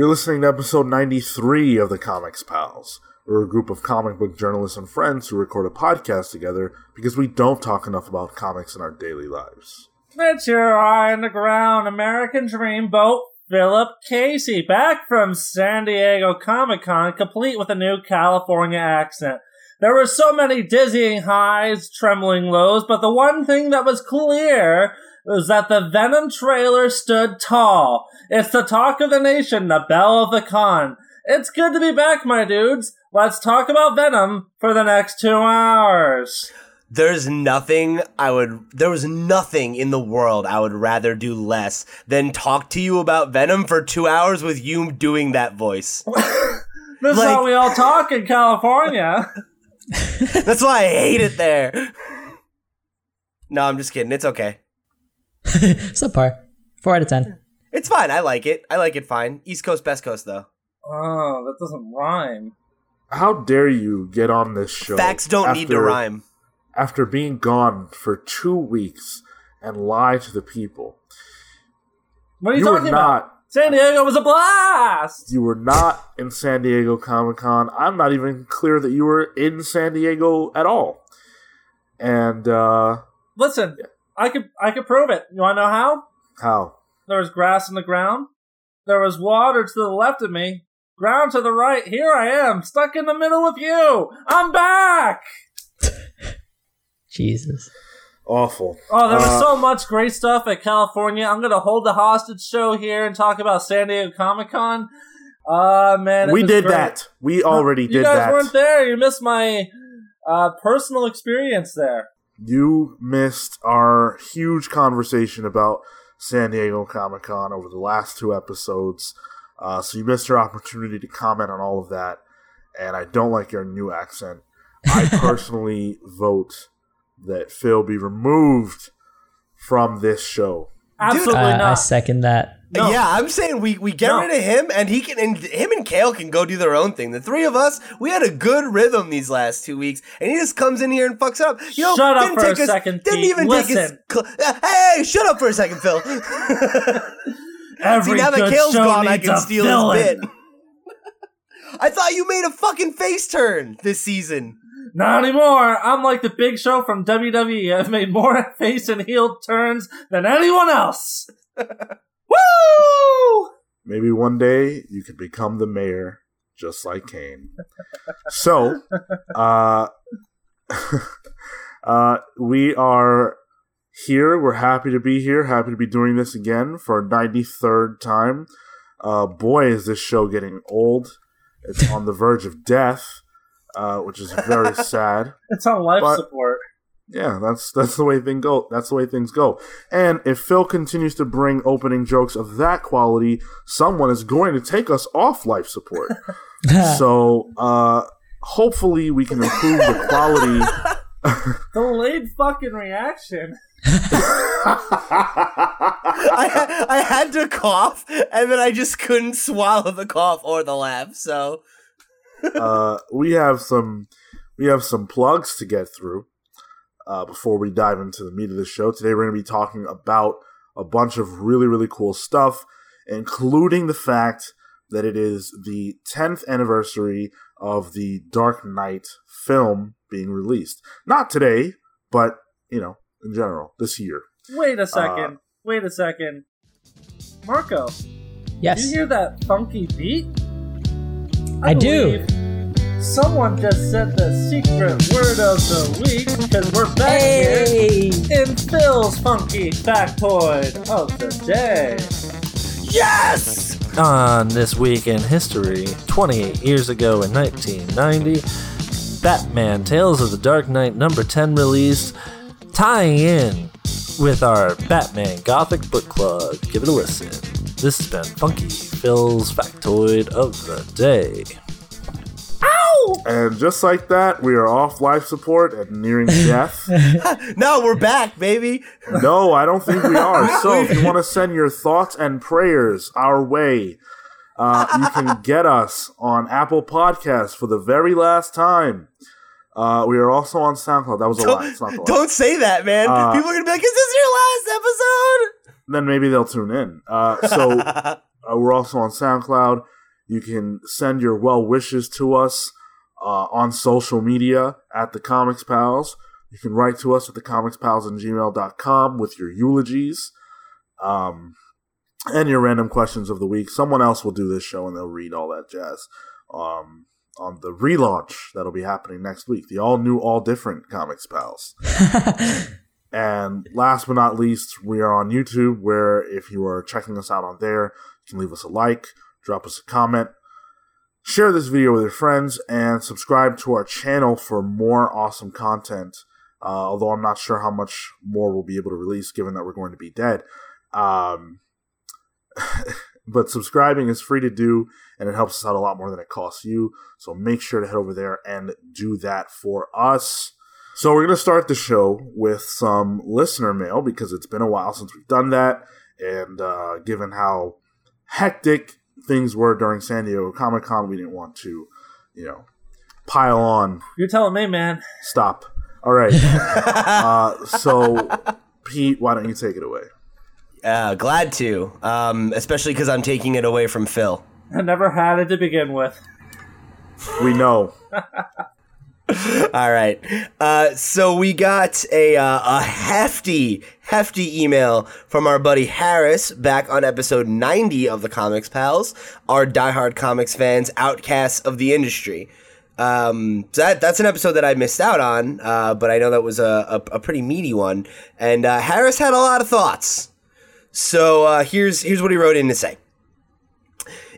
You're listening to episode 93 of the Comics Pals. We're a group of comic book journalists and friends who record a podcast together because we don't talk enough about comics in our daily lives. It's your eye on the ground American dreamboat, Philip Casey, back from San Diego Comic Con, complete with a new California accent. There were so many dizzying highs, trembling lows, but the one thing that was clear was that the Venom trailer stood tall. It's the talk of the nation, the belle of the con. It's good to be back, my dudes. Let's talk about Venom for the next two hours. There's nothing I would, there was nothing in the world I would rather do less than talk to you about Venom for two hours with you doing that voice. This is Like- how we all talk in California. That's why I hate it there. No, I'm just kidding. It's okay. Subpar. Four out of ten. It's fine. I like it. I like it fine. East Coast, Best Coast, though. Oh, that doesn't rhyme. How dare you get on this show? Facts don't need to rhyme. After being gone for two weeks and lie to the people. What are you, You were talking about? San Diego was a blast. You were not in San Diego Comic Con. I'm not even clear that you were in San Diego at all. And uh Listen, I could I could prove it. You want to know how? how? There was grass in the ground. There was water to the left of me. Ground to the right. Here I am, stuck in the middle with you. I'm back. Jesus. Awful. Oh, there was Uh, so much great stuff at California. I'm gonna hold the hostage show here and talk about San Diego Comic Con. Uh man, we did great. that. We already You did that. You guys weren't there. You missed my uh, personal experience there. You missed our huge conversation about San Diego Comic Con over the last two episodes. Uh, so you missed your opportunity to comment on all of that. And I don't like your new accent. I personally vote that Phil be removed from this show. Absolutely Uh, I not. second that. No. Yeah, I'm saying we, we get No. rid of him and he can and him and Kale can go do their own thing. The three of us, we had a good rhythm these last two weeks, and he just comes in here and fucks up. You know, Shut up didn't for a take us- second, Didn't Pete. even take his. Cl- uh, hey, shut up for a second, Phil. Every See, now that Kale's gone, I can steal villain. his bit. I thought you made a fucking face turn this season. Not anymore. I'm like the Big Show from WWE. I've made more face and heel turns than anyone else. Woo! Maybe one day you could become the mayor just like Kane. So, uh, uh, we are here. We're happy to be here. Happy to be doing this again for a 93rd time. Uh, boy, is this show getting old. It's on the verge of death, uh, which is very sad. It's on life But- support. Yeah, that's that's the way thing go. That's the way things go. And if Phil continues to bring opening jokes of that quality, someone is going to take us off life support. so, uh, hopefully, we can improve the quality. Delayed fucking reaction. I I had to cough, and then I just couldn't swallow the cough or the laugh. So uh, we have some we have some plugs to get through uh, before we dive into the meat of the show. Today, we're going to be talking about a bunch of really really cool stuff, including the fact that it is the 10th anniversary of the Dark Knight film being released. Not today, but you know, in general, this year. Wait a second. Wait a second. Marco, Yes. you hear that funky beat? I do. Someone just said the secret word of the week because we're back Hey! here in Phil's funky factoid of the day. yes, On this week in history, 28 years ago in 1990, Batman Tales of the Dark Knight number 10 released, tying in with our Batman Gothic book club. Give it a listen. This has been Funky Phil's factoid of the day. And just like that, we are off life support and nearing death. no, we're back, baby. No, I don't think we are. So if you want to send your thoughts and prayers our way, uh, you can get us on Apple Podcasts for the very last time. Uh, we are also on SoundCloud. That was a lie. It's not the Don't, lie. don't say that, man. Uh, People are gonna be like, "Is this your last episode?" Then maybe they'll tune in. Uh, so Uh, we're also on SoundCloud. You can send your well wishes to us uh, on social media at the Comics Pals. You can write to us at the Comics Pals gmail.com with your eulogies um, and your random questions of the week. Someone else will do this show and they'll read all that jazz um, on the relaunch that'll be happening next week. The all new, all different Comics Pals. And last but not least, we are on YouTube, where if you are checking us out on there, you can leave us a like, drop us a comment, share this video with your friends, and subscribe to our channel for more awesome content. Uh, although I'm not sure how much more we'll be able to release given that we're going to be dead. Um, but subscribing is free to do, and it helps us out a lot more than it costs you. So make sure to head over there and do that for us. So we're going to start the show with some listener mail because it's been a while since we've done that, and uh, given how hectic things were during San Diego Comic Con, we didn't want to, you know, pile on. You're telling me, man. Stop. All right. uh, so, Pete, why don't you take it away? Uh, glad to, um, especially because I'm taking it away from Phil. I never had it to begin with. We know. All right. Uh, so we got a uh, a hefty, hefty email from our buddy Harris back on episode 90 of the Comics Pals, our diehard comics fans, outcasts of the industry. Um, so that that's an episode that I missed out on, uh, but I know that was a, a, a pretty meaty one. And uh, Harris had a lot of thoughts. So uh, here's here's what he wrote in to say.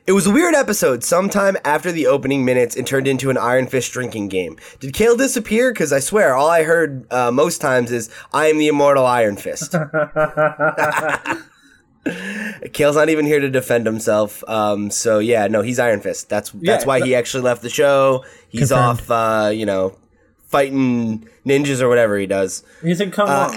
It was a weird episode. Sometime after the opening minutes, it turned into an Iron Fist drinking game. Did Kale disappear? Because I swear, all I heard uh, most times is, I am the immortal Iron Fist. Kale's not even here to defend himself. Um, so yeah, no, he's Iron Fist. That's that's Yeah, why he actually left the show. He's Confirmed. off, uh, you know, fighting ninjas or whatever he does. He's in come on.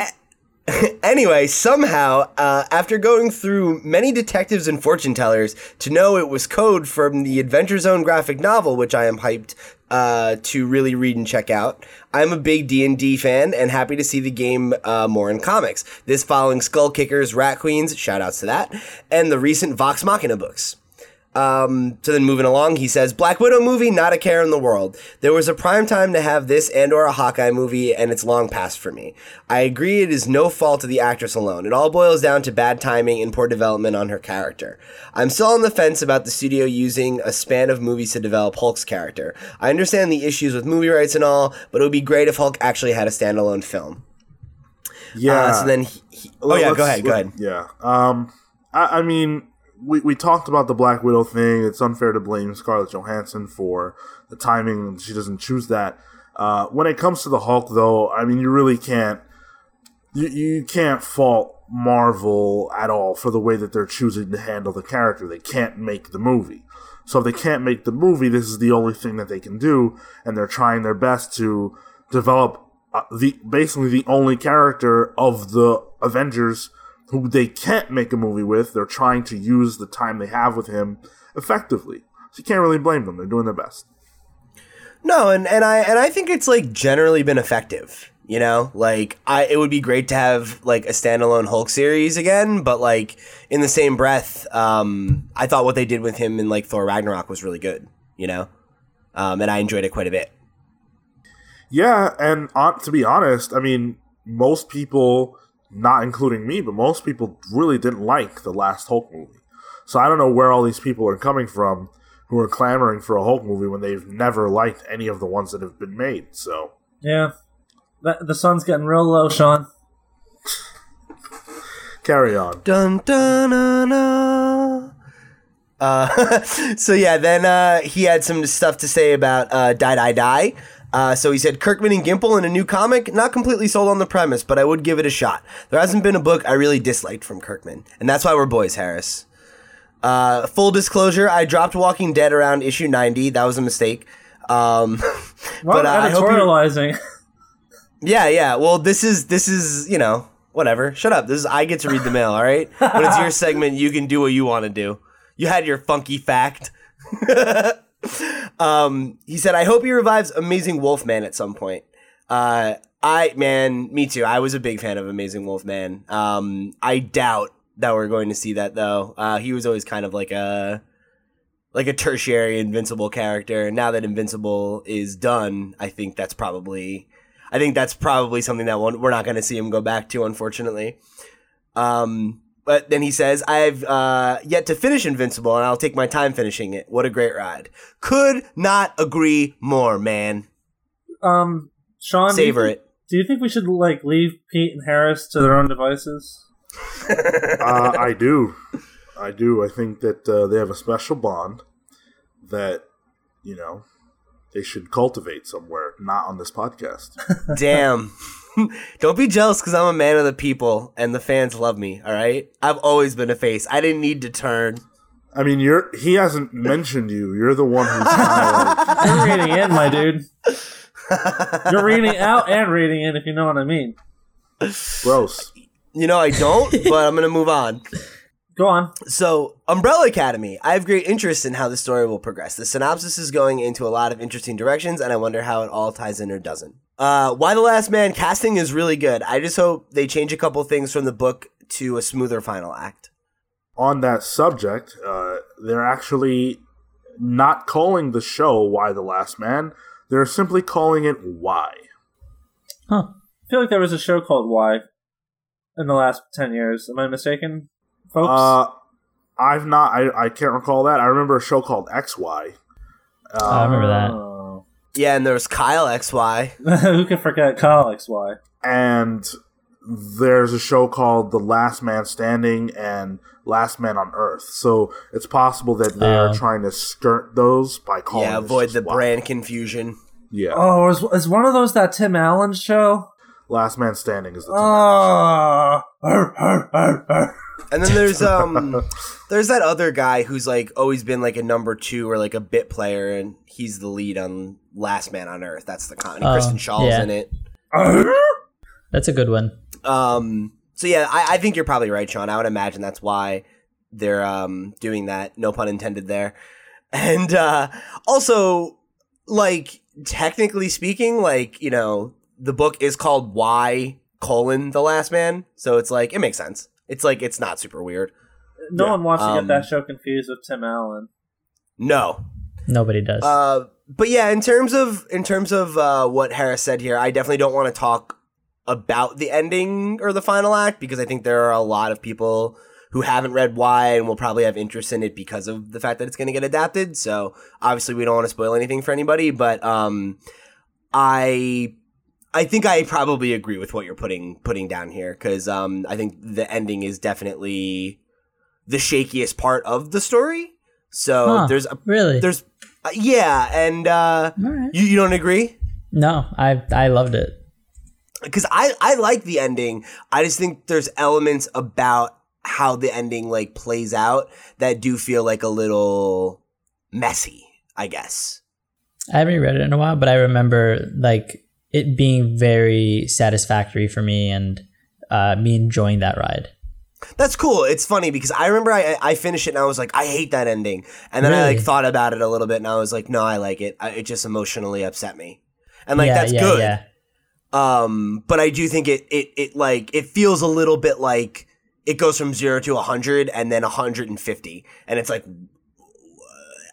Anyway, somehow, uh, after going through many detectives and fortune tellers to know it was code from the Adventure Zone graphic novel, which I am hyped uh, to really read and check out, I'm a big D&D fan and happy to see the game uh, more in comics. This following Skull Kickers, Rat Queens, shoutouts to that, and the recent Vox Machina books. Um, so then moving along, he says, Black Widow movie, not a care in the world. There was a prime time to have this and or a Hawkeye movie, and it's long past for me. I agree it is no fault of the actress alone. It all boils down to bad timing and poor development on her character. I'm still on the fence about the studio using a span of movies to develop Hulk's character. I understand the issues with movie rights and all, but it would be great if Hulk actually had a standalone film. Yeah. Uh, so then, he, he- oh yeah, go ahead, go ahead. Yeah. Um, I, I mean, we, we talked about the Black Widow thing. It's unfair to blame Scarlett Johansson for the timing. She doesn't choose that. Uh, when it comes to the Hulk, though, I mean, you really can't you, you can't fault Marvel at all for the way that they're choosing to handle the character. They can't make the movie. So if they can't make the movie, this is the only thing that they can do, and they're trying their best to develop uh, the basically the only character of the Avengers who they can't make a movie with. They're trying to use the time they have with him effectively. So you can't really blame them. They're doing their best. No, and, and I and I think it's like generally been effective. You know, like I it would be great to have like a standalone Hulk series again, but like in the same breath, um, I thought what they did with him in like Thor Ragnarok was really good. You know, um, and I enjoyed it quite a bit. Yeah, and on, to be honest, I mean, most people, not including me, but most people really didn't like the last Hulk movie. So I don't know where all these people are coming from who are clamoring for a Hulk movie when they've never liked any of the ones that have been made. So yeah. The, the sun's getting real low, Sean. carry on. Dun dun dun. dun. Uh, so yeah, then uh, he had some stuff to say about uh, Die Die Die. Uh, so he said Kirkman and Gimple in a new comic. Not completely sold on the premise, but I would give it a shot. There hasn't been a book I really disliked from Kirkman, and that's why we're boys, Harris. Uh, full disclosure: I dropped Walking Dead around issue ninety. That was a mistake. Um, Well, but uh, I hope you, editorializing. yeah, yeah. Well, this is this is you know whatever. Shut up. This is I get to read the mail. All right. When it's your segment, you can do what you want to do. You had your funky fact. um, he said, "I hope he revives Amazing Wolfman at some point." Uh, I man, me too. I was a big fan of Amazing Wolfman. Um, I doubt that we're going to see that though. Uh, he was always kind of like a like a tertiary Invincible character. Now that Invincible is done, I think that's probably I think that's probably something that we're not going to see him go back to, unfortunately. Um, but then he says, "I've uh, yet to finish Invincible, and I'll take my time finishing it. What a great ride! Could not agree more, man. Um, Sean, do you think- it." Do you think we should like leave Pete and Harris to their own devices? uh, I do. I do. I think that uh, they have a special bond that, you know, they should cultivate somewhere, not on this podcast. Damn. Don't be jealous because I'm a man of the people and the fans love me. All right, I've always been a face. I didn't need to turn. I mean, you're he hasn't mentioned you. You're the one who's kind of like, You're reading in, my dude. You're reading out and reading in, if you know what I mean. gross. You know I don't, but I'm gonna move on. Go on. So, Umbrella Academy. I have great interest in how the story will progress. The synopsis is going into a lot of interesting directions, and I wonder how it all ties in or doesn't. Uh, Y the Last Man casting is really good. I just hope they change a couple things from the book to a smoother final act. On that subject, uh, they're actually not calling the show "Y the Last Man." They're simply calling it "Y." Huh. I feel like there was a show called Y in the last 10 years. Am I mistaken, folks? Uh, I've not. I, I can't recall that. I remember a show called X Y. I remember that. Yeah, and there's Kyle XY. Who can forget Kyle XY? and there's a show called The Last Man Standing and Last Man on Earth. So it's possible that they're Oh. trying to skirt those by calling. Yeah, avoid the Y. brand confusion. Yeah, Oh, is, is one of those that Tim Allen show? Last Man Standing is the. Oh. Arr, arr, arr, arr. And then there's um there's that other guy who's like always been like a number two or like a bit player, and he's the lead on Last Man on Earth. That's the con. Oh, Kristen Schaal's yeah. in it. That's a good one. Um. So yeah, I, I think you're probably right, Sean. I would imagine that's why they're um doing that. No pun intended there. And uh also, like technically speaking, like you know, the book is called Y colon the Last Man, so it's like it makes sense. It's like it's not super weird. No Yeah. one wants to Um, get that show confused with Tim Allen. No, Nobody does. Uh, but yeah, in terms of in terms of uh, what Harris said here, I definitely don't want to talk about the ending or the final act because I think there are a lot of people who haven't read Y and will probably have interest in it because of the fact that it's going to get adapted. So obviously, we don't want to spoil anything for anybody. But um, I I think I probably agree with what you're putting putting down here because um, I think the ending is definitely the shakiest part of the story. So Huh. there's a really? there's uh, yeah, and uh, right. you you don't agree? No, I I loved it. Because I I like the ending. I just think there's elements about how the ending like plays out that do feel like a little messy. I guess. I haven't read it in a while, but I remember like it being very satisfactory for me and uh, me enjoying that ride. That's cool. It's funny because I remember I I finished it and I was like I hate that ending, and then I like thought about it a little bit and I was like no I like it. I, it just emotionally upset me, and like yeah, that's yeah, good. Yeah. Um, but I do think it it it like it feels a little bit like it goes from zero to hundred and then hundred and fifty, and it's like.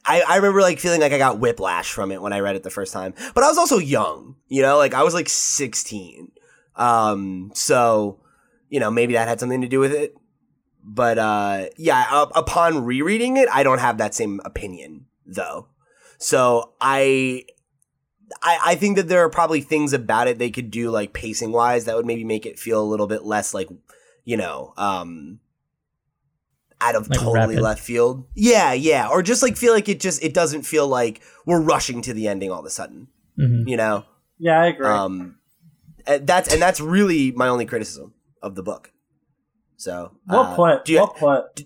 I, I remember like feeling like I got whiplash from it when I read it the first time, but I was also young, you know, like I was like 16. Um, so, you know, maybe that had something to do with it. But, uh, yeah, up, upon rereading it, I don't have that same opinion though. So I, I, I think that there are probably things about it they could do like pacing wise that would maybe make it feel a little bit less like, you know, um, out of Like totally rapid. left field. Yeah, yeah, or just like feel like it just it doesn't feel like we're rushing to the ending all of a sudden. Mhm. You know, Yeah, I agree. um, and that's and that's really my only criticism of the book. So well uh, put. do you- well put.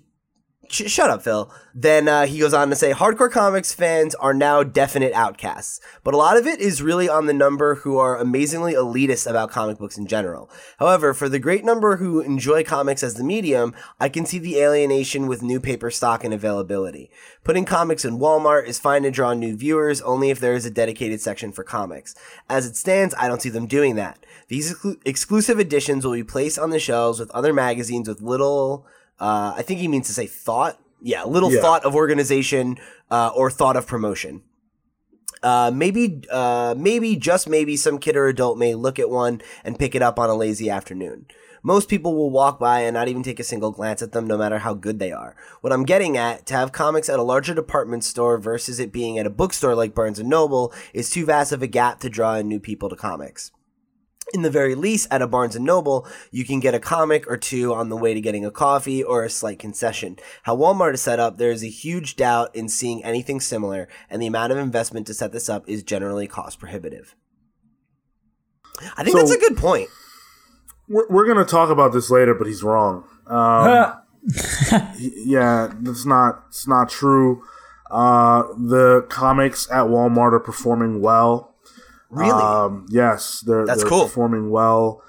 Sh- shut up, Phil. Then uh, he goes on to say, hardcore comics fans are now definite outcasts, but a lot of it is really on the number who are amazingly elitist about comic books in general. However, for the great number who enjoy comics as the medium, I can see the alienation with new paper stock and availability. Putting comics in Walmart is fine to draw new viewers only if there is a dedicated section for comics. As it stands, I don't see them doing that. These exclu- exclusive editions will be placed on the shelves with other magazines with little Uh, I think he means to say thought. Yeah, little Yeah. thought of organization uh, or thought of promotion. Uh, maybe, uh, maybe, just maybe, some kid or adult may look at one and pick it up on a lazy afternoon. Most people will walk by and not even take a single glance at them, no matter how good they are. What I'm getting at, to have comics at a larger department store versus it being at a bookstore like Barnes and Noble, is too vast of a gap to draw in new people to comics in the very least at a Barnes and Noble, you can get a comic or two on the way to getting a coffee or a slight concession. How Walmart is set up, there is a huge doubt in seeing anything similar, and the amount of investment to set this up is generally cost prohibitive. I think So- that's a good point. We're, we're going to talk about this later, but he's wrong. Um, yeah, that's not it's not true. Uh, the comics at Walmart are performing well. Really? Um, yes, they're That's they're cool. performing well.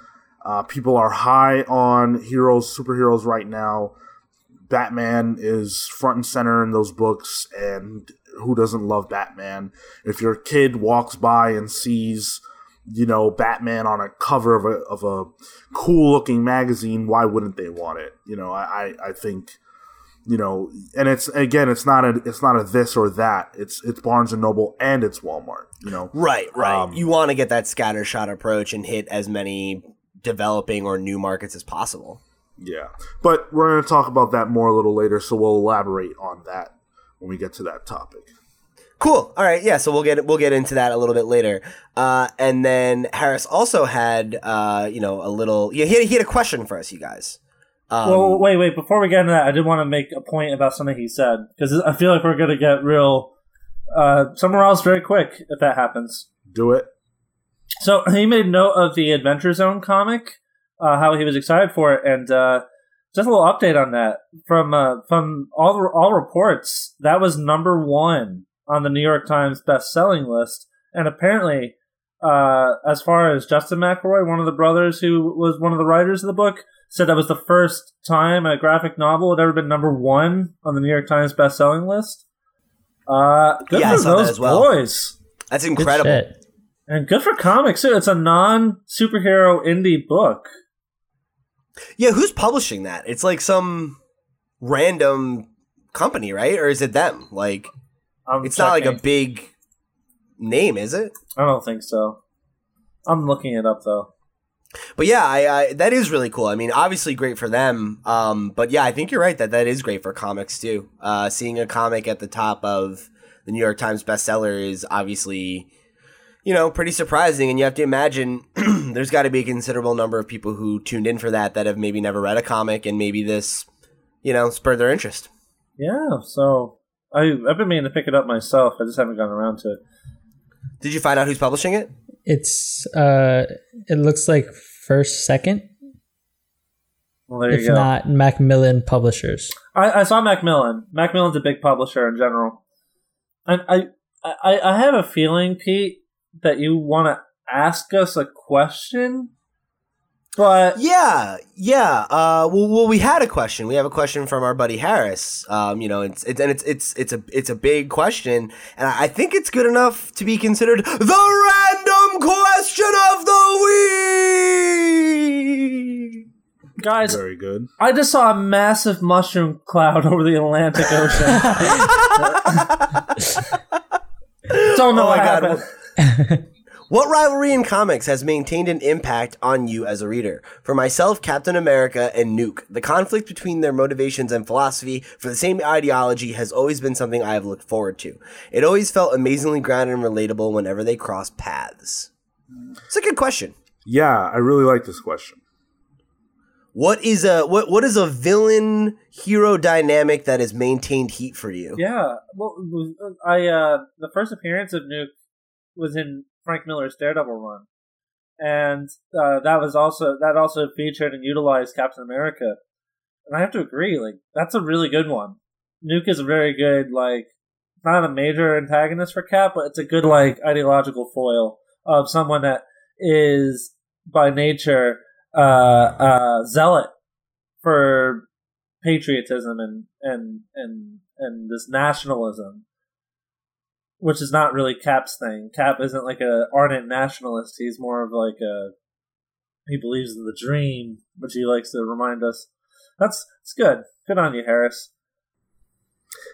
Uh, people are high on heroes, superheroes right now. Batman is front and center in those books, and who doesn't love Batman? If your kid walks by and sees, you know, Batman on a cover of a of a cool looking magazine, why wouldn't they want it? You know, I, I, I think you know, and it's again, it's not a it's not a this or that. It's it's Barnes and Noble and it's Walmart. You know, right, right. um, you want to get that scattershot approach and hit as many developing or new markets as possible. Yeah, but we're going to talk about that more a little later, so we'll elaborate on that when we get to that topic. Cool. All right. Yeah. So we'll get we'll get into that a little bit later. Uh, and then Harris also had uh, you know a little. Yeah, he had, he had a question for us, you guys. Um, well, wait, wait. Before we get into that, I did want to make a point about something he said because I feel like we're going to get real uh, somewhere else very quick if that happens. Do it. So he made note of the Adventure Zone comic, uh, how he was excited for it, and uh, just a little update on that from uh, from all all reports. That was number one on the New York Times best-selling list, and apparently, uh, as far as Justin McElroy, one of the brothers who was one of the writers of the book, said that was the first time a graphic novel had ever been number one on the New York Times best-selling list. Uh, good Yeah, I for saw that those as well. boys. that's incredible. shit. And good for comics too. It's a non superhero indie book. Yeah. Who's publishing that? It's like some random company, right? Or is it them? Like I'm it's not like a big name, is it? I don't think so. I'm looking it up though. But yeah, I, I that is really cool. I mean, obviously great for them. Um, but yeah, I think you're right that that is great for comics too. Uh, seeing a comic at the top of the New York Times bestseller is obviously, you know, pretty surprising. And you have to imagine there's got to be a considerable number of people who tuned in for that that have maybe never read a comic, and maybe this, you know, spurred their interest. Yeah, so I I've been meaning to pick it up myself. I just haven't gotten around to it. Did you find out who's publishing it? It's uh, it looks like First Second, Well, there if you go. not Macmillan Publishers. I, I saw Macmillan. Macmillan's a big publisher in general, and I I, I have a feeling, Pete, that you want to ask us a question, but Yeah, yeah. Uh, well, well, we had a question. We have a question from our buddy Harris. Um, you know, it's, it's and it's it's it's a it's a big question, and I I think it's good enough to be considered the random question of the week. guys, Very good. I just saw a massive mushroom cloud over the Atlantic Ocean. Don't know Oh what my God. happened. What rivalry in comics has maintained an impact on you as a reader? For myself, Captain America and Nuke. The conflict between their motivations and philosophy for the same ideology has always been something I have looked forward to. It always felt amazingly grounded and relatable whenever they crossed paths. It's a good question. Yeah, I really like this question. What is a what what is a villain hero dynamic that has maintained heat for you? Yeah, well, I uh, the first appearance of Nuke was in Frank Miller's Daredevil run, and uh, that was also that also featured and utilized Captain America, and I have to agree, like that's a really good one. Nuke is a very good like not a major antagonist for Cap, but it's a good like ideological foil of someone that is by nature uh, uh, zealot for patriotism and and and and this nationalism, which is not really Cap's thing. Cap isn't like a ardent nationalist. He's more of like a he believes in the dream, which he likes to remind us. That's it's good. Good on you, Harris.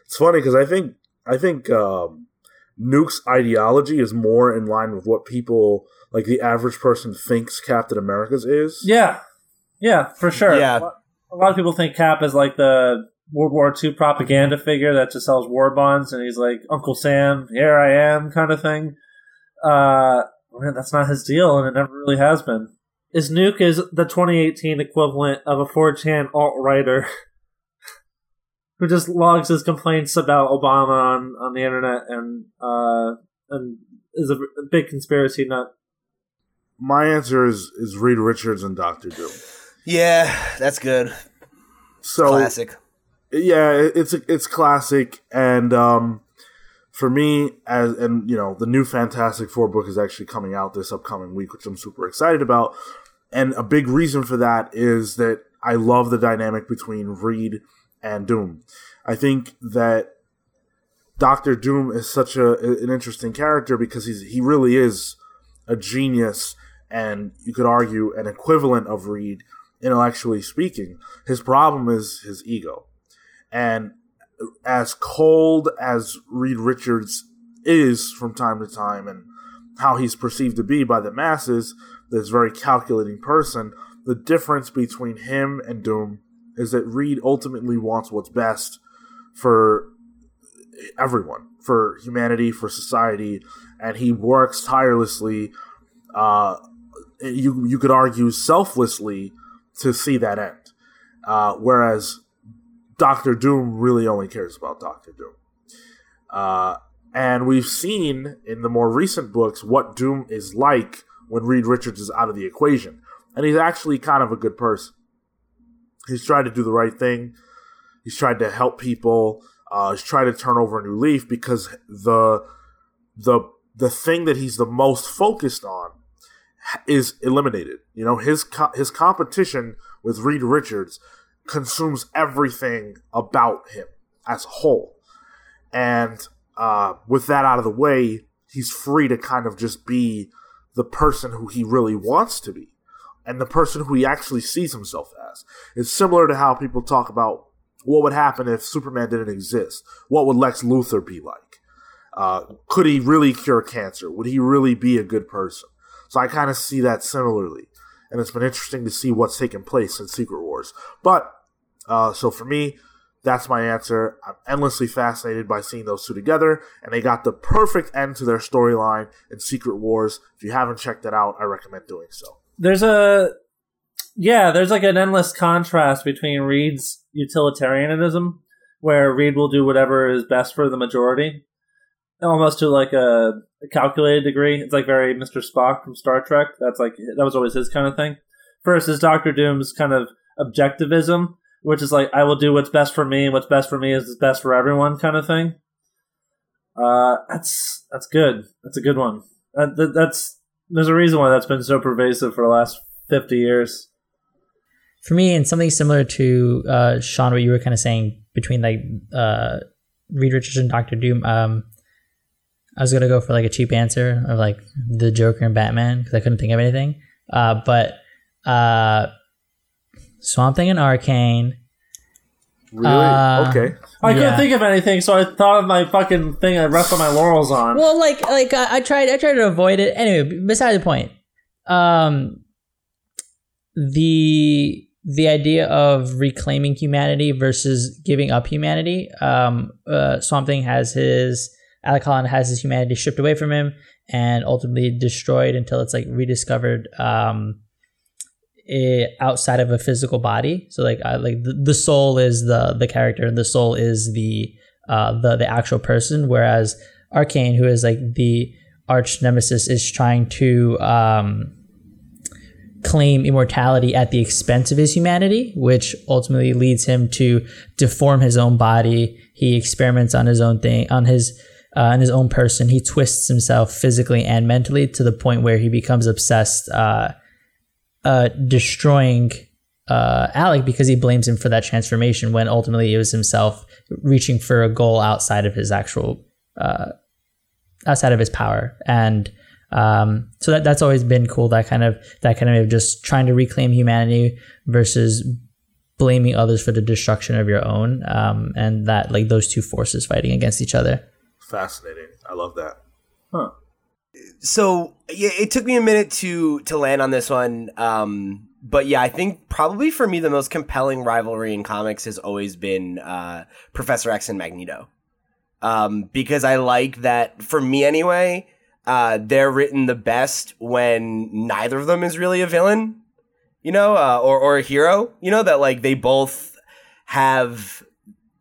It's funny because I think I think um, Nuke's ideology is more in line with what people like the average person thinks Captain America's is. Yeah, yeah, for sure. Yeah. a lot of people think Cap is like the World War II propaganda figure that just sells war bonds, and he's like Uncle Sam, here I am, kind of thing. Uh, man, that's not his deal, and it never really has been. Is Nuke is the 2018 equivalent of a 4chan alt writer who just logs his complaints about Obama on, on the internet and uh, and is a big conspiracy nut. My answer is is Reed Richards and Doctor Doom. Yeah, that's good. So Classic. Yeah, it's it's classic, and um, for me, as and you know, the new Fantastic Four book is actually coming out this upcoming week, which I'm super excited about. And a big reason for that is that I love the dynamic between Reed and Doom. I think that Doctor Doom is such a an interesting character because he's he really is a genius, and you could argue an equivalent of Reed intellectually speaking. His problem is his ego. And as cold as Reed Richards is from time to time and how he's perceived to be by the masses, this very calculating person, the difference between him and Doom is that Reed ultimately wants what's best for everyone, for humanity, for society, and he works tirelessly. Uh, you you could argue selflessly to see that end. Uh, whereas Doctor Doom really only cares about Doctor Doom. Uh, and we've seen in the more recent books what Doom is like when Reed Richards is out of the equation. And he's actually kind of a good person. He's tried to do the right thing. He's tried to help people. Uh, he's tried to turn over a new leaf because the the the thing that he's the most focused on is eliminated. You know, his co- his competition with Reed Richards consumes everything about him as a whole, and uh, with that out of the way, he's free to kind of just be the person who he really wants to be, and the person who he actually sees himself as. It's similar to how people talk about what would happen if Superman didn't exist. What would Lex Luthor be like? Uh, could he really cure cancer? Would he really be a good person? So I kind of see that similarly, and it's been interesting to see what's taken place in Secret Wars. But uh, so for me, that's my answer. I'm endlessly fascinated by seeing those two together, and they got the perfect end to their storyline in Secret Wars. If you haven't checked it out, I recommend doing so. There's a yeah, there's like an endless contrast between Reed's utilitarianism, where Reed will do whatever is best for the majority, almost to like a, calculated degree. It's like very Mr. Spock from Star Trek. That's like that was always his kind of thing. First is Doctor Doom's kind of objectivism, which is like I will do what's best for me, and what's best for me is best for everyone, kind of thing. Uh, that's that's good. That's a good one. That, that, that's there's a reason why that's been so pervasive for the last fifty years. For me, and something similar to uh, Sean, what you were kind of saying between like uh, Reed Richards and Doctor Doom. Um, I was gonna go for like a cheap answer of like the Joker and Batman because I couldn't think of anything. Uh, but uh, Swamp Thing and Arcane. Really? Uh, okay. I couldn't think of anything, so I thought of my fucking thing I rested my laurels on. Well, like like I, I tried I tried to avoid it. Anyway, beside the point. Um, the the idea of reclaiming humanity versus giving up humanity. Um, uh, Swamp Thing has his Holland has his humanity stripped away from him and ultimately destroyed until it's like rediscovered um, outside of a physical body. So like like the, the soul is the the character, and the soul is the uh, the the actual person. Whereas Arcane, who is like the arch nemesis, is trying to um, claim immortality at the expense of his humanity, which ultimately leads him to deform his own body. He experiments on his own thing, on his uh, on his own person. He twists himself physically and mentally to the point where he becomes obsessed, uh, uh, destroying uh, Alec because he blames him for that transformation when ultimately it was himself reaching for a goal outside of his actual uh, outside of his power and um, so that that's always been cool that kind of that kind of just trying to reclaim humanity versus blaming others for the destruction of your own, um, and that like those two forces fighting against each other. Fascinating. I love that. Huh. so yeah, it took me a minute to to land on this one. Um, but yeah, I think probably for me the most compelling rivalry in comics has always been uh, Professor X and Magneto. Um, because I like that for me anyway. Uh, they're written the best when neither of them is really a villain, you know, uh, or or a hero. You know that like they both have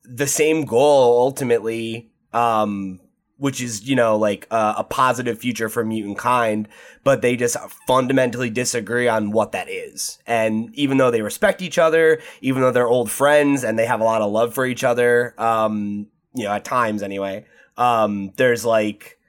the same goal ultimately. Um, which is you know like uh, a positive future for mutant kind but they just fundamentally disagree on what that is. And even though they respect each other even though they're old friends and they have a lot of love for each other um you know at times anyway um there's like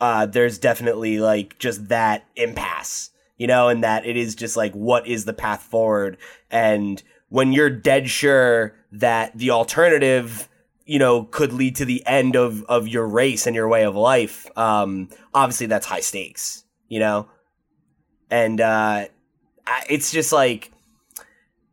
uh there's definitely like just that impasse you know and that it is just like what is the path forward? And when you're dead sure that the alternative you know could lead to the end of of your race and your way of life. Um obviously that's high stakes you know? And uh it's just like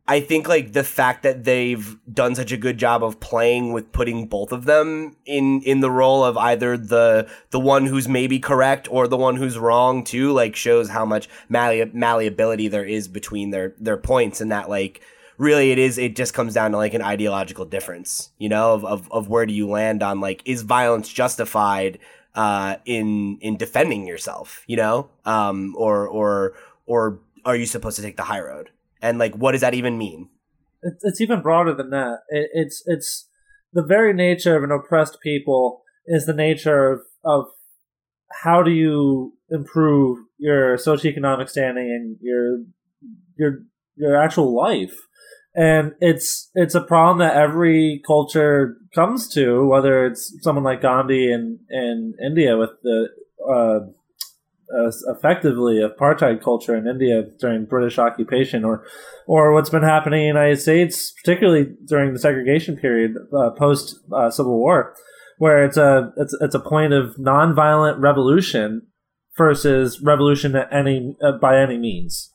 i think like the fact that they've done such a good job of playing with putting both of them in in the role of either the the one who's maybe correct or the one who's wrong too like shows how much malleab- malleability there is between their their points and that like really it is it just comes down to like an ideological difference you know of, of, of where do you land on like is violence justified uh in in defending yourself you know um or or or are you supposed to take the high road and like what does that even mean It's, it's even broader than that. It, it's it's the very nature of an oppressed people is the nature of, of how do you improve your socioeconomic standing and your your your actual life. And it's it's a problem that every culture comes to, whether it's someone like Gandhi in, in India with the uh, uh, effectively apartheid culture in India during British occupation, or or what's been happening in the United States, particularly during the segregation period uh, post uh, Civil War, where it's a it's it's a point of nonviolent revolution versus revolution at any uh, by any means.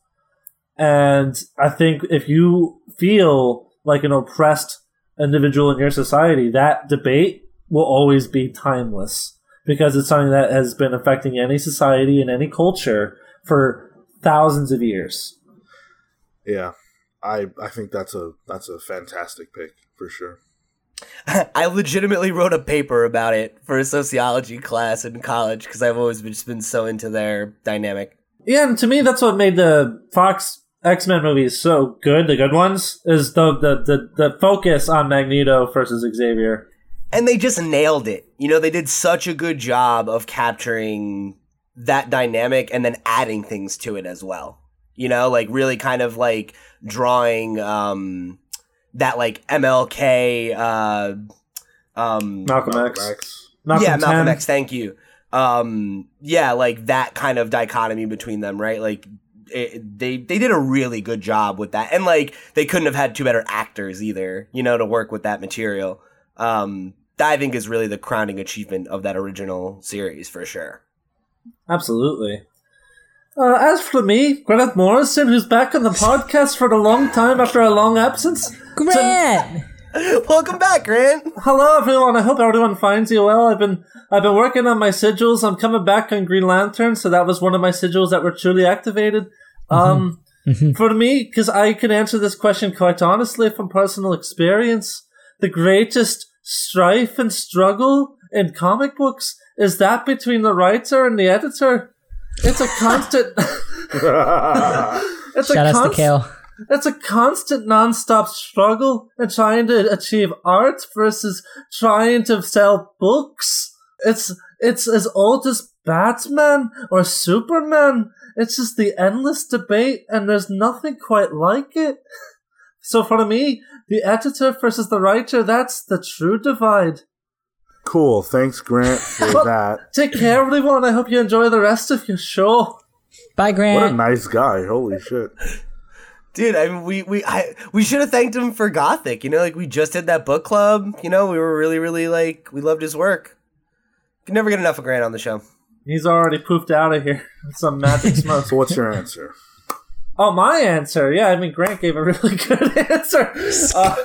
And I think if you feel like an oppressed individual in your society, that debate will always be timeless because it's something that has been affecting any society and any culture for thousands of years. Yeah, I I think that's a that's a fantastic pick for sure. I legitimately wrote a paper about it for a sociology class in college because I've always been, just been so into their dynamic. Yeah, and to me, that's what made the Fox X Men movies so good. The good ones is the the the, the focus on Magneto versus Xavier. and they just nailed it. You know, they did such a good job of capturing that dynamic and then adding things to it as well. You know, like really kind of like drawing um that like MLK uh um Malcolm X. Max. Malcolm yeah, Malcolm X, thank you. Um yeah, like that kind of dichotomy between them, right? Like it, they they did a really good job with that. And like they couldn't have had two better actors either, you know, to work with that material. Um that I think is really the crowning achievement of that original series for sure. Absolutely. Uh, as for me, Gwyneth Morrison, who's back on the podcast for a long time after a long absence. Grant. Welcome back, Grant. Hello, everyone. I hope everyone finds you well. I've been I've been working on my sigils. I'm coming back on Green Lantern, so that was one of my sigils that were truly activated. Um, for me, because I can answer this question quite honestly from personal experience, the greatest strife and struggle in comic books is that between the writer and the editor. It's a constant. it's Shout a out to constant. Kale. It's a constant non-stop struggle in trying to achieve art versus trying to sell books. It's it's as old as Batman or Superman. It's just the endless debate and there's nothing quite like it. So for me, the editor versus the writer, that's the true divide. Cool. Thanks, Grant, for that. Take care everyone. I hope you enjoy the rest of your show. Bye, Grant. What a nice guy. Holy shit. Dude, I mean, we we I we should have thanked him for Gothic. You know, like we just did that book club. You know, we were really, really like we loved his work. Can never get enough of Grant on the show. He's already poofed out of here. with Some magic smoke. So what's your answer? Oh, my answer. Yeah, I mean Grant gave a really good answer. Uh,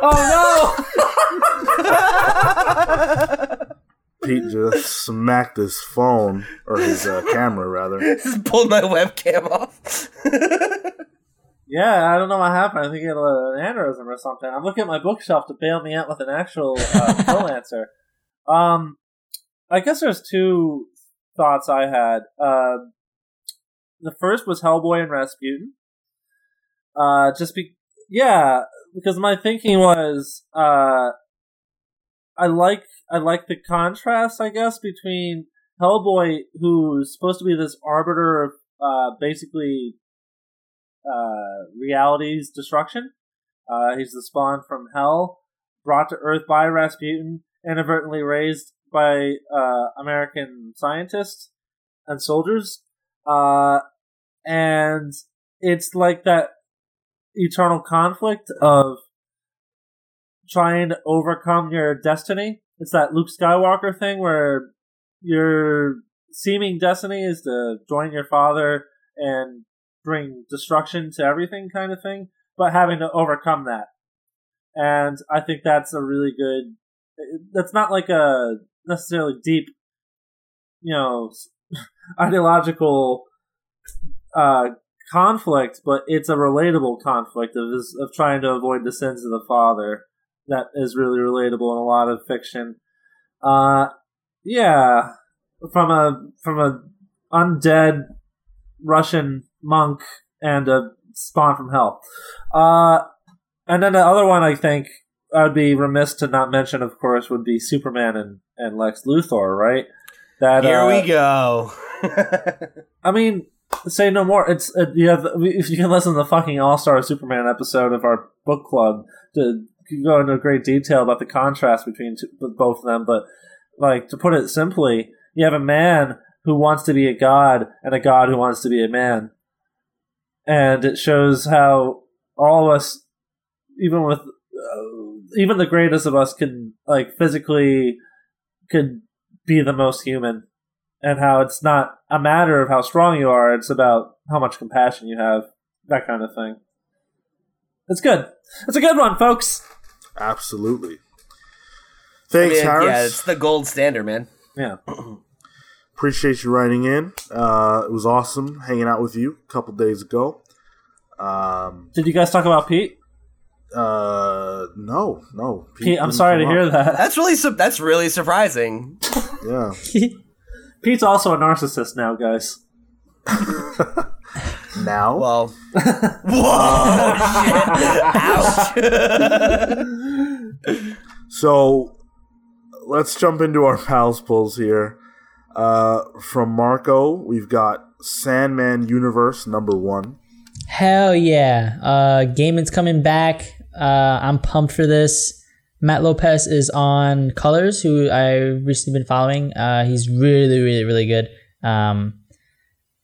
oh no! Pete just smacked his phone or his uh, camera rather. Just pulled my webcam off. Yeah, I don't know what happened. I think he had an aneurysm or something. I'm looking at my bookshelf to bail me out with an actual uh, full answer. Um, I guess there's two thoughts I had. Uh, the first was Hellboy and Rasputin. Uh, just be yeah, because my thinking was uh, I like I like the contrast, I guess, between Hellboy, who's supposed to be this arbiter of uh, basically uh, reality's destruction. Uh, he's the spawn from hell, brought to Earth by Rasputin, inadvertently raised by uh, American scientists and soldiers. Uh, and it's like that eternal conflict of trying to overcome your destiny. It's that Luke Skywalker thing where your seeming destiny is to join your father and bring destruction to everything kind of thing, but having to overcome that. And I think that's a really good. That's not like a necessarily deep, you know, ideological uh, conflict, but it's a relatable conflict of of trying to avoid the sins of the father. That is really relatable in a lot of fiction. Uh, yeah, from a from a undead Russian monk and a spawn from hell. Uh, and then the other one I think I would be remiss to not mention, of course, would be Superman and, and Lex Luthor, right? That here uh, we go. I mean, say no more. It's uh, you have if you can listen to the fucking All Star Superman episode of our book club to go into great detail about the contrast between two, both of them. But like to put it simply, you have a man who wants to be a god and a god who wants to be a man, and it shows how all of us, even with even the greatest of us, can like physically could be the most human and how it's not a matter of how strong you are, it's about how much compassion you have, that kind of thing. It's good. It's a good one, folks. Absolutely. Thanks, I mean, Harris. Yeah, it's the gold standard, man. Yeah. Appreciate you writing in. Uh, it was awesome hanging out with you a couple days ago. Um, Did you guys talk about Pete? Uh, no, no. Pete Pete, I'm sorry to come hear that. That's really su- that's really surprising. Yeah. Pete's also a narcissist now, guys. Now, Well, whoa, ouch. So let's jump into our pals pulls here. Uh, from Marco, we've got Sandman Universe number one. Hell yeah. Uh Gaiman's coming back. Uh I'm pumped for this. Mat Lopes is on Colors, who I recently been following. Uh he's really, really, really good. Um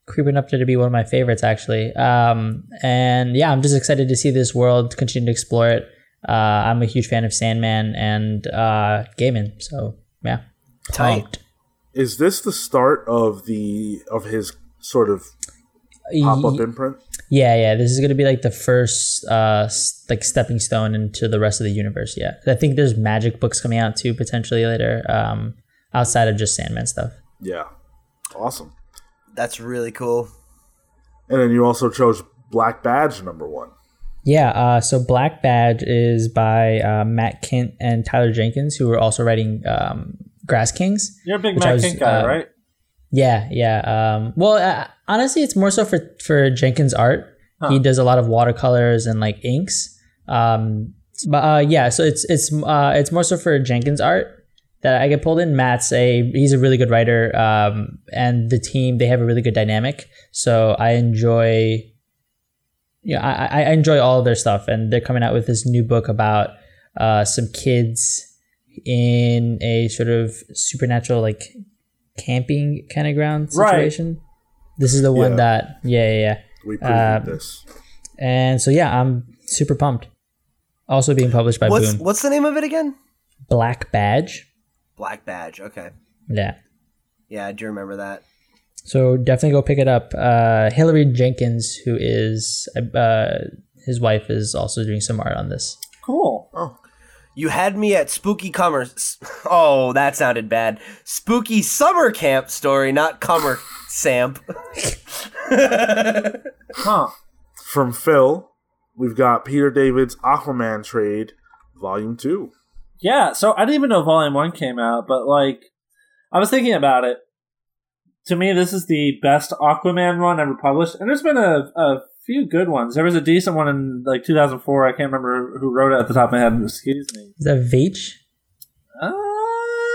creeping up there to be one of my favorites actually. Um and yeah, I'm just excited to see this world, continue to explore it. Uh I'm a huge fan of Sandman and uh Gaiman, so yeah. Tight. Pumped. Is this the start of the of his sort of pop up imprint? Yeah, yeah. This is gonna be like the first, uh, like stepping stone into the rest of the universe. Yeah, I think there's magic books coming out too potentially later, um, outside of just Sandman stuff. Yeah, awesome. That's really cool. And then you also chose Black Badge number one. Yeah. Uh, so Black Badge is by uh, Matt Kindt and Tyler Jenkins, who are also writing um, Grass Kings. You're a big Matt was, Kink guy, uh, right? Yeah, yeah. Um, well, uh, honestly, it's more so for for Jenkins' art. Huh. He does a lot of watercolors and like inks. Um, but uh, yeah, so it's it's uh, it's more so for Jenkins' art that I get pulled in. Matt's a he's a really good writer, um, and the team they have a really good dynamic. So I enjoy. Yeah, I, I enjoy all of their stuff, and they're coming out with this new book about uh, some kids in a sort of supernatural like camping kind of ground situation. Right. situation. This is the one Yeah. that yeah yeah yeah. We previewed Um, this. And so yeah, I'm super pumped. Also being published by What's Boom. what's the name of it again? Black Badge. Black Badge. Okay. Yeah. Yeah, I do remember that. So definitely go pick it up. Uh, Hilary Jenkins, who is uh, his wife, is also doing some art on this. Cool. You had me at Spooky Commerce. Oh, that sounded bad. Spooky Summer Camp story, not Cummer Samp. Huh. From Phil, we've got Peter David's Aquaman trade, Volume Two. Yeah, so I didn't even know Volume 1 came out, but like, I was thinking about it. To me, this is the best Aquaman run ever published, and there's been a, a few good ones. There was a decent one in like 2004. I can't remember who wrote it at the top of my head. Excuse me. Is that Veitch? Uh,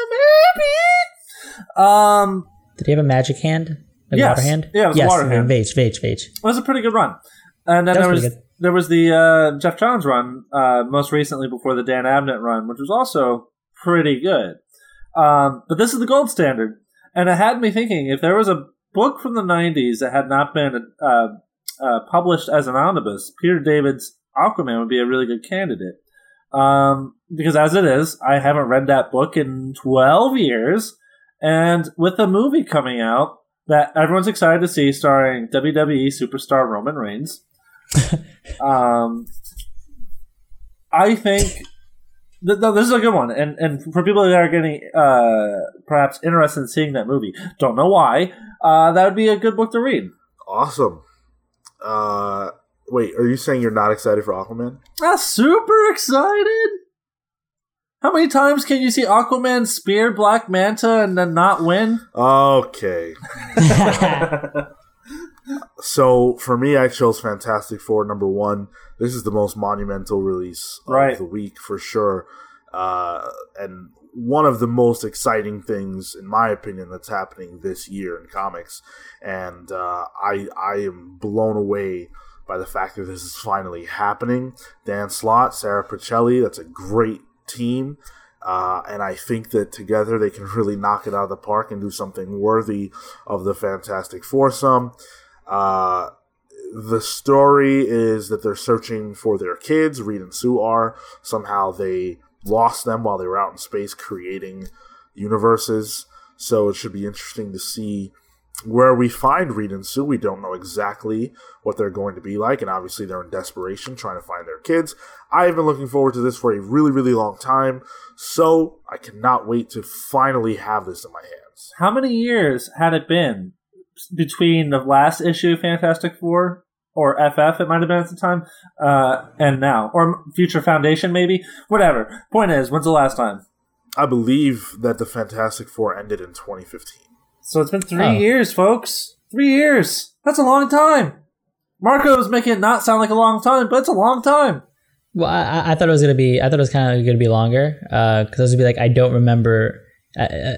maybe. Um, Did he have a magic hand? Like Yes. water hand? Yeah, it was a yes, water hand. Veitch, Veitch, Veitch. it was a pretty good run. And then That there was was good. there was the uh, Geoff Johns run, uh, most recently before the Dan Abnett run, which was also pretty good. Um, but this is the gold standard, and it had me thinking if there was a book from the '90s that had not been uh, uh, published as an omnibus, Peter David's Aquaman would be a really good candidate. Um, because as it is, I haven't read that book in 12 years, and with the movie coming out that everyone's excited to see, starring WWE superstar Roman Reigns, um, I think th- th- this is a good one, and and for people that are getting uh, perhaps interested in seeing that movie, don't know why, uh, that would be a good book to read. Awesome. Uh, wait, are you saying you're not excited for Aquaman? I'm super excited! How many times can you see Aquaman spear Black Manta and then not win? Okay. So for me, I chose Fantastic Four number one. This is the most monumental release of Right. the week for sure, uh, and one of the most exciting things, in my opinion, that's happening this year in comics. And uh, I I am blown away by the fact that this is finally happening. Dan Slott, Sara Pichelli, that's a great team. Uh, and I think that together they can really knock it out of the park and do something worthy of the Fantastic Foursome. Uh, the story is that they're searching for their kids. Reed and Sue are. Somehow they lost them while they were out in space creating universes. So it should be interesting to see where we find Reed and Sue. We don't know exactly what they're going to be like, and obviously they're in desperation trying to find their kids. I have been looking forward to this for a really, really long time, so I cannot wait to finally have this in my hands. How many years had it been between the last issue of Fantastic Four or FF? It might have been at the time, uh, and now, or Future Foundation, maybe. Whatever. Point is, when's the last time? I believe that the Fantastic Four ended in 2015. So it's been three Oh. years, folks. Three years. That's a long time. Marco's making it not sound like a long time, but it's a long time. Well, I, I- I thought it was gonna be. I thought it was kind of gonna be longer because I was gonna be like, I don't remember uh, uh,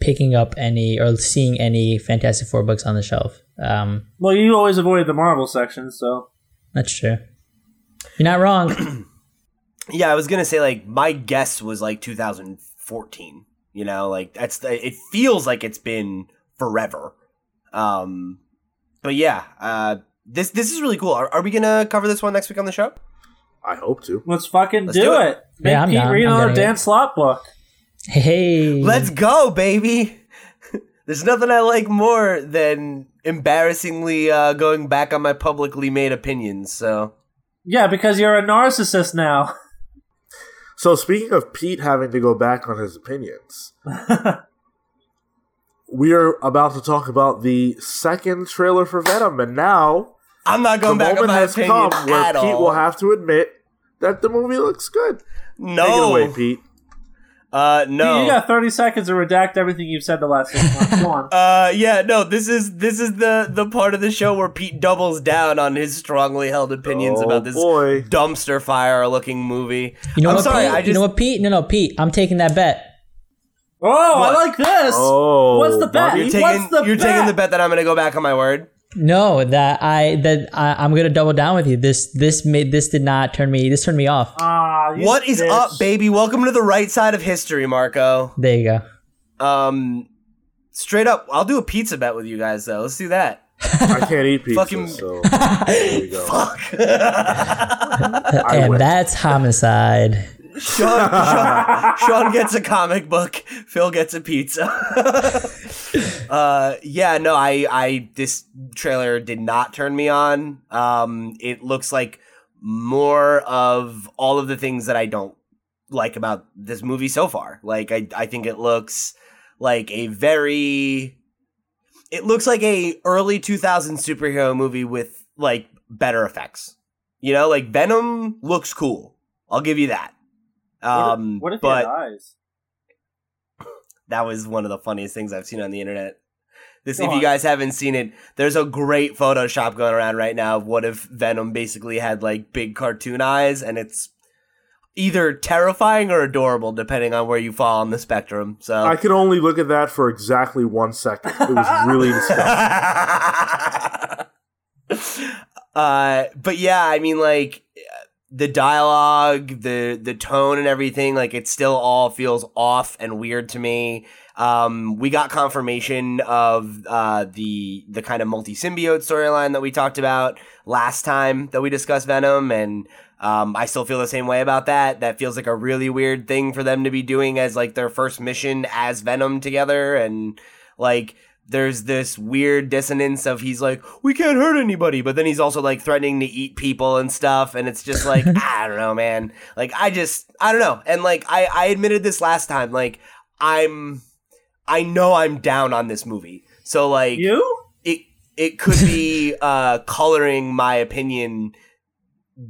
picking up any or seeing any Fantastic Four books on the shelf. Um, Well, you always avoided the Marvel section, so that's true. You're not wrong. Yeah, I was gonna say like my guess was like 2014. You know, like that's the, it feels like it's been forever. Um, but yeah, uh, this this is really cool. Are, are we gonna cover this one next week on the show? I hope to. let's fucking Let's do, do it. it. Make Yeah, I'm Pete down. read I'm another Dan Slott book. Hey, Let's go, baby. There's nothing I like more than embarrassingly uh, going back on my publicly made opinions. So Yeah, because you're a narcissist now. So speaking of Pete having to go back on his opinions, we are about to talk about the second trailer for Venom, and now I'm not the going back on moment my has opinion come where at Pete all. will have to admit that the movie looks good. no, Take it away, Pete. Uh, no. You got 30 seconds to redact everything you've said the last six months. Go on. Uh yeah, no, this is this is the the part of the show where Pete doubles down on his strongly held opinions Oh, about this boy. dumpster fire looking movie. you know I'm what, sorry, Pete? I You know what, Pete? No, no, Pete. I'm taking that bet. Oh, I like this. Oh, What's the bet? You're What's the you're bet? taking the bet that I'm going to go back on my word. No, that I that I, I'm gonna double down with you. This this made this did not turn me. This turned me off. Ah, What is bitch. up, baby? Welcome to the right side of history, Marco. There you go. Um straight up, I'll do a pizza bet with you guys though. Let's do that. I can't eat pizza, Fucking- so there you go. Fuck. And that's homicide. Sean, Sean, Sean gets a comic book. Phil gets a pizza. uh, yeah, no, I, I, this trailer did not turn me on. Um, it looks like more of all of the things that I don't like about this movie so far. Like, I, I think it looks like a very, it looks like a early 2000 superhero movie with like better effects. You know, like Venom looks cool. I'll give you that. Um, what if but he had eyes? that was one of the funniest things I've seen on the internet. This, Go if you guys haven't seen it, there's a great Photoshop going around right now of what if Venom basically had like big cartoon eyes, and it's either terrifying or adorable depending on where you fall on the spectrum. So I could only look at that for exactly one second. It was really disgusting. uh, but yeah, I mean, like the dialogue, the the tone, and everything, like it still all feels off and weird to me. Um, we got confirmation of uh, the the kind of multi symbiote storyline that we talked about last time that we discussed Venom, and um, I still feel the same way about that. That feels like a really weird thing for them to be doing as like their first mission as Venom together, and like there's this weird dissonance of he's like we can't hurt anybody but then he's also like threatening to eat people and stuff and it's just like i don't know man. Like i just i don't know. And like i i admitted this last time like i'm i know i'm down on this movie. So like You? it it could be uh coloring my opinion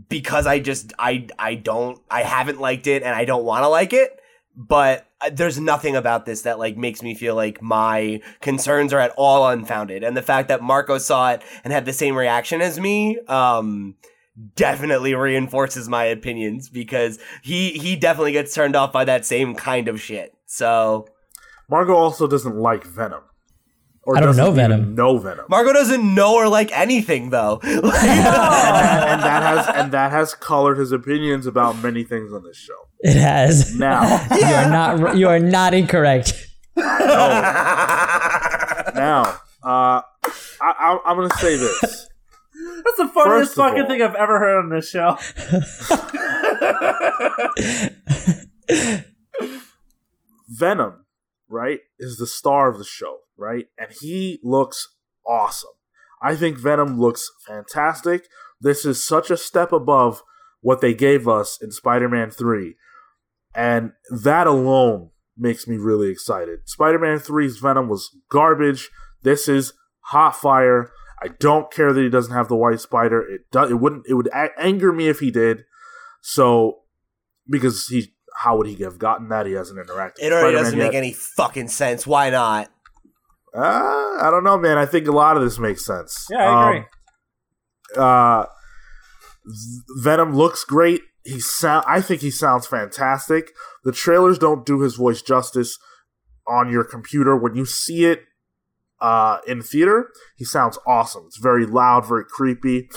because I just I I don't I haven't liked it and I don't want to like it but uh, there's nothing about this that like makes me feel like my concerns are at all unfounded and the fact that Marco saw it and had the same reaction as me um definitely reinforces my opinions because he he definitely gets turned off by that same kind of shit so Marco also doesn't like Venom. Or I don't know Venom. No Venom. Marco doesn't know or like anything though and, that, and that has and that has colored his opinions about many things on this show. It has. Now, You are not. You are not incorrect. now, uh, I, I, I'm going to say this. That's the funniest fucking all- thing I've ever heard on this show. Venom, right, is the star of the show, right, and he looks awesome. I think Venom looks fantastic. This is such a step above what they gave us in Spider-Man Three, and that alone makes me really excited. Spider-Man 3's Venom was garbage. This is hot fire. I don't care that he doesn't have the white spider. It does. It wouldn't. It would a- anger me if he did. So, because he, how would he have gotten that? He hasn't interacted. It already Spider-Man doesn't make any fucking sense. Why not? Uh, I don't know, man. I think a lot of this makes sense. Yeah, I agree. Um, uh, Venom looks great. He sound. I think he sounds fantastic. The trailers don't do his voice justice on your computer. When you see it uh, in theater, he sounds awesome. It's very loud, very creepy.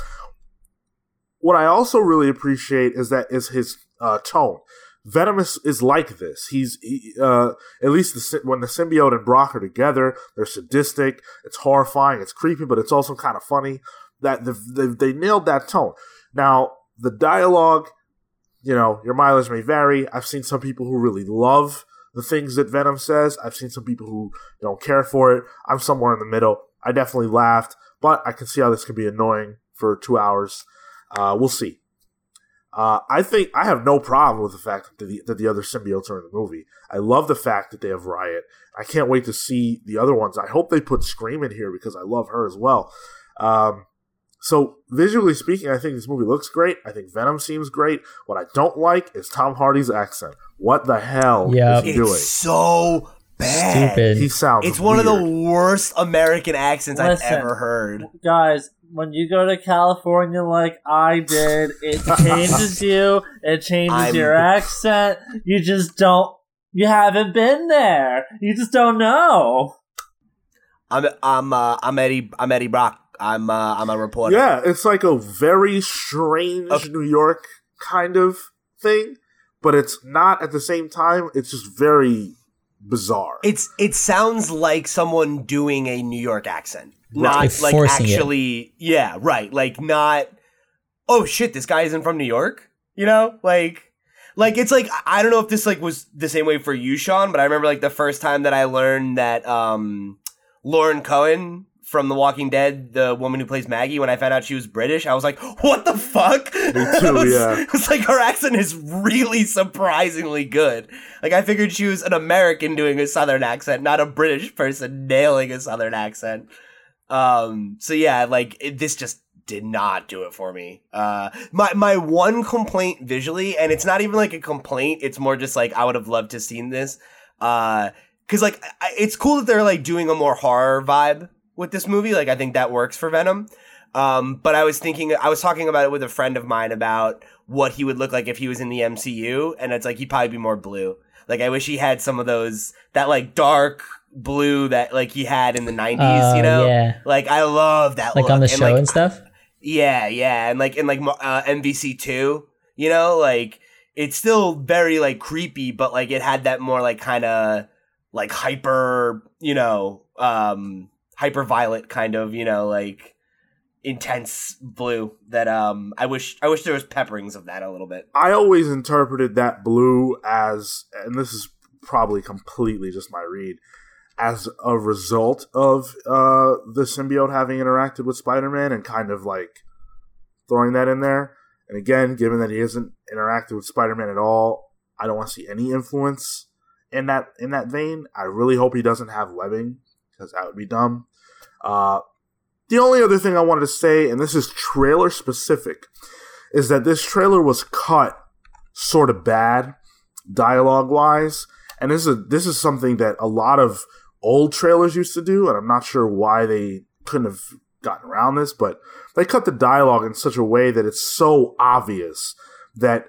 What I also really appreciate is that is his uh, tone. Venomous is, like this. He's he, uh, at least the, when the symbiote and Brock are together, they're sadistic. It's horrifying. It's creepy, but it's also kind of funny. That the, the, they nailed that tone. Now the dialogue, you know, your mileage may vary. I've seen some people who really love the things that Venom says. I've seen some people who don't care for it. I'm somewhere in the middle. I definitely laughed, but I can see how this could be annoying for two hours. Uh, we'll see. Uh, I think I have no problem with the fact that the, that the other symbiotes are in the movie. I love the fact that they have Riot. I can't wait to see the other ones. I hope they put Scream in here because I love her as well. Um, so visually speaking, I think this movie looks great. I think Venom seems great. What I don't like is Tom Hardy's accent. What the hell Yep. is he It's doing? so bad. Stupid. He sounds. It's one of the worst American accents Listen. I've ever heard. Guys, when you go to California like I did, it changes you. It changes I'm- your accent. You just don't. You haven't been there. You just don't know. I'm I'm uh, I'm Eddie I'm Eddie Brock. I'm uh, I'm a reporter. Yeah, it's like a very strange Okay. New York kind of thing, but it's not at the same time. It's just very bizarre. It's it sounds like someone doing a New York accent, not Like like forcing it. actually. Yeah, right. Like not. Oh shit! This guy isn't from New York. You know, like like it's like I don't know if this like was the same way for you, Sean, but I remember like the first time that I learned that um Lauren Cohan from The Walking Dead, the woman who plays Maggie, when I found out she was British, I was like, "What the fuck?" Me too. yeah, it's like her accent is really surprisingly good. Like I figured she was an American doing a Southern accent, not a British person nailing a Southern accent. Um, so yeah, like it, this just did not do it for me. Uh, my my one complaint visually, and it's not even like a complaint. It's more just like I would have loved to seen this. Uh, cause like I, it's cool that they're like doing a more horror vibe with this movie. Like I think that works for Venom. Um, but I was thinking, I was talking about it with a friend of mine about what he would look like if he was in the MCU, and it's like he'd probably be more blue. Like I wish he had some of those that like dark blue that like he had in the 90s uh, you know yeah. like i love that like look. on the and, show like, and stuff yeah yeah and like in like uh, mvc2 you know like it's still very like creepy but like it had that more like kind of like hyper you know um hyper violet kind of you know like intense blue that um I wish I wish there was pepperings of that a little bit. I always interpreted that blue as and this is probably completely just my read as a result of uh the symbiote having interacted with Spider-Man and kind of like throwing that in there. And again, given that he hasn't interacted with Spider-Man at all, I don't want to see any influence in that in that vein. I really hope he doesn't have webbing because that would be dumb. Uh, the only other thing I wanted to say, and this is trailer specific, is that this trailer was cut sort of bad, dialogue wise, and this is this is something that a lot of old trailers used to do, and I'm not sure why they couldn't have gotten around this, but they cut the dialogue in such a way that it's so obvious that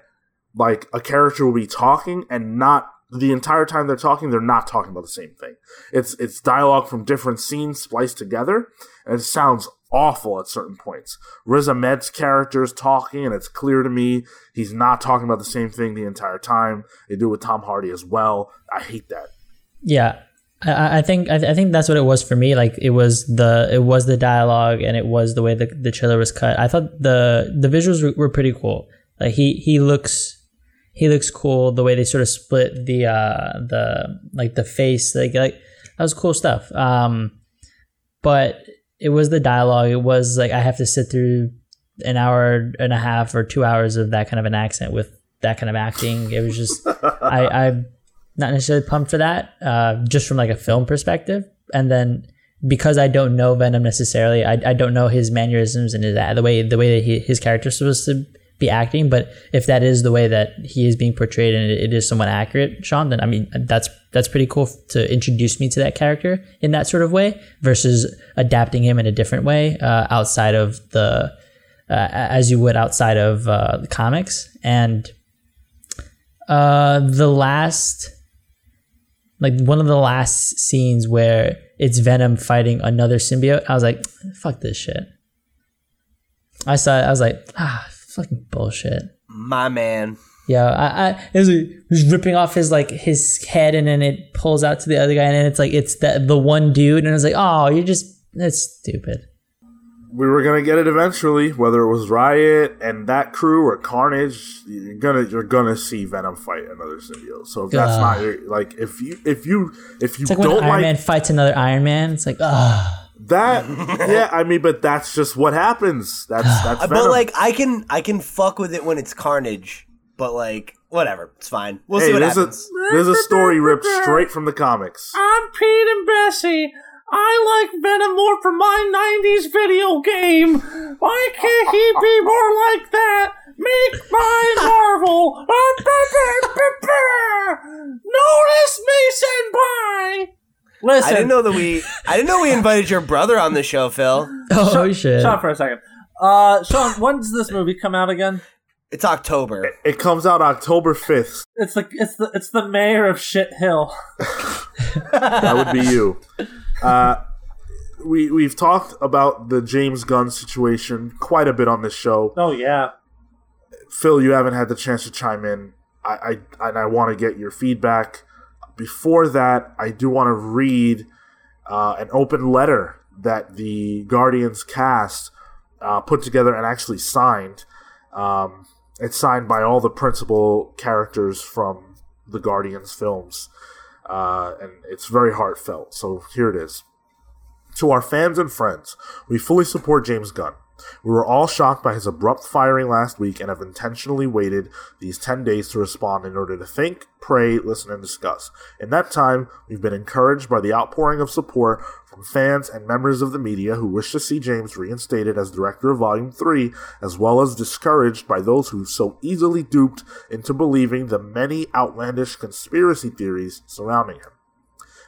like a character will be talking and not the entire time they're talking, they're not talking about the same thing. It's it's dialogue from different scenes spliced together, and it sounds awful at certain points. Riz Ahmed's character is talking, and it's clear to me he's not talking about the same thing the entire time. They do it with Tom Hardy as well. I hate that. Yeah, I, I think I, I, think that's what it was for me. Like it was the it was the dialogue, and it was the way the the trailer was cut. I thought the the visuals were, were pretty cool. Like he he looks he looks cool. The way they sort of split the uh the like the face, like like that was cool stuff. Um, but it was the dialogue. It was like I have to sit through an hour and a half or two hours of that kind of an accent with that kind of acting. It was just I I'm not necessarily pumped for that, uh, just from like a film perspective. And then because I don't know Venom necessarily, I, I don't know his mannerisms and his, the way the way that he, his character is supposed to be acting. But if that is the way that he is being portrayed and it is somewhat accurate, Sean, then I mean that's that's pretty cool to introduce me to that character in that sort of way versus adapting him in a different way uh, outside of the uh, as you would outside of uh, the comics and uh, the last like one of the last scenes where it's Venom fighting another symbiote. I was like, fuck this shit. I saw it, I was like, ah, fucking bullshit. My man. Yeah, I, I it was, it was ripping off his like his head, and then it pulls out to the other guy, and then it's like it's the the one dude, and I was like, oh, you're just that's stupid. We were gonna get it eventually, whether it was Riot and that crew or Carnage. You're gonna you're gonna see Venom fight another symbiote. So if that's not your, like if you if you if you it's like don't when Iron like Man fights another Iron Man, it's like ah. That, yeah, I mean, but that's just what happens. That's that's. Venom. But like, I can I can fuck with it when it's Carnage, but like, whatever, it's fine. We'll hey, see what there's happens. a there's a story ripped straight from the comics. I'm Pete and Bessie. I like Venom more from my 90s video game. Why can't he be more like that? Make my Marvel. A pepper pepper! Notice me, Senpai. Listen. I didn't know that we. I didn't know we invited your brother on the show, Phil. Oh shit! Sean, for a second. Uh, Sean, when does this movie come out again? It's October. It comes out October fifth. It's the it's the it's the mayor of Shit Hill. that would be you. Uh, we we've talked about the James Gunn situation quite a bit on this show. Oh yeah, Phil, you haven't had the chance to chime in. I, I and I want to get your feedback before that, I do want to read uh, an open letter that the Guardians cast uh, put together and actually signed. Um, it's signed by all the principal characters from the Guardians films, uh, and it's very heartfelt. So here it is. To our fans and friends, we fully support James Gunn. We were all shocked by his abrupt firing last week and have intentionally waited these 10 days to respond in order to think, pray, listen, and discuss. In that time, we've been encouraged by the outpouring of support from fans and members of the media who wish to see James reinstated as director of Volume 3, as well as discouraged by those who so easily duped into believing the many outlandish conspiracy theories surrounding him.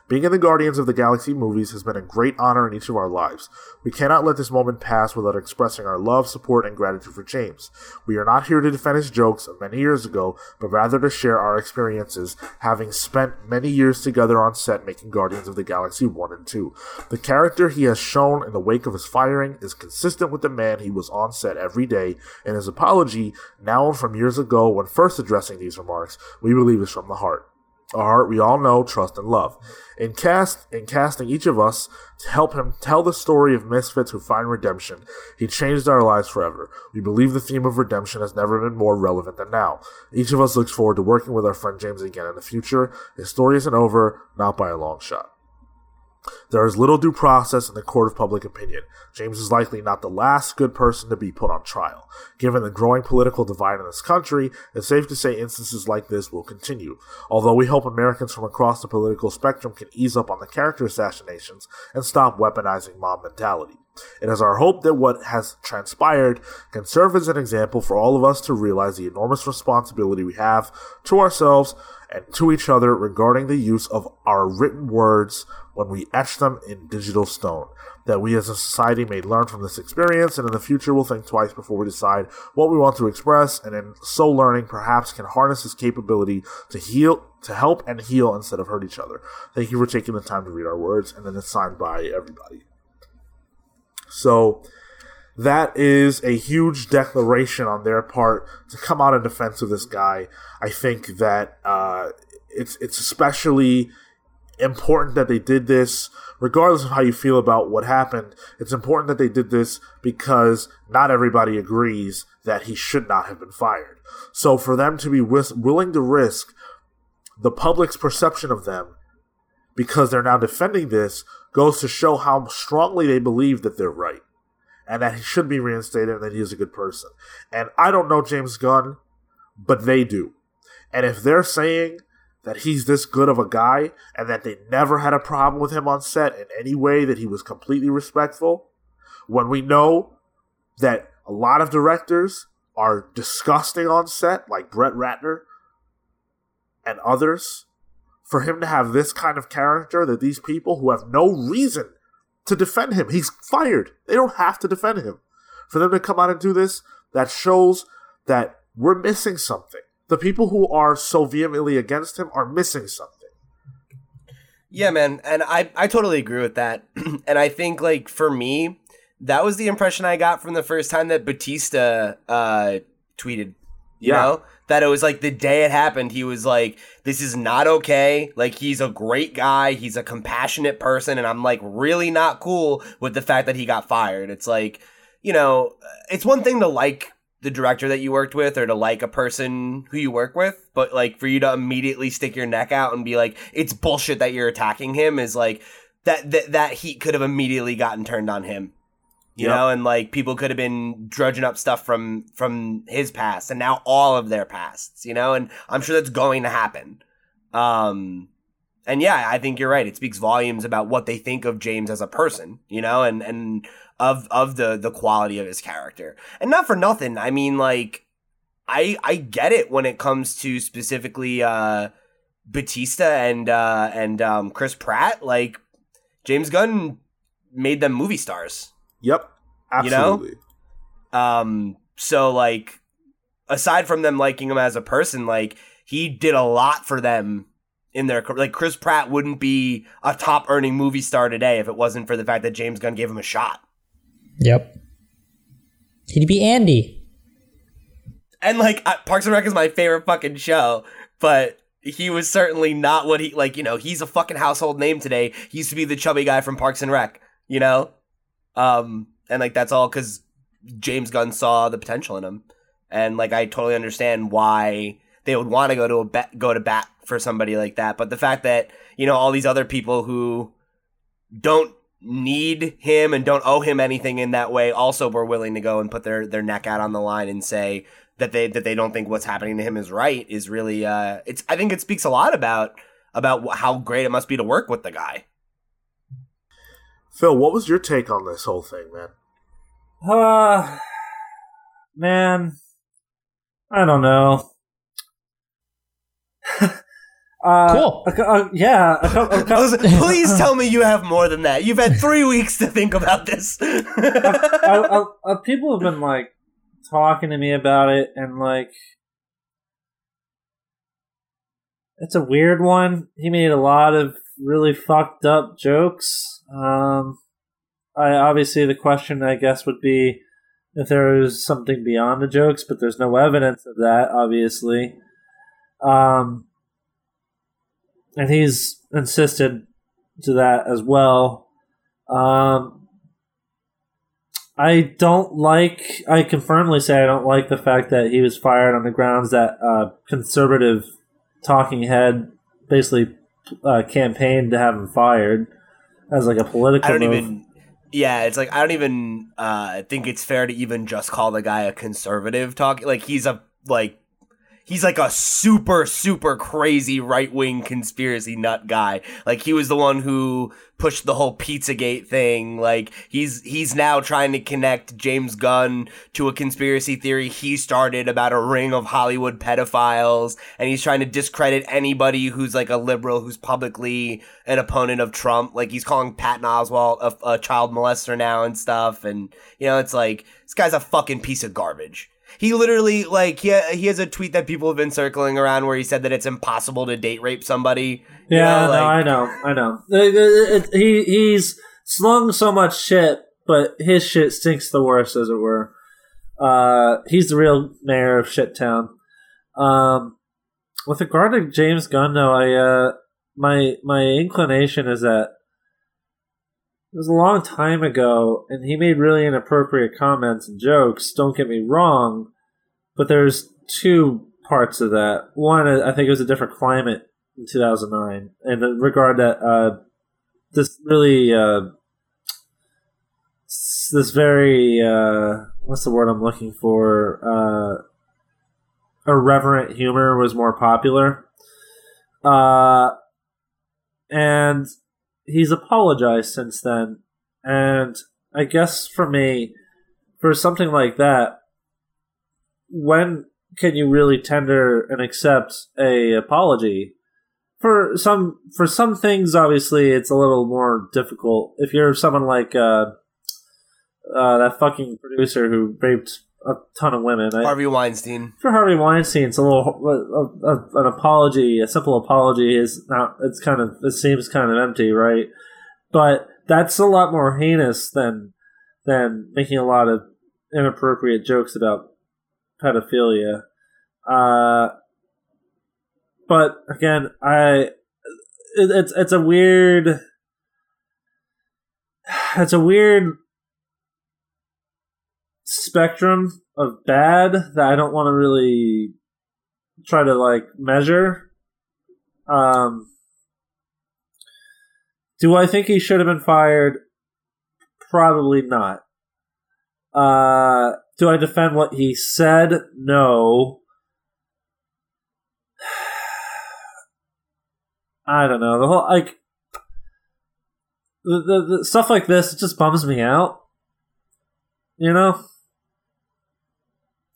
Being in the Guardians of the Galaxy movies has been a great honor in each of our lives. We cannot let this moment pass without expressing our love, support, and gratitude for James. We are not here to defend his jokes of many years ago, but rather to share our experiences, having spent many years together on set making Guardians of the Galaxy 1 and 2. The character he has shown in the wake of his firing is consistent with the man he was on set every day, and his apology, now from years ago when first addressing these remarks, we believe is from the heart a heart we all know, trust, and love. In cast in casting each of us to help him tell the story of misfits who find redemption, he changed our lives forever. We believe the theme of redemption has never been more relevant than now. Each of us looks forward to working with our friend James again in the future. His story isn't over, not by a long shot. There is little due process in the court of public opinion. James is likely not the last good person to be put on trial. Given the growing political divide in this country, it's safe to say instances like this will continue. Although we hope Americans from across the political spectrum can ease up on the character assassinations and stop weaponizing mob mentality. It is our hope that what has transpired can serve as an example for all of us to realize the enormous responsibility we have to ourselves and to each other regarding the use of our written words when we etch them in digital stone. That we as a society may learn from this experience and in the future will think twice before we decide what we want to express and in so learning perhaps can harness this capability to heal to help and heal instead of hurt each other. Thank you for taking the time to read our words and then it's signed by everybody. So that is a huge declaration on their part to come out in defense of this guy. I think that uh, it's it's especially important that they did this, regardless of how you feel about what happened. It's important that they did this because not everybody agrees that he should not have been fired. So for them to be willing to risk the public's perception of them because they're now defending this goes to show how strongly they believe that they're right and that he should be reinstated and that he is a good person. And I don't know James Gunn, but they do. And if they're saying that he's this good of a guy and that they never had a problem with him on set in any way, that he was completely respectful, when we know that a lot of directors are disgusting on set, like Brett Ratner and others, for him to have this kind of character that these people who have no reason to defend him. He's fired. They don't have to defend him. For them to come out and do this, that shows that we're missing something. The people who are so vehemently against him are missing something. Yeah, man, and I I totally agree with that. and I think like for me, that was the impression I got from the first time that Batista uh tweeted. Yeah. know? that it was like the day it happened, he was like, this is not okay. Like, he's a great guy. He's a compassionate person. And I'm like, really not cool with the fact that he got fired. It's like, you know, it's one thing to like the director that you worked with or to like a person who you work with, but like for you to immediately stick your neck out and be like, it's bullshit that you're attacking him is like, that, that, that heat could have immediately gotten turned on him you yep. know and like people could have been drudging up stuff from from his past and now all of their pasts you know and i'm sure that's going to happen. Um and yeah i think you're right. It speaks volumes about what they think of james as a person you know and and of of the the quality of his character. And not for nothing i mean like i i get it when it comes to specifically uh batista and uh and um chris pratt. Like james gunn made them movie stars Yep. Absolutely. You know? Um so like aside from them liking him as a person, like he did a lot for them in their like Chris Pratt wouldn't be a top earning movie star today if it wasn't for the fact that James Gunn gave him a shot. Yep. He'd be Andy. And like Parks and Rec is my favorite fucking show, but he was certainly not what he like, you know, he's a fucking household name today. He used to be the chubby guy from Parks and Rec, you know? Um, and like that's all because James Gunn saw the potential in him. and like I totally understand why they would want to go to a bat, go to bat for somebody like that. But the fact that you know all these other people who don't need him and don't owe him anything in that way also were willing to go and put their their neck out on the line and say that they that they don't think what's happening to him is right is really uh it's I think it speaks a lot about about how great it must be to work with the guy. Phil, what was your take on this whole thing, man? Uh, man, I don't know. uh, Cool. a cou- uh, yeah. a cou- a cou- I was- Please tell me you have more than that. You've had three weeks to think about this. I, I, uh, people have been like talking to me about it, and like, it's a weird one. He made a lot of really fucked up jokes. Um, I obviously the question I guess would be if there is something beyond the jokes, but there's no evidence of that, obviously. Um, and he's insisted to that as well. Um, I don't like. I can firmly say I don't like the fact that he was fired on the grounds that uh, conservative talking head basically uh, campaigned to have him fired as like a political. I don't move. even. Yeah, it's like I don't even uh, think it's fair to even just call the guy a conservative. Talk like he's a like he's like a super super crazy right wing conspiracy nut guy. Like he was the one who pushed the whole Pizzagate thing. Like he's he's now trying to connect James Gunn to a conspiracy theory he started about a ring of Hollywood pedophiles, and he's trying to discredit anybody who's like a liberal who's publicly an opponent of Trump. Like he's calling Patton Oswalt a, a child molester now and stuff, and you know it's like this guy's a fucking piece of garbage. He literally like he he has a tweet that people have been circling around where he said that it's impossible to date rape somebody. You Yeah, know, no, I know, I know. He he's slung so much shit, but his shit stinks the worst, as it were. Uh, he's the real mayor of Shittown. Um, with regard to James Gunn, though, I uh, my my inclination is that it was a long time ago, and he made really inappropriate comments and jokes. Don't get me wrong, but there's two parts of that. One, I think it was a different climate in 2009, in the regard that uh, this really uh, this very uh, what's the word I'm looking for uh, irreverent humor was more popular, uh, and he's apologized since then. And I guess for me, for something like that, when can you really tender and accept a apology? For some for some things, obviously, it's a little more difficult. If you're someone like uh, uh, that fucking producer who raped a ton of women, I, Harvey Weinstein. for Harvey Weinstein, it's a little a, a, an apology, a simple apology is not. It's kind of it seems kind of empty, right? But that's a lot more heinous than than making a lot of inappropriate jokes about pedophilia. Uh, but again, I it, it's it's a weird it's a weird spectrum of bad that I don't want to really try to like measure. Um, do I think he should have been fired? Probably not. Uh, do I defend what he said? No. I don't know. The whole like the, the, the stuff like this it just bums me out. You know?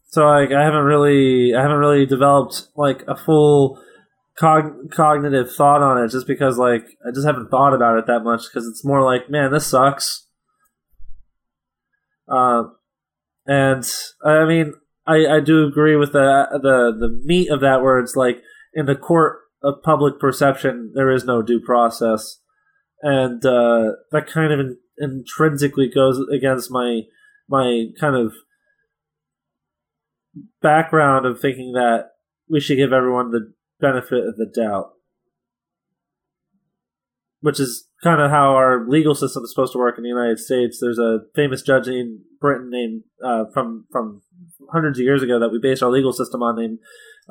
So like I haven't really I haven't really developed like a full cog- cognitive thought on it just because like I just haven't thought about it that much because it's more like man this sucks. Uh, and I mean I, I do agree with the the the meat of that where it's like in the court of public perception there is no due process and uh, that kind of in, intrinsically goes against my my kind of background of thinking that we should give everyone the benefit of the doubt, which is kind of how our legal system is supposed to work in the United States. There's a famous judge in Britain named uh, from from hundreds of years ago that we based our legal system on, named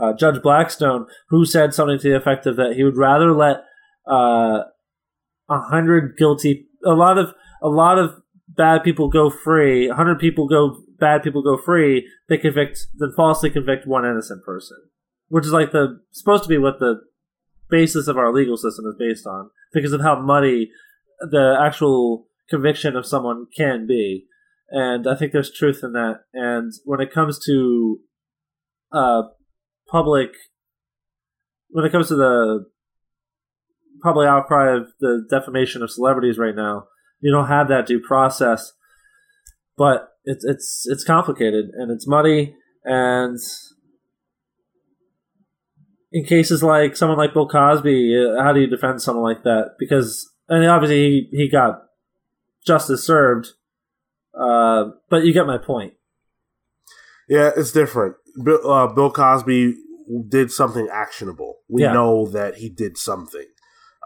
uh, Judge Blackstone, who said something to the effect of that he would rather let uh, a hundred guilty, a lot of a lot of bad people go free, a hundred people go bad people go free, they convict than falsely convict one innocent person, which is like the supposed to be what the basis of our legal system is based on because of how muddy the actual conviction of someone can be. And I think there's truth in that. And when it comes to uh, public, when it comes to the public outcry of the defamation of celebrities right now, you don't have that due process. But it's it's it's complicated and it's muddy and in cases like someone like Bill Cosby, uh, how do you defend someone like that? Because and obviously he, he got justice served, uh, but you get my point. Yeah, it's different. Bill, uh, Bill Cosby did something actionable. We Yeah. know that he did something.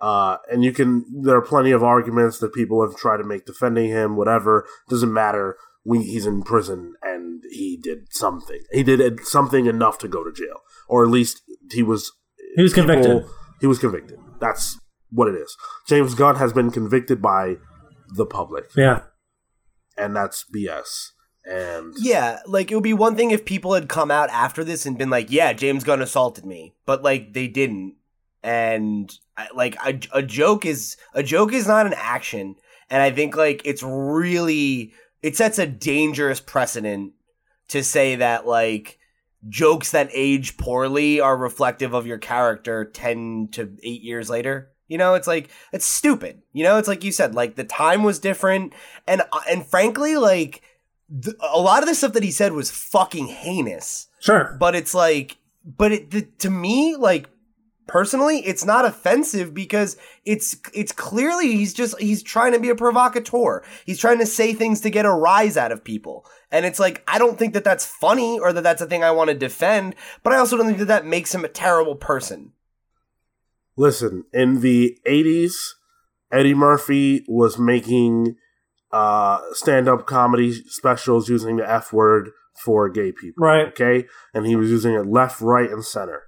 Uh, and you can, there are plenty of arguments that people have tried to make defending him, whatever. Doesn't matter. We, he's in prison and he did something. He did something enough to go to jail. Or at least he was He was convicted. people- he was convicted. That's what it is. James Gunn has been convicted by the public, Yeah, and that's BS. And Yeah, like it would be one thing if people had come out after this and been like, "Yeah, James Gunn assaulted me," but like they didn't, and I- like a, a joke is a joke is not an action, and I think like it's really it sets a dangerous precedent to say that like jokes that age poorly are reflective of your character 10 to 8 years later. You know it's like it's stupid. You know it's like you said like the time was different. And uh, and frankly like th- a lot of the stuff that he said was fucking heinous. Sure. but it's like but it the, to me like personally it's not offensive because it's it's clearly he's just he's trying to be a provocateur he's trying to say things to get a rise out of people and it's like i don't think that that's funny or that that's a thing i want to defend but i also don't think that that makes him a terrible person Listen, in the 80s, Eddie Murphy was making uh, stand up comedy specials using the F word for gay people. Right. Okay? And he was using it left, right, and center.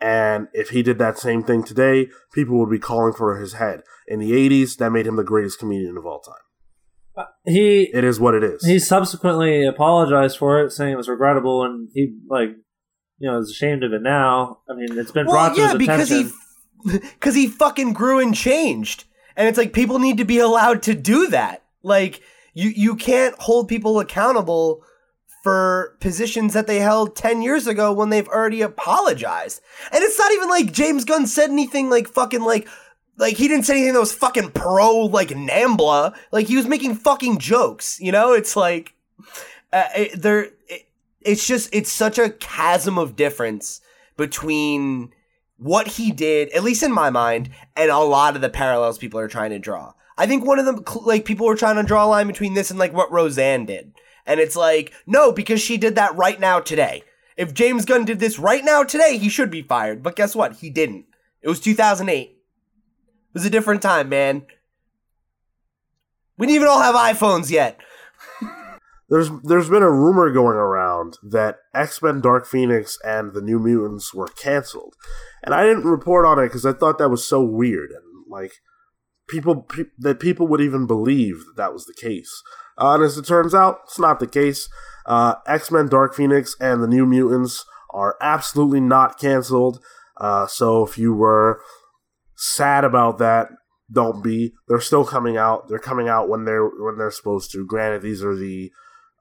And if he did that same thing today, people would be calling for his head. In the 80s, that made him the greatest comedian of all time. Uh, he It is what it is. he subsequently apologized for it, saying it was regrettable, and he like you know is ashamed of it now. I mean, it's been brought to his because attention. he because he fucking grew and changed and it's like people need to be allowed to do that like you you can't hold people accountable for positions that they held 10 years ago when they've already apologized and it's not even like james gunn said anything like fucking like like he didn't say anything that was fucking pro like nambla like he was making fucking jokes you know it's like uh, it, there it, it's just it's such a chasm of difference between what he did, at least in my mind, and a lot of the parallels people are trying to draw. I think one of them, like, people were trying to draw a line between this and, like, what Roseanne did. And it's like, no, because she did that right now today. If James Gunn did this right now today, he should be fired. But guess what? He didn't. It was 2008. It was a different time, man. We didn't even all have iPhones yet. There's there's been a rumor going around that X Men Dark Phoenix and the New Mutants were canceled, and I didn't report on it because I thought that was so weird and like people pe- that people would even believe that that was the case. Uh, and as it turns out, it's not the case. Uh, X Men Dark Phoenix and the New Mutants are absolutely not canceled. Uh, so if you were sad about that, don't be. They're still coming out. They're coming out when they're when they're supposed to. Granted, these are the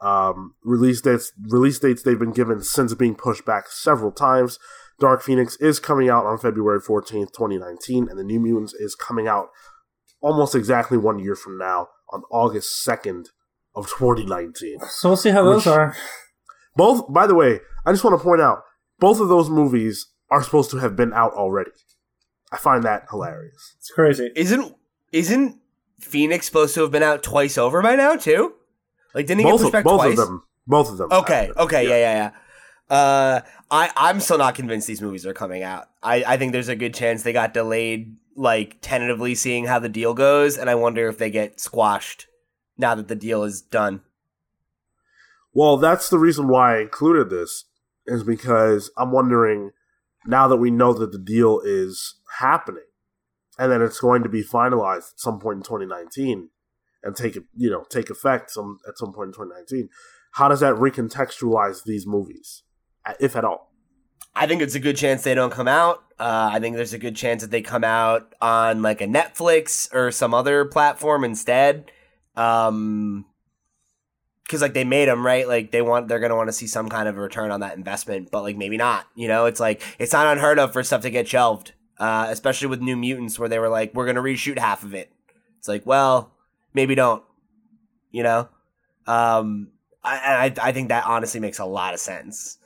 um, release dates release dates they've been given since being pushed back several times. Dark Phoenix is coming out on February 14th, 2019, and the New Mutants is coming out almost exactly one year from now on August 2nd of 2019. so we'll see how those are. Both, by the way, I just want to point out, both of those movies are supposed to have been out already. I find that hilarious. It's crazy. Isn't isn't Phoenix supposed to have been out twice over by now too? Like didn't he Both, get pushed of, back both twice? of them. Both of them. Okay, actually. okay, yeah, yeah, yeah. Uh, I I'm still not convinced these movies are coming out. I I think there's a good chance they got delayed, like tentatively seeing how the deal goes, and I wonder if they get squashed now that the deal is done. Well, that's the reason why I included this is because I'm wondering now that we know that the deal is happening and that it's going to be finalized at some point in 2019 and take you know take effect some at some point in 2019 how does that recontextualize these movies if at all I think it's a good chance they don't come out. Uh, I think there's a good chance that they come out on like a Netflix or some other platform instead. Um, because like they made them right, like they want they're gonna want to see some kind of return on that investment, but like maybe not. You know, it's like it's not unheard of for stuff to get shelved, uh, especially with New Mutants, where they were like, we're gonna reshoot half of it. It's like, well, maybe don't. You know, um, I I, I think that honestly makes a lot of sense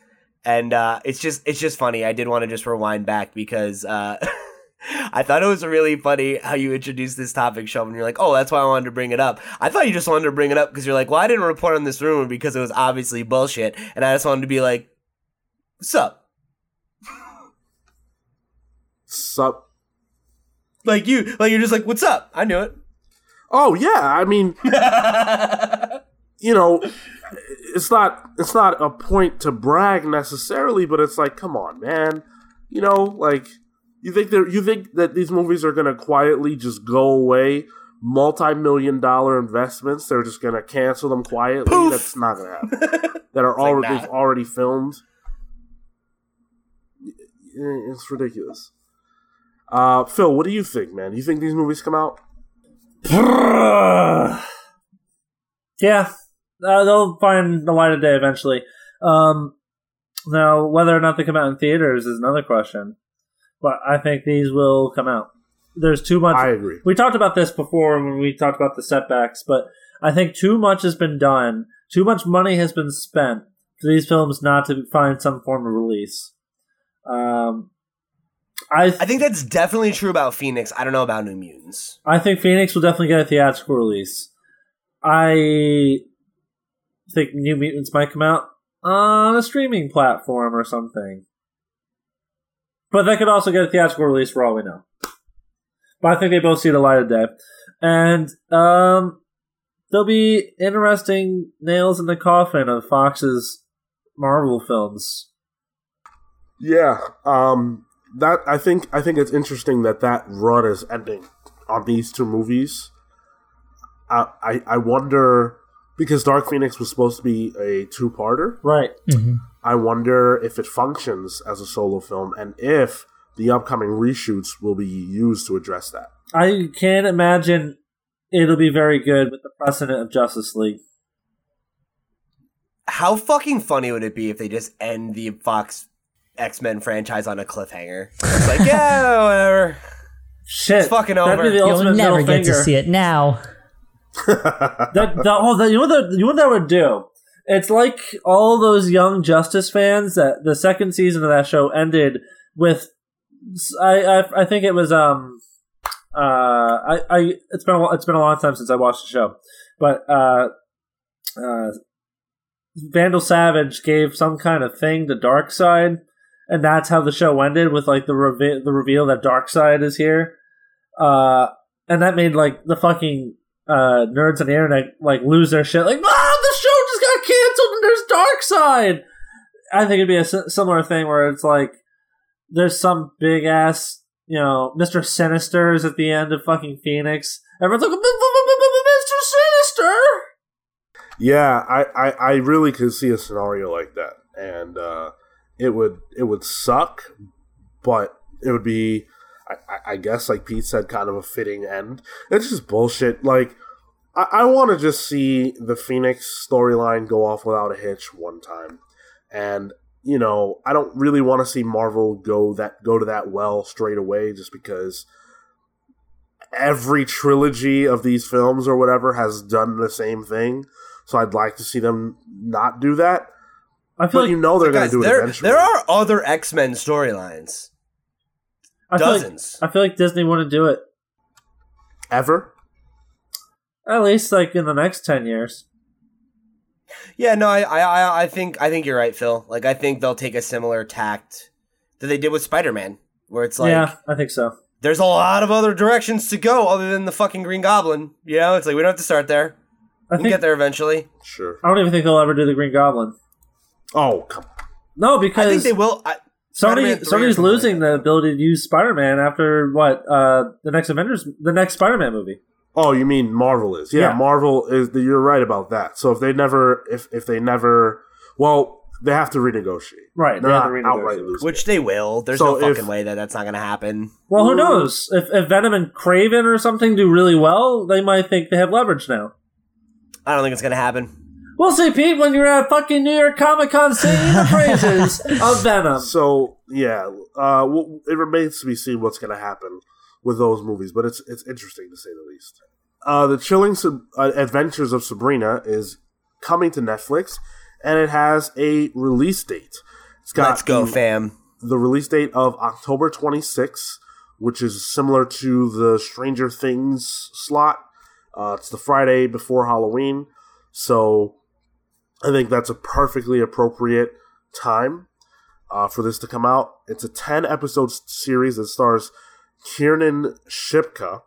and uh, it's just it's just funny. I did want to just rewind back because uh, I thought it was really funny how you introduced this topic, Sheldon. You're like, oh, that's why I wanted to bring it up. I thought you just wanted to bring it up because you're like, well, I didn't report on this rumor because it was obviously bullshit, and I just wanted to be like, sup, sup, like you, like you're just like, what's up? I knew it. Oh yeah, I mean, you know, it's not it's not a point to brag necessarily, but it's like, come on, man. You know, like you think that you think that these movies are gonna quietly just go away, multi-million dollar investments, they're just gonna cancel them quietly. Poof! That's not gonna happen. that are already like, already filmed. It's ridiculous. Uh, Phil, what do you think, man? Do you think these movies come out? yeah, uh, they'll find the light of day eventually. Um, now, whether or not they come out in theaters is another question, but I think these will come out. There's too much. I agree. We talked about this before when we talked about the setbacks, but I think too much has been done. Too much money has been spent for these films not to find some form of release. Um, I th- I think that's definitely true about Phoenix. I don't know about New Mutants. I think Phoenix will definitely get a theatrical release. I think New Mutants might come out on a streaming platform or something. But they could also get a theatrical release for all we know. But I think they both see the light of day. And um, there'll be interesting nails in the coffin of Fox's Marvel films. Yeah, um, that I think I think it's interesting that that run is ending on these two movies. I I, I wonder because Dark Phoenix was supposed to be a two-parter. Right. Mm-hmm. I wonder if it functions as a solo film and if the upcoming reshoots will be used to address that. I can't imagine it'll be very good with the precedent of Justice League. How fucking funny would it be if they just end the Fox X Men franchise on a cliffhanger? It's like, yeah, whatever. Shit, it's fucking over. You'll never get to see it now that, that, oh, that, you know what? You know that would do? It's like all those young Justice fans that the second season of that show ended with. I I, I think it was um uh I, I it's been a, it's been a long time since I watched the show, but uh uh Vandal Savage gave some kind of thing to Darkseid, and that's how the show ended with like the reve- the reveal that Darkseid is here. Uh, and that made like the fucking uh, nerds on the internet like lose their shit. Like, ah, the show just got canceled and there's Darkseid. I think it'd be a similar thing where it's like there's some big ass, you know, Mister Sinister is at the end of fucking Phoenix. Everyone's like, Mister Sinister. Yeah, I, I, I really could see a scenario like that, and uh, it would it would suck, but it would be I, I, guess, like Pete said, kind of a fitting end. It's just bullshit. Like, I, I want to just see the Phoenix storyline go off without a hitch one time, and you know, I don't really want to see Marvel go that go to that well straight away, just because every trilogy of these films or whatever has done the same thing. So I'd like to see them not do that. I feel but like you know they're going to do it there, eventually. There are other X Men storylines. I Dozens. Feel like, I feel like Disney wouldn't do it ever. At least like in the next ten years. Yeah, no, I, I, I think, I think you're right, Phil. Like, I think they'll take a similar tact that they did with Spider-Man, where it's like, yeah, I think so. There's a lot of other directions to go other than the fucking Green Goblin. You know, it's like we don't have to start there. I We'll think get there eventually. Sure. I don't even think they'll ever do the Green Goblin. Oh, come No, because I think they will. I, Sony Spider-Man 3 or Sony's losing like the ability to use Spider-Man after what uh, the next Avengers, the next Spider-Man movie. Oh, you mean Marvel is? Yeah, Yeah. Marvel is. You're right about that. So if they never, if if they never, well, they have to renegotiate. Right, They're they have not to outright renegotiate. losing. which they will. There's So no if- fucking way that that's not going to happen. Well, who knows? If, if Venom and Kraven or something do really well, they might think they have leverage now. I don't think it's going to happen. We'll see, Pete, when you're at fucking New York Comic Con singing the praises of Venom. So yeah, uh, well, it remains to be seen what's going to happen with those movies, but it's it's interesting to say the least. Uh, the chilling Sab- uh, adventures of Sabrina is coming to Netflix, and it has a release date. It's got Let's go, the- fam. the release date of October 26th, which is similar to the Stranger Things slot. Uh, it's the Friday before Halloween, so I think that's a perfectly appropriate time uh, for this to come out. It's a 10 episode series that stars Kiernan Shipka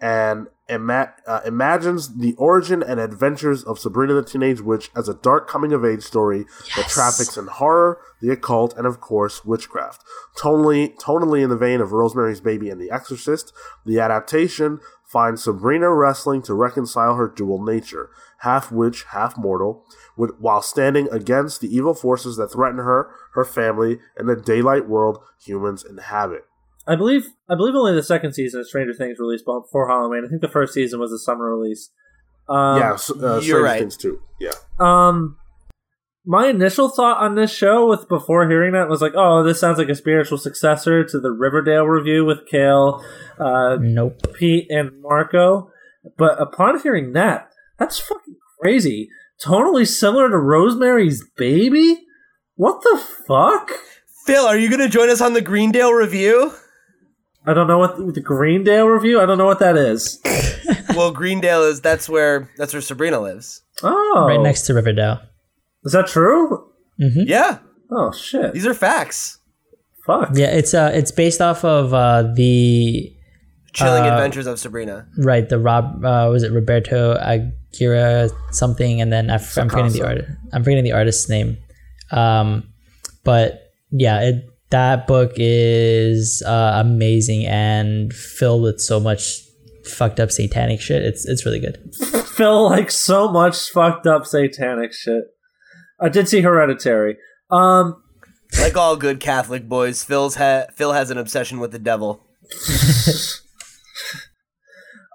and ima- uh, imagines the origin and adventures of Sabrina the Teenage Witch as a dark coming of age story that traffics in horror, the occult, and of course witchcraft. Tonally, tonally in the vein of Rosemary's Baby and The Exorcist, the adaptation finds Sabrina wrestling to reconcile her dual nature, half witch, half mortal, with, while standing against the evil forces that threaten her, her family, and the daylight world humans inhabit. I believe I believe only the second season of Stranger Things released before Halloween. I think the first season was a summer release. Um, yeah, s- uh, you're Stranger right. Things too. Yeah. Um, my initial thought on this show, with before hearing that, was like, "Oh, this sounds like a spiritual successor to the Riverdale review with Kale, uh, Nope. Pete, and Marco." But upon hearing that, that's fucking crazy. Totally similar to Rosemary's Baby. What the fuck? Phil, are you going to join us on the Greendale review? I don't know what the Greendale review. I don't know what that is. well, Greendale is that's where that's where Sabrina lives. Oh, Right next to Riverdale. Is that true? Yeah, Oh shit! these are facts. Fuck. Yeah, it's uh, it's based off of uh, the Chilling Uh, Adventures of Sabrina. right the Rob uh, was it Roberto Aguirre something, and then I f- I'm forgetting the Sacasa. art. I'm forgetting the artist's name. Um, but yeah, it that book is uh, amazing and filled with so much fucked up satanic shit. It's it's really good. Phil like so much fucked up satanic shit. I did see Hereditary. Um, Like all good Catholic boys, Phil's ha- Phil has an obsession with the devil.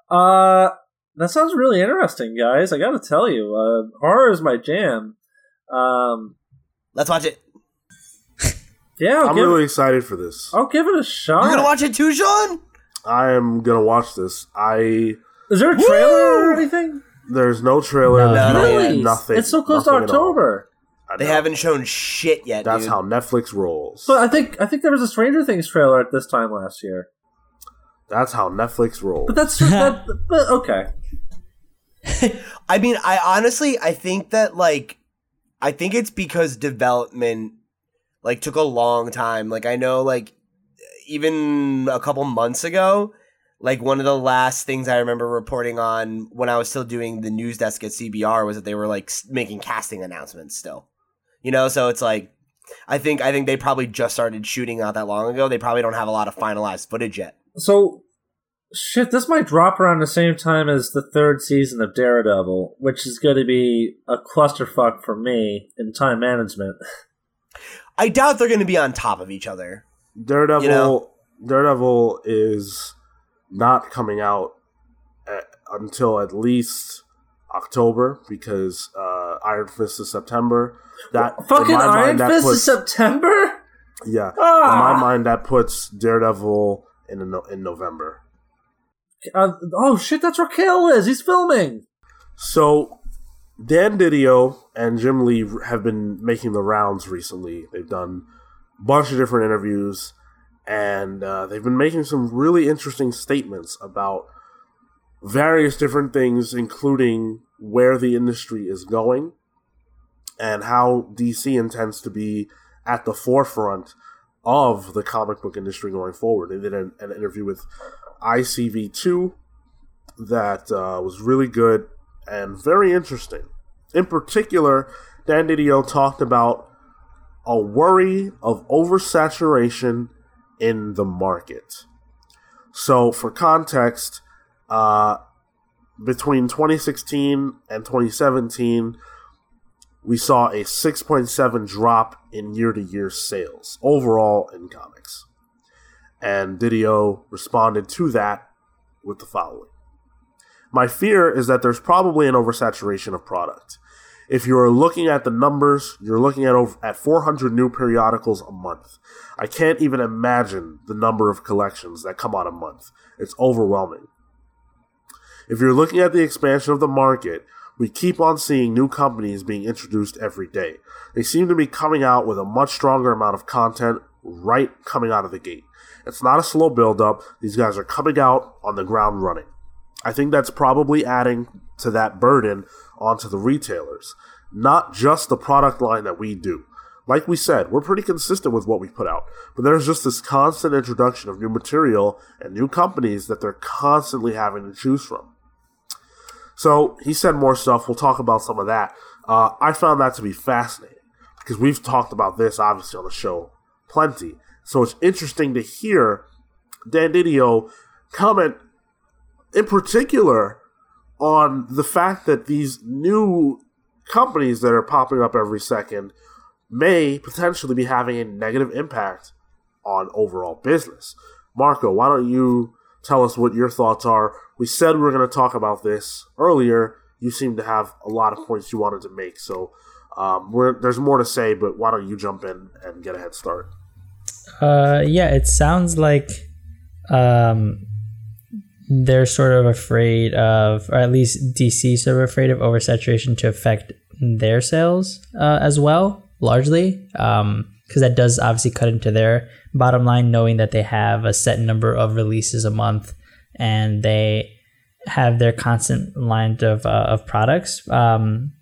uh, that sounds really interesting, guys. I gotta tell you, uh, horror is my jam. Um, Let's watch it. yeah, I'll, I'm give, really excited for this. I'll give it a shot. You're gonna watch it too, Sean? I am gonna watch this. I Is there a trailer or anything? there's no trailer. No. there's No, no- Really? nothing. It's so close to nothing at. October. I They haven't shown shit yet. That's dude. how Netflix rolls. But I think I think there was a Stranger Things trailer at this time last year. That's how Netflix rolls. But that's that, but, okay. I mean, I honestly, I think that like, I think it's because development like took a long time. Like I know, like even a couple months ago, like one of the last things I remember reporting on when I was still doing the news desk at CBR was that they were like making casting announcements still. You know, so it's like. I think I think they probably just started shooting not that long ago. They probably don't have a lot of finalized footage yet. So, shit, this might drop around the same time as the third season of Daredevil, which is going to be a clusterfuck for me in time management. I doubt they're going to be on top of each other. Daredevil. You know? Daredevil is not coming out at, until at least October because uh, Iron Fist is September. That Fucking Iron mind, Fist puts- is September? Yeah, Ah! in my mind, that puts Daredevil in a no- in November. Uh, oh shit, that's where Kale is. He's filming. So Dan Didio and Jim Lee have been making the rounds recently. They've done a bunch of different interviews, and uh, they've been making some really interesting statements about various different things, including where the industry is going and how DC intends to be at the forefront of the comic book industry going forward. They did an, an interview with ICV2 that uh, was really good and very interesting. In particular, Dan Didio talked about a worry of oversaturation in the market. So, for context, uh, between 2016 and 2017, we saw a 6.7 drop in year to year sales overall in comics. And Didio responded to that with the following My fear is that there's probably an oversaturation of product. If you're looking at the numbers, you're looking at over at 400 new periodicals a month. I can't even imagine the number of collections that come out a month. It's overwhelming. If you're looking at the expansion of the market, we keep on seeing new companies being introduced every day. They seem to be coming out with a much stronger amount of content right coming out of the gate. It's not a slow build up. These guys are coming out on the ground running. I think that's probably adding to that burden onto the retailers, not just the product line that we do. Like we said, we're pretty consistent with what we put out, but there's just this constant introduction of new material and new companies that they're constantly having to choose from. So he said more stuff. We'll talk about some of that. Uh, I found that to be fascinating because we've talked about this obviously on the show plenty. So it's interesting to hear Dan Didio comment in particular on the fact that these new companies that are popping up every second may potentially be having a negative impact on overall business. Marco, why don't you tell us what your thoughts are? We said we were going to talk about this earlier. You seem to have a lot of points you wanted to make, so um, there's more to say. But why don't you jump in and get a head start? Uh, yeah, it sounds like um, they're sort of afraid of, or at least DC sort of afraid of oversaturation to affect their sales uh, as well, largely, because that does obviously cut into their bottom line, knowing that they have a set number of releases a month and they have their constant line of uh, of products. Um,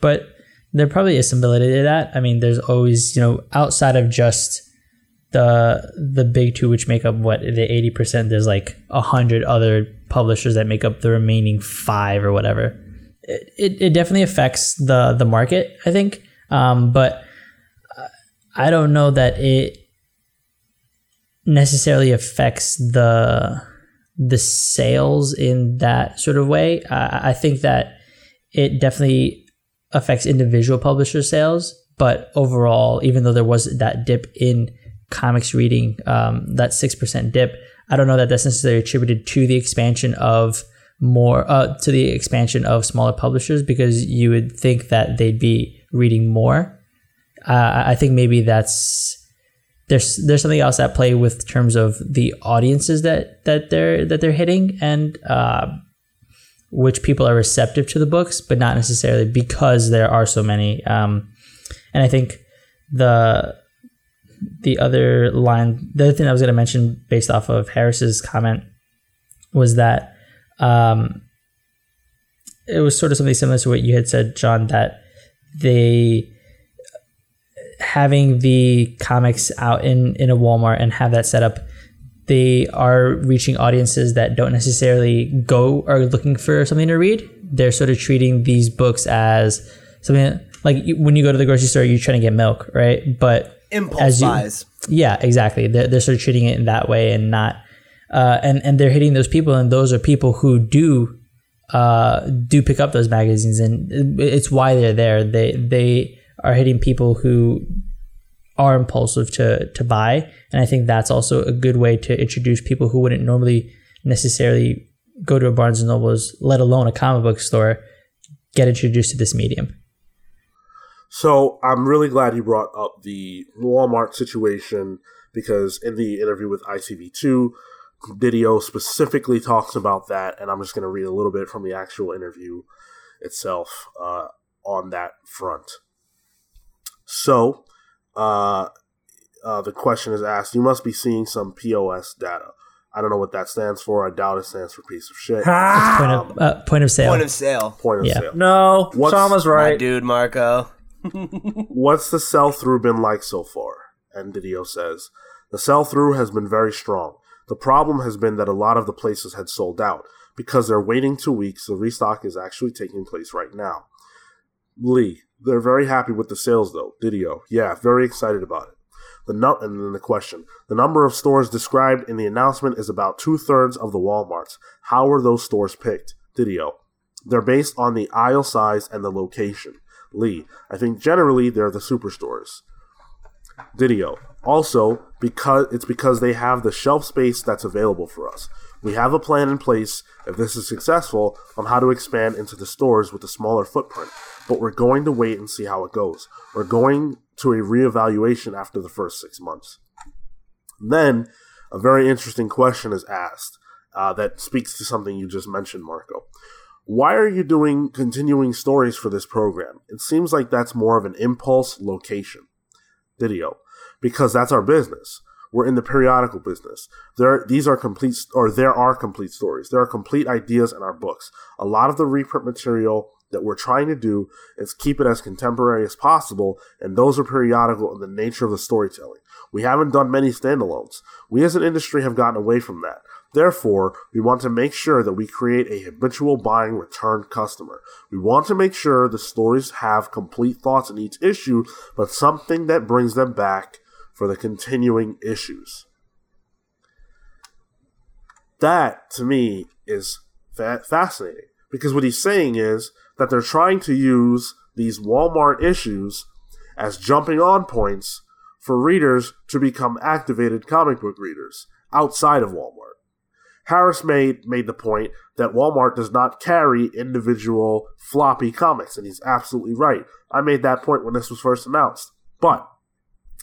but there probably is some validity to that. I mean, there's always you know outside of just the the big two, which make up what the eighty percent. There's like a hundred other publishers that make up the remaining five or whatever. It, it, it definitely affects the the market, I think. Um, but I don't know that it necessarily affects the the sales in that sort of way. I, I think that it definitely affects individual publisher sales, but overall, even though there was that dip in comics reading, um, that 6% dip, I don't know that that's necessarily attributed to the expansion of more, uh, to the expansion of smaller publishers because you would think that they'd be reading more. Uh, I think maybe that's there's there's something else at play with terms of the audiences that that they're that they're hitting and uh, which people are receptive to the books, but not necessarily because there are so many. Um, and I think the the other line, the other thing I was going to mention based off of Harris's comment was that um, it was sort of something similar to what you had said, John, that they having the comics out in in a Walmart and have that set up they are reaching audiences that don't necessarily go or looking for something to read. They're sort of treating these books as something like when you go to the grocery store, you're trying to get milk, right? But impulse you, buys. Yeah, exactly. They're, they're sort of treating it in that way and not, uh, and and they're hitting those people, and those are people who do uh, do pick up those magazines, and it's why they're there. They they are hitting people who are impulsive to to buy, and I think that's also a good way to introduce people who wouldn't normally necessarily go to a Barnes and Nobles, let alone a comic book store, get introduced to this medium. So I'm really glad you brought up the Walmart situation because in the interview with ICV2, Didio specifically talks about that, and I'm just going to read a little bit from the actual interview itself uh, on that front. So, uh, uh, the question is asked, you must be seeing some POS data. I don't know what that stands for. I doubt it stands for piece of shit. point, of, uh, point of sale. Point of sale. Point of yeah. sale. No, What's, Shama's right. My dude, Marco. what's the sell through been like so far? And Didio says, the sell through has been very strong. The problem has been that a lot of the places had sold out. Because they're waiting two weeks, the restock is actually taking place right now. Lee, they're very happy with the sales though. Didio, yeah, very excited about it. The nu- and then the question: the number of stores described in the announcement is about two thirds of the WalMarts. How were those stores picked? Didio, they're based on the aisle size and the location. Lee, I think generally they're the superstores. Didio, also because it's because they have the shelf space that's available for us. We have a plan in place, if this is successful, on how to expand into the stores with a smaller footprint. But we're going to wait and see how it goes. We're going to a reevaluation after the first six months. Then, a very interesting question is asked uh, that speaks to something you just mentioned, Marco. Why are you doing continuing stories for this program? It seems like that's more of an impulse location. Didio. Because that's our business. We're in the periodical business. There, these are complete, or there are complete stories. There are complete ideas in our books. A lot of the reprint material that we're trying to do is keep it as contemporary as possible, and those are periodical in the nature of the storytelling. We haven't done many standalones. We as an industry have gotten away from that. Therefore, we want to make sure that we create a habitual buying return customer. We want to make sure the stories have complete thoughts in each issue, but something that brings them back for the continuing issues. That, to me, is fa- fascinating because what he's saying is that they're trying to use these Walmart issues as jumping on points for readers to become activated comic book readers outside of Walmart. Harris made made the point that Walmart does not carry individual floppy comics, and he's absolutely right. I made that point when this was first announced. But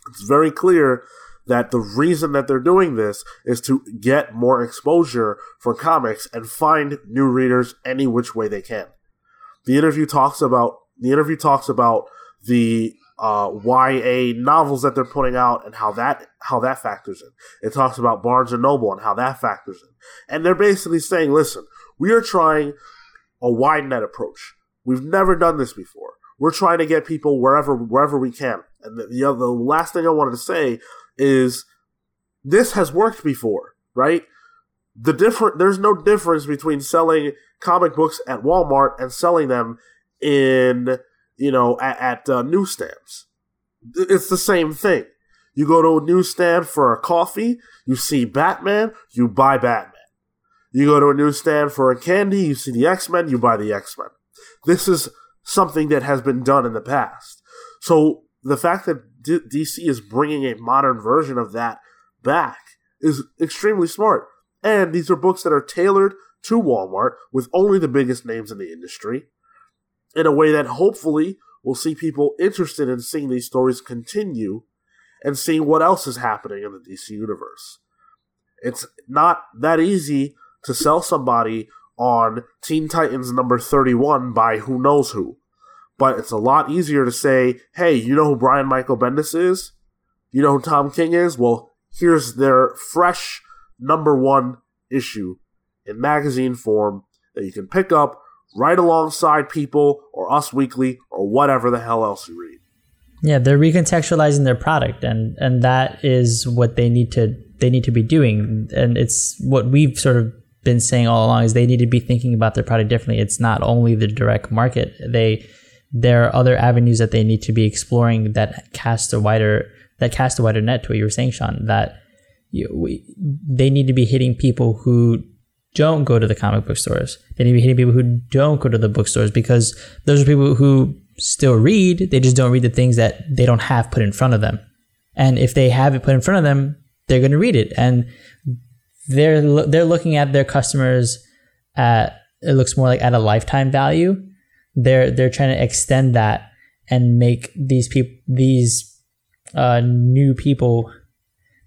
it's very clear that the reason that they're doing this is to get more exposure for comics and find new readers any which way they can. The interview talks about the interview talks about the uh, YA novels that they're putting out and how that how that factors in. It talks about Barnes and Noble and how that factors in. And they're basically saying, listen, we are trying a wide net approach. We've never done this before. We're trying to get people wherever wherever we can. And the, the, the last thing I wanted to say is this has worked before, right? The different there's no difference between selling comic books at Walmart and selling them in you know, at, at uh, newsstands. It's the same thing. You go to a newsstand for a coffee, you see Batman, you buy Batman. You go to a newsstand for a candy, you see the X Men, you buy the X Men. This is something that has been done in the past. So the fact that D- DC is bringing a modern version of that back is extremely smart. And these are books that are tailored to Walmart with only the biggest names in the industry in a way that hopefully will see people interested in seeing these stories continue and seeing what else is happening in the DC universe. It's not that easy to sell somebody on Teen Titans number 31 by who knows who. But it's a lot easier to say, hey, you know who Brian Michael Bendis is? You know who Tom King is? Well, here's their fresh number one issue in magazine form that you can pick up right alongside people or Us Weekly or whatever the hell else you read. Yeah, they're recontextualizing their product, and and that is what they need to they need to be doing, and it's what we've sort of been saying all along is they need to be thinking about their product differently. It's not only the direct market; they there are other avenues that they need to be exploring that cast a wider that cast a wider net. To what you were saying, Sean, that you, we, they need to be hitting people who don't go to the comic book stores. They need to be hitting people who don't go to the bookstores because those are people who still read. They just don't read the things that they don't have put in front of them. And if they have it put in front of them, they're going to read it. And they're they're looking at their customers at it looks more like at a lifetime value. They're they're trying to extend that and make these people these uh, new people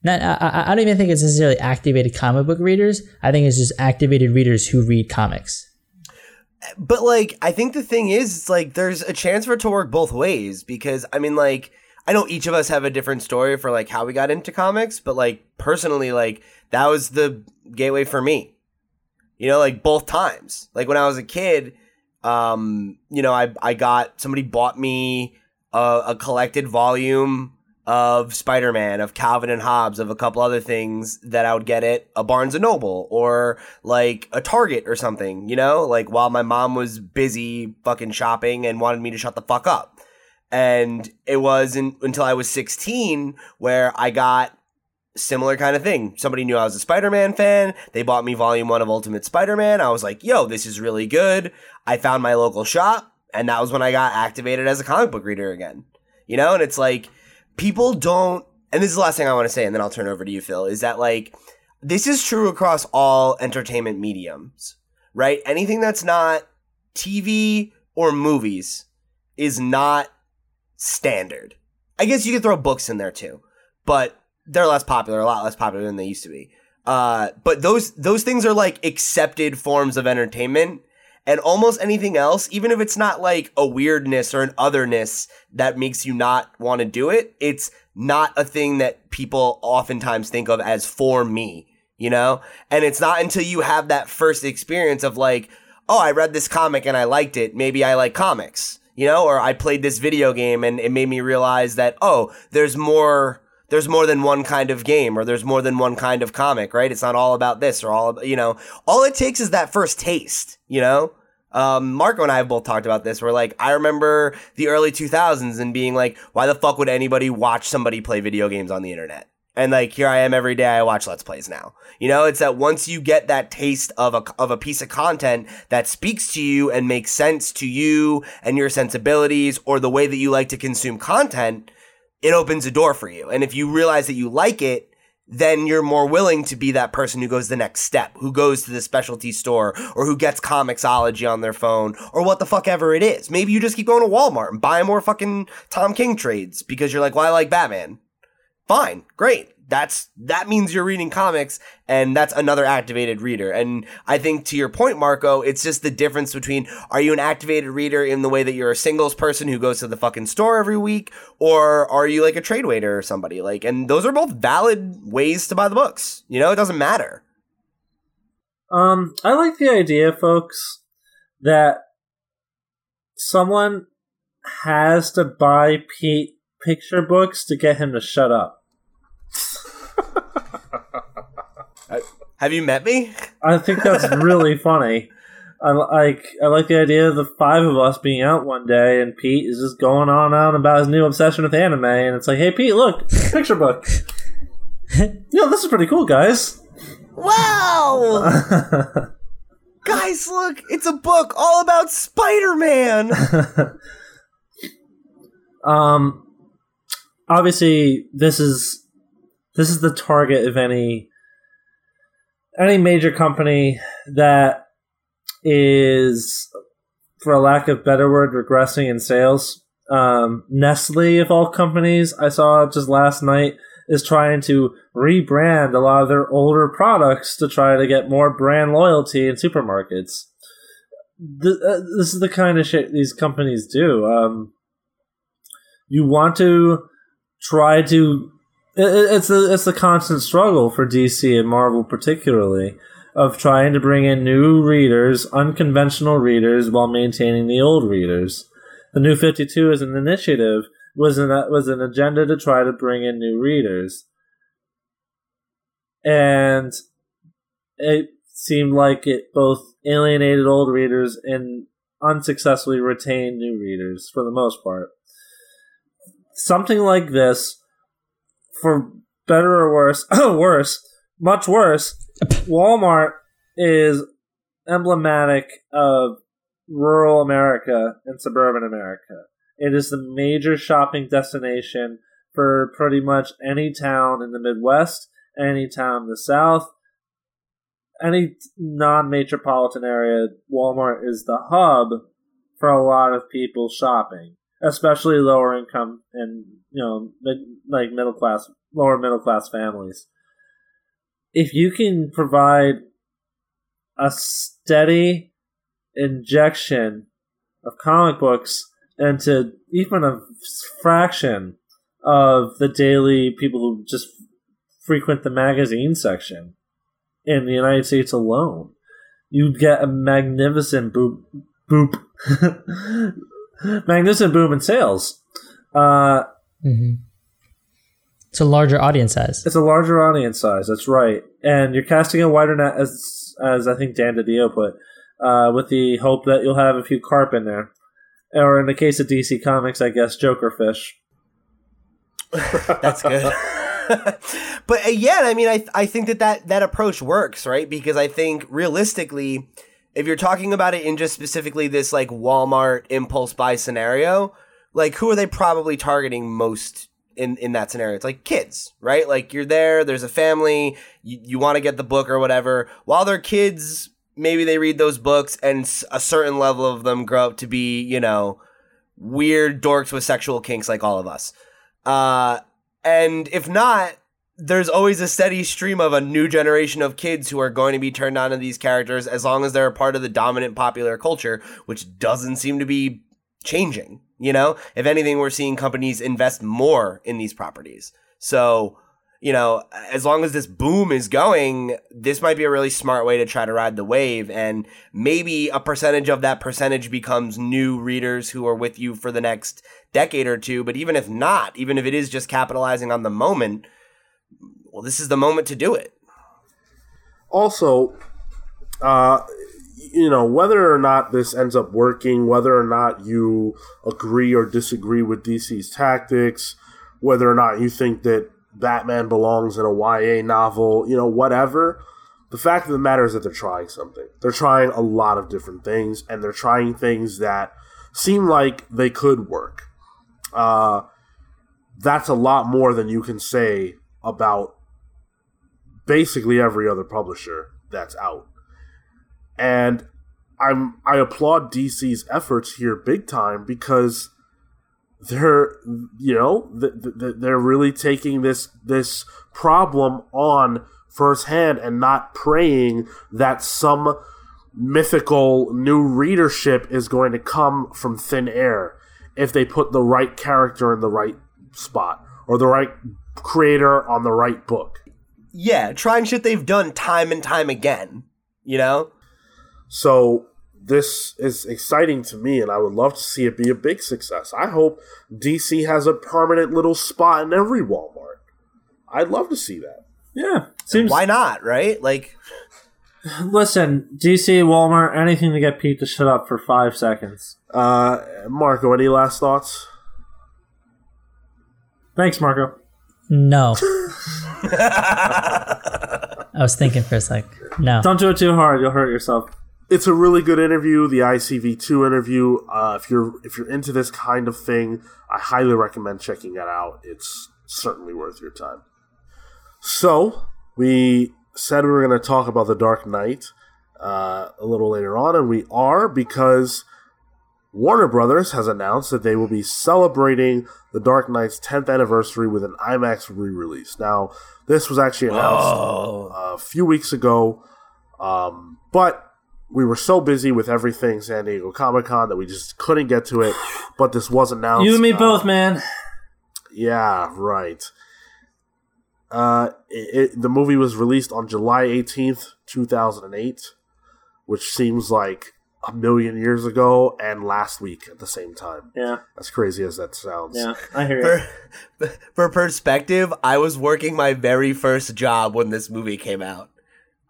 not I, I don't even think it's necessarily activated comic book readers. I think it's just activated readers who read comics. But like, I think the thing is, it's like there's a chance for it to work both ways because I mean, like, I know each of us have a different story for like how we got into comics, but like personally, like that was the gateway for me. You know, like both times. Like when I was a kid, um, you know, I I got somebody bought me a, a collected volume of Spider-Man, of Calvin and Hobbes, of a couple other things that I would get at a Barnes and Noble or like a Target or something, you know, like while my mom was busy fucking shopping and wanted me to shut the fuck up. And it wasn't until I was 16 where I got similar kind of thing. Somebody knew I was a Spider-Man fan. They bought me volume 1 of Ultimate Spider-Man. I was like, "Yo, this is really good." I found my local shop, and that was when I got activated as a comic book reader again. You know, and it's like people don't and this is the last thing I want to say and then I'll turn over to you Phil is that like this is true across all entertainment mediums, right? Anything that's not TV or movies is not standard. I guess you could throw books in there too, but they're less popular, a lot less popular than they used to be. Uh, but those those things are like accepted forms of entertainment, and almost anything else, even if it's not like a weirdness or an otherness that makes you not want to do it, it's not a thing that people oftentimes think of as for me, you know? And it's not until you have that first experience of like, oh, I read this comic and I liked it. Maybe I like comics, you know, or I played this video game and it made me realize that, oh, there's more there's more than one kind of game or there's more than one kind of comic, right? It's not all about this or all, about, you know, all it takes is that first taste, you know? Um, Marco and I have both talked about this. We're like, I remember the early 2000s and being like, why the fuck would anybody watch somebody play video games on the internet? And like, here I am every day. I watch Let's Plays now. You know, it's that once you get that taste of a, of a piece of content that speaks to you and makes sense to you and your sensibilities or the way that you like to consume content, it opens a door for you. And if you realize that you like it, then you're more willing to be that person who goes the next step, who goes to the specialty store, or who gets Comixology on their phone, or what the fuck ever it is. Maybe you just keep going to Walmart and buy more fucking Tom King trades because you're like, well, I like Batman. Fine, great that's that means you're reading comics and that's another activated reader. And i think to your point marco it's just the difference between are you an activated reader in the way that you're a singles person who goes to the fucking store every week or are you like a trade waiter or somebody? Like and those are both valid ways to buy the books you know? It doesn't matter. Um i like the idea folks that someone has to buy Pete picture books to get him to shut up Have you met me? I think that's really funny. I like I like the idea of the five of us being out one day and Pete is just going on out about his new obsession with anime and it's like, hey Pete, look, picture book. Yo, this is pretty cool, guys. Wow! guys, look, it's a book all about Spider-Man. um obviously this is this is the target of any any major company that is, for a lack of better word, regressing in sales. Um, Nestle, of all companies, I saw just last night, is trying to rebrand a lot of their older products to try to get more brand loyalty in supermarkets. Uh, this is the kind of shit these companies do. Um, you want to try to it's a it's the constant struggle for DC and Marvel particularly of trying to bring in new readers, unconventional readers, while maintaining the old readers. The New Fifty Two as an initiative was an was an agenda to try to bring in new readers, and it seemed like it both alienated old readers and unsuccessfully retained new readers for the most part. Something like this for better or worse, worse, much worse, Walmart is emblematic of rural America and suburban America. It is the major shopping destination for pretty much any town in the Midwest, any town in the South, any non metropolitan area. Walmart is the hub for a lot of people shopping especially lower income and you know mid, like middle class, lower middle class families. If you can provide a steady injection of comic books into even a fraction of the daily people who just frequent the magazine section in the United States alone, you'd get a magnificent boop boop magnificent boom in sales. Uh, mm-hmm. It's a larger audience size. It's a larger audience size. That's right, and you're casting a wider net, as as I think Dan DiDio put, uh, with the hope that you'll have a few carp in there, or in the case of DC Comics, I guess Joker fish. That's good. but again, I mean, I I think that, that that approach works, right? Because I think realistically, if you're talking about it in just specifically this like Walmart impulse buy scenario, like who are they probably targeting most in in that scenario? It's like kids, right? Like you're there, there's a family, you, you want to get the book or whatever. While they're kids, maybe they read those books and a certain level of them grow up to be, you know, weird dorks with sexual kinks like all of us. Uh and if not, there's always a steady stream of a new generation of kids who are going to be turned on to these characters as long as they're a part of the dominant popular culture, which doesn't seem to be changing. You know, if anything, we're seeing companies invest more in these properties. So, you know, as long as this boom is going, this might be a really smart way to try to ride the wave. And maybe a percentage of that percentage becomes new readers who are with you for the next decade or two. But even if not, even if it is just capitalizing on the moment, well, this is the moment to do it. Also, uh, you know, whether or not this ends up working, whether or not you agree or disagree with DC's tactics, whether or not you think that Batman belongs in a YA novel, you know, whatever. The fact of the matter is that they're trying something. They're trying a lot of different things, and they're trying things that seem like they could work. Uh, that's a lot more than you can say about basically every other publisher that's out. And I'm I applaud DC's efforts here big time because they're you know they're really taking this this problem on firsthand and not praying that some mythical new readership is going to come from thin air if they put the right character in the right spot or the right creator on the right book. Yeah, trying shit they've done time and time again, you know? So this is exciting to me, and I would love to see it be a big success. I hope DC has a permanent little spot in every Walmart. I'd love to see that. Yeah, seems. Why not? Right? Like, listen, DC, Walmart, anything to get Pete to shut up for five seconds. Uh, Marco, any last thoughts? Thanks, Marco. No. I was thinking for a sec. No. Don't do it too hard. You'll hurt yourself it's a really good interview. The ICV2 interview. Uh, if you're if you're into this kind of thing, I highly recommend checking it out. It's certainly worth your time. So we said we were going to talk about the Dark Knight uh, a little later on, and we are because Warner Brothers has announced that they will be celebrating the Dark Knight's 10th anniversary with an IMAX re-release. Now, this was actually announced a few weeks ago, um, but we were so busy with everything San Diego Comic Con that we just couldn't get to it. But this was announced. You and me uh, both, man. Yeah, right. Uh, it, it, the movie was released on July 18th, 2008, which seems like a million years ago and last week at the same time. Yeah. As crazy as that sounds. Yeah, I hear for, for perspective, I was working my very first job when this movie came out.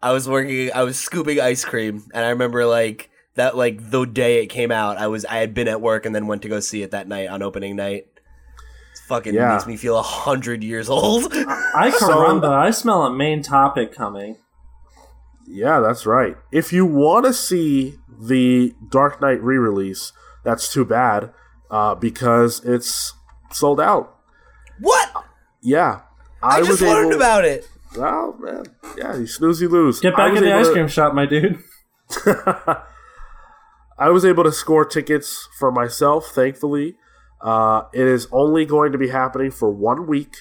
I was working, I was scooping ice cream, and I remember like that, like the day it came out, I was, I had been at work and then went to go see it that night on opening night. It's fucking yeah. makes me feel a hundred years old. I caramba, so, I smell a main topic coming. Yeah, that's right. If you want to see the Dark Knight re-release, that's too bad uh, because it's sold out. What? Yeah, I, I just learned able, about it. Oh man, yeah, you snooze, you lose. Get back in the ice to... cream shop, my dude. I was able to score tickets for myself, thankfully. Uh, it is only going to be happening for one week.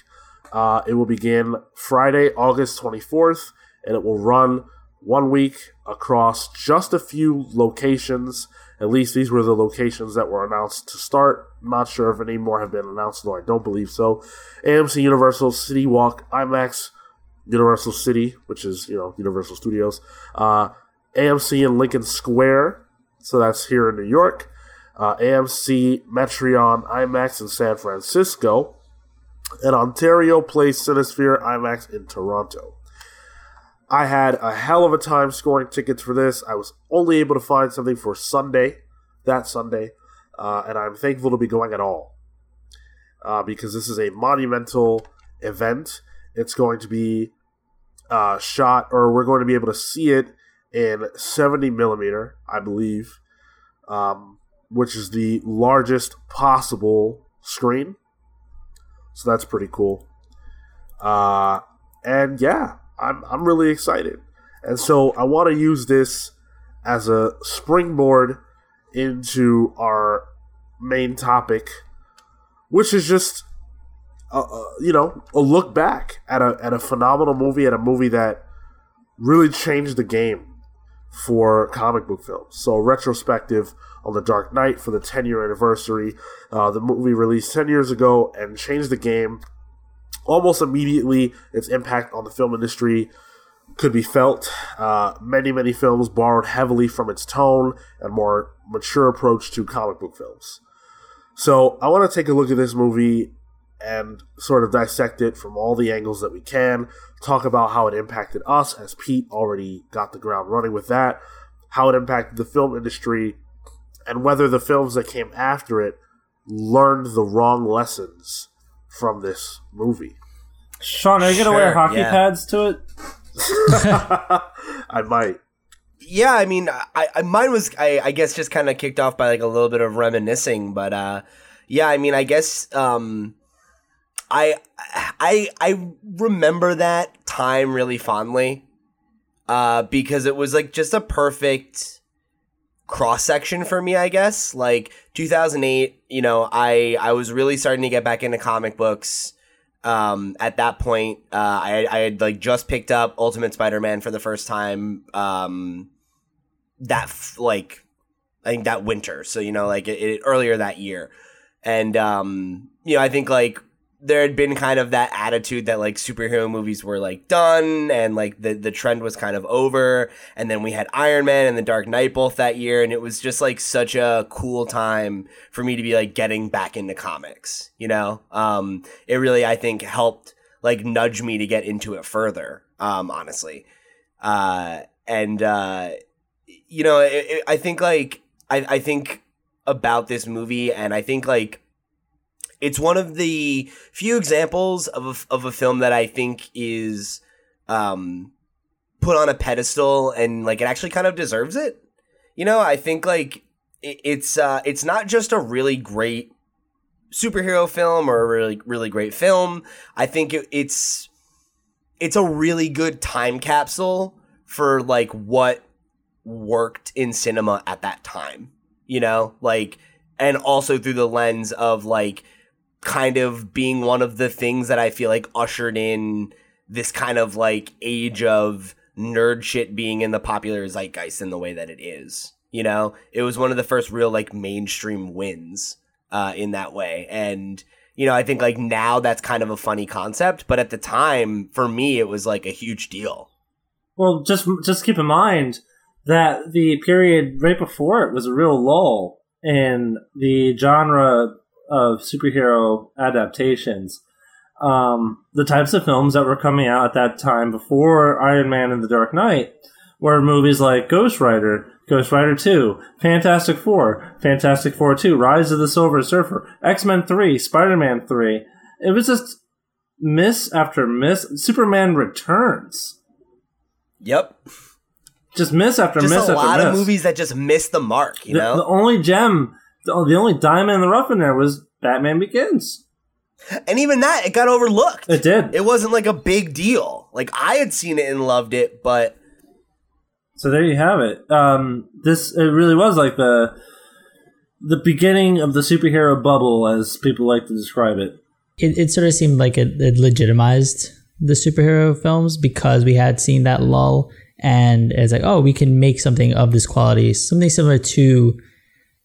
Uh, it will begin Friday, August 24th, and it will run one week across just a few locations. At least these were the locations that were announced to start. Not sure if any more have been announced, though I don't believe so. AMC Universal City Walk IMAX Universal City, which is you know Universal Studios, uh, AMC in Lincoln Square, so that's here in New York, uh, AMC Metreon IMAX in San Francisco, at Ontario Place Cinesphere IMAX in Toronto. I had a hell of a time scoring tickets for this. I was only able to find something for Sunday, that Sunday, uh, and I'm thankful to be going at all uh, because this is a monumental event. It's going to be uh, shot, or we're going to be able to see it in 70 millimeter, I believe, um, which is the largest possible screen. So that's pretty cool. Uh, and yeah, I'm I'm really excited. And so I want to use this as a springboard into our main topic, which is just a, a, you know a look back at a at a phenomenal movie, at a movie that really changed the game for comic book films. So retrospective on the Dark Knight for the 10 year anniversary. Uh, the movie released 10 years ago and changed the game almost immediately. Its impact on the film industry could be felt. Uh, many, many films borrowed heavily from its tone and more mature approach to comic book films. So I want to take a look at this movie and sort of dissect it from all the angles that we can. Talk about how it impacted us, as Pete already got the ground running with that, how it impacted the film industry, and whether the films that came after it learned the wrong lessons from this movie. Sean, are you gonna Sure, wear hockey yeah. pads to it? I might. Yeah, I mean, I, I mine was I, I guess just kind of kicked off by like a little bit of reminiscing, but uh, yeah, I mean, I guess um, I I I remember that time really fondly, uh, because it was like just a perfect cross section for me, I guess. Like 2008, you know, I I was really starting to get back into comic books. Um, at that point, uh, I I had like just picked up Ultimate Spider-Man for the first time. Um, that f- like I think that winter, so you know, like it, it earlier that year, and um, you know, I think like there had been kind of that attitude that like superhero movies were like done and like the the trend was kind of over. And then we had Iron Man and the Dark Knight both that year. And it was just like such a cool time for me to be like getting back into comics you know? Um it really I think helped like nudge me to get into it further um honestly. Uh and uh you know it, it, I think like I I think about this movie and I think like it's one of the few examples of a, of a film that I think is um, put on a pedestal and like it actually kind of deserves it. You know, I think like it, it's uh, it's not just a really great superhero film or a really really great film. I think it, it's it's a really good time capsule for like what worked in cinema at that time. You know, like and also through the lens of like kind of being one of the things that I feel like ushered in this kind of like age of nerd shit being in the popular zeitgeist in the way that it is. You know, it was one of the first real like mainstream wins uh, in that way. And, you know, I think like now that's kind of a funny concept, but at the time, for me, it was like a huge deal. Well, just just keep in mind that the period right before it was a real lull in the genre of superhero adaptations. Um, the types of films that were coming out at that time before Iron Man and the Dark Knight were movies like Ghost Rider, Ghost Rider 2, Fantastic Four, Fantastic Four 2, Rise of the Silver Surfer, X Men 3, Spider Man 3. It was just miss after miss. Superman Returns. Yep. Just miss after Just miss a after lot miss. of movies that just miss the mark, you the, know? the only gem, the, the only diamond in the rough in there was Batman Begins. and even that, it got overlooked. It did. It wasn't like a big deal. Like I had seen it and loved it, but So there you have it. Um, this it really was like the the beginning of the superhero bubble, as people like to describe it. it, it sort of seemed like it, it legitimized the superhero films because we had seen that lull and it's like oh we can make something of this quality something similar to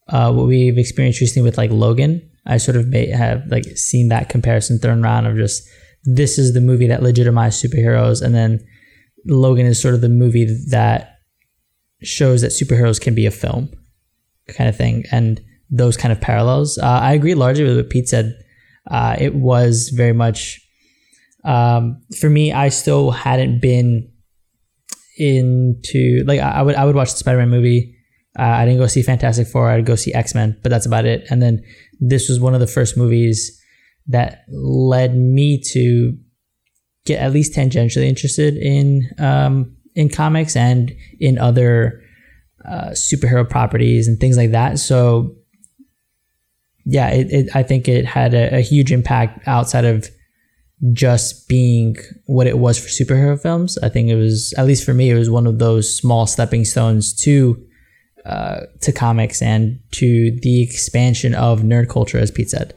uh, what we've experienced recently with like logan i sort of may have like seen that comparison thrown around of just this is the movie that legitimized superheroes and then logan is sort of the movie that shows that superheroes can be a film kind of thing and those kind of parallels uh, i agree largely with what pete said uh, it was very much um, for me. I still hadn't been into like I, I would I would watch the Spider Man movie. Uh, I didn't go see Fantastic Four. I'd go see X Men, but that's about it. And then this was one of the first movies that led me to get at least tangentially interested in um, in comics and in other uh, superhero properties and things like that. So yeah, it, it, I think it had a, a, huge impact outside of just being what it was for superhero films. I think it was, at least for me, it was one of those small stepping stones to uh, to comics and to the expansion of nerd culture, as Pete said.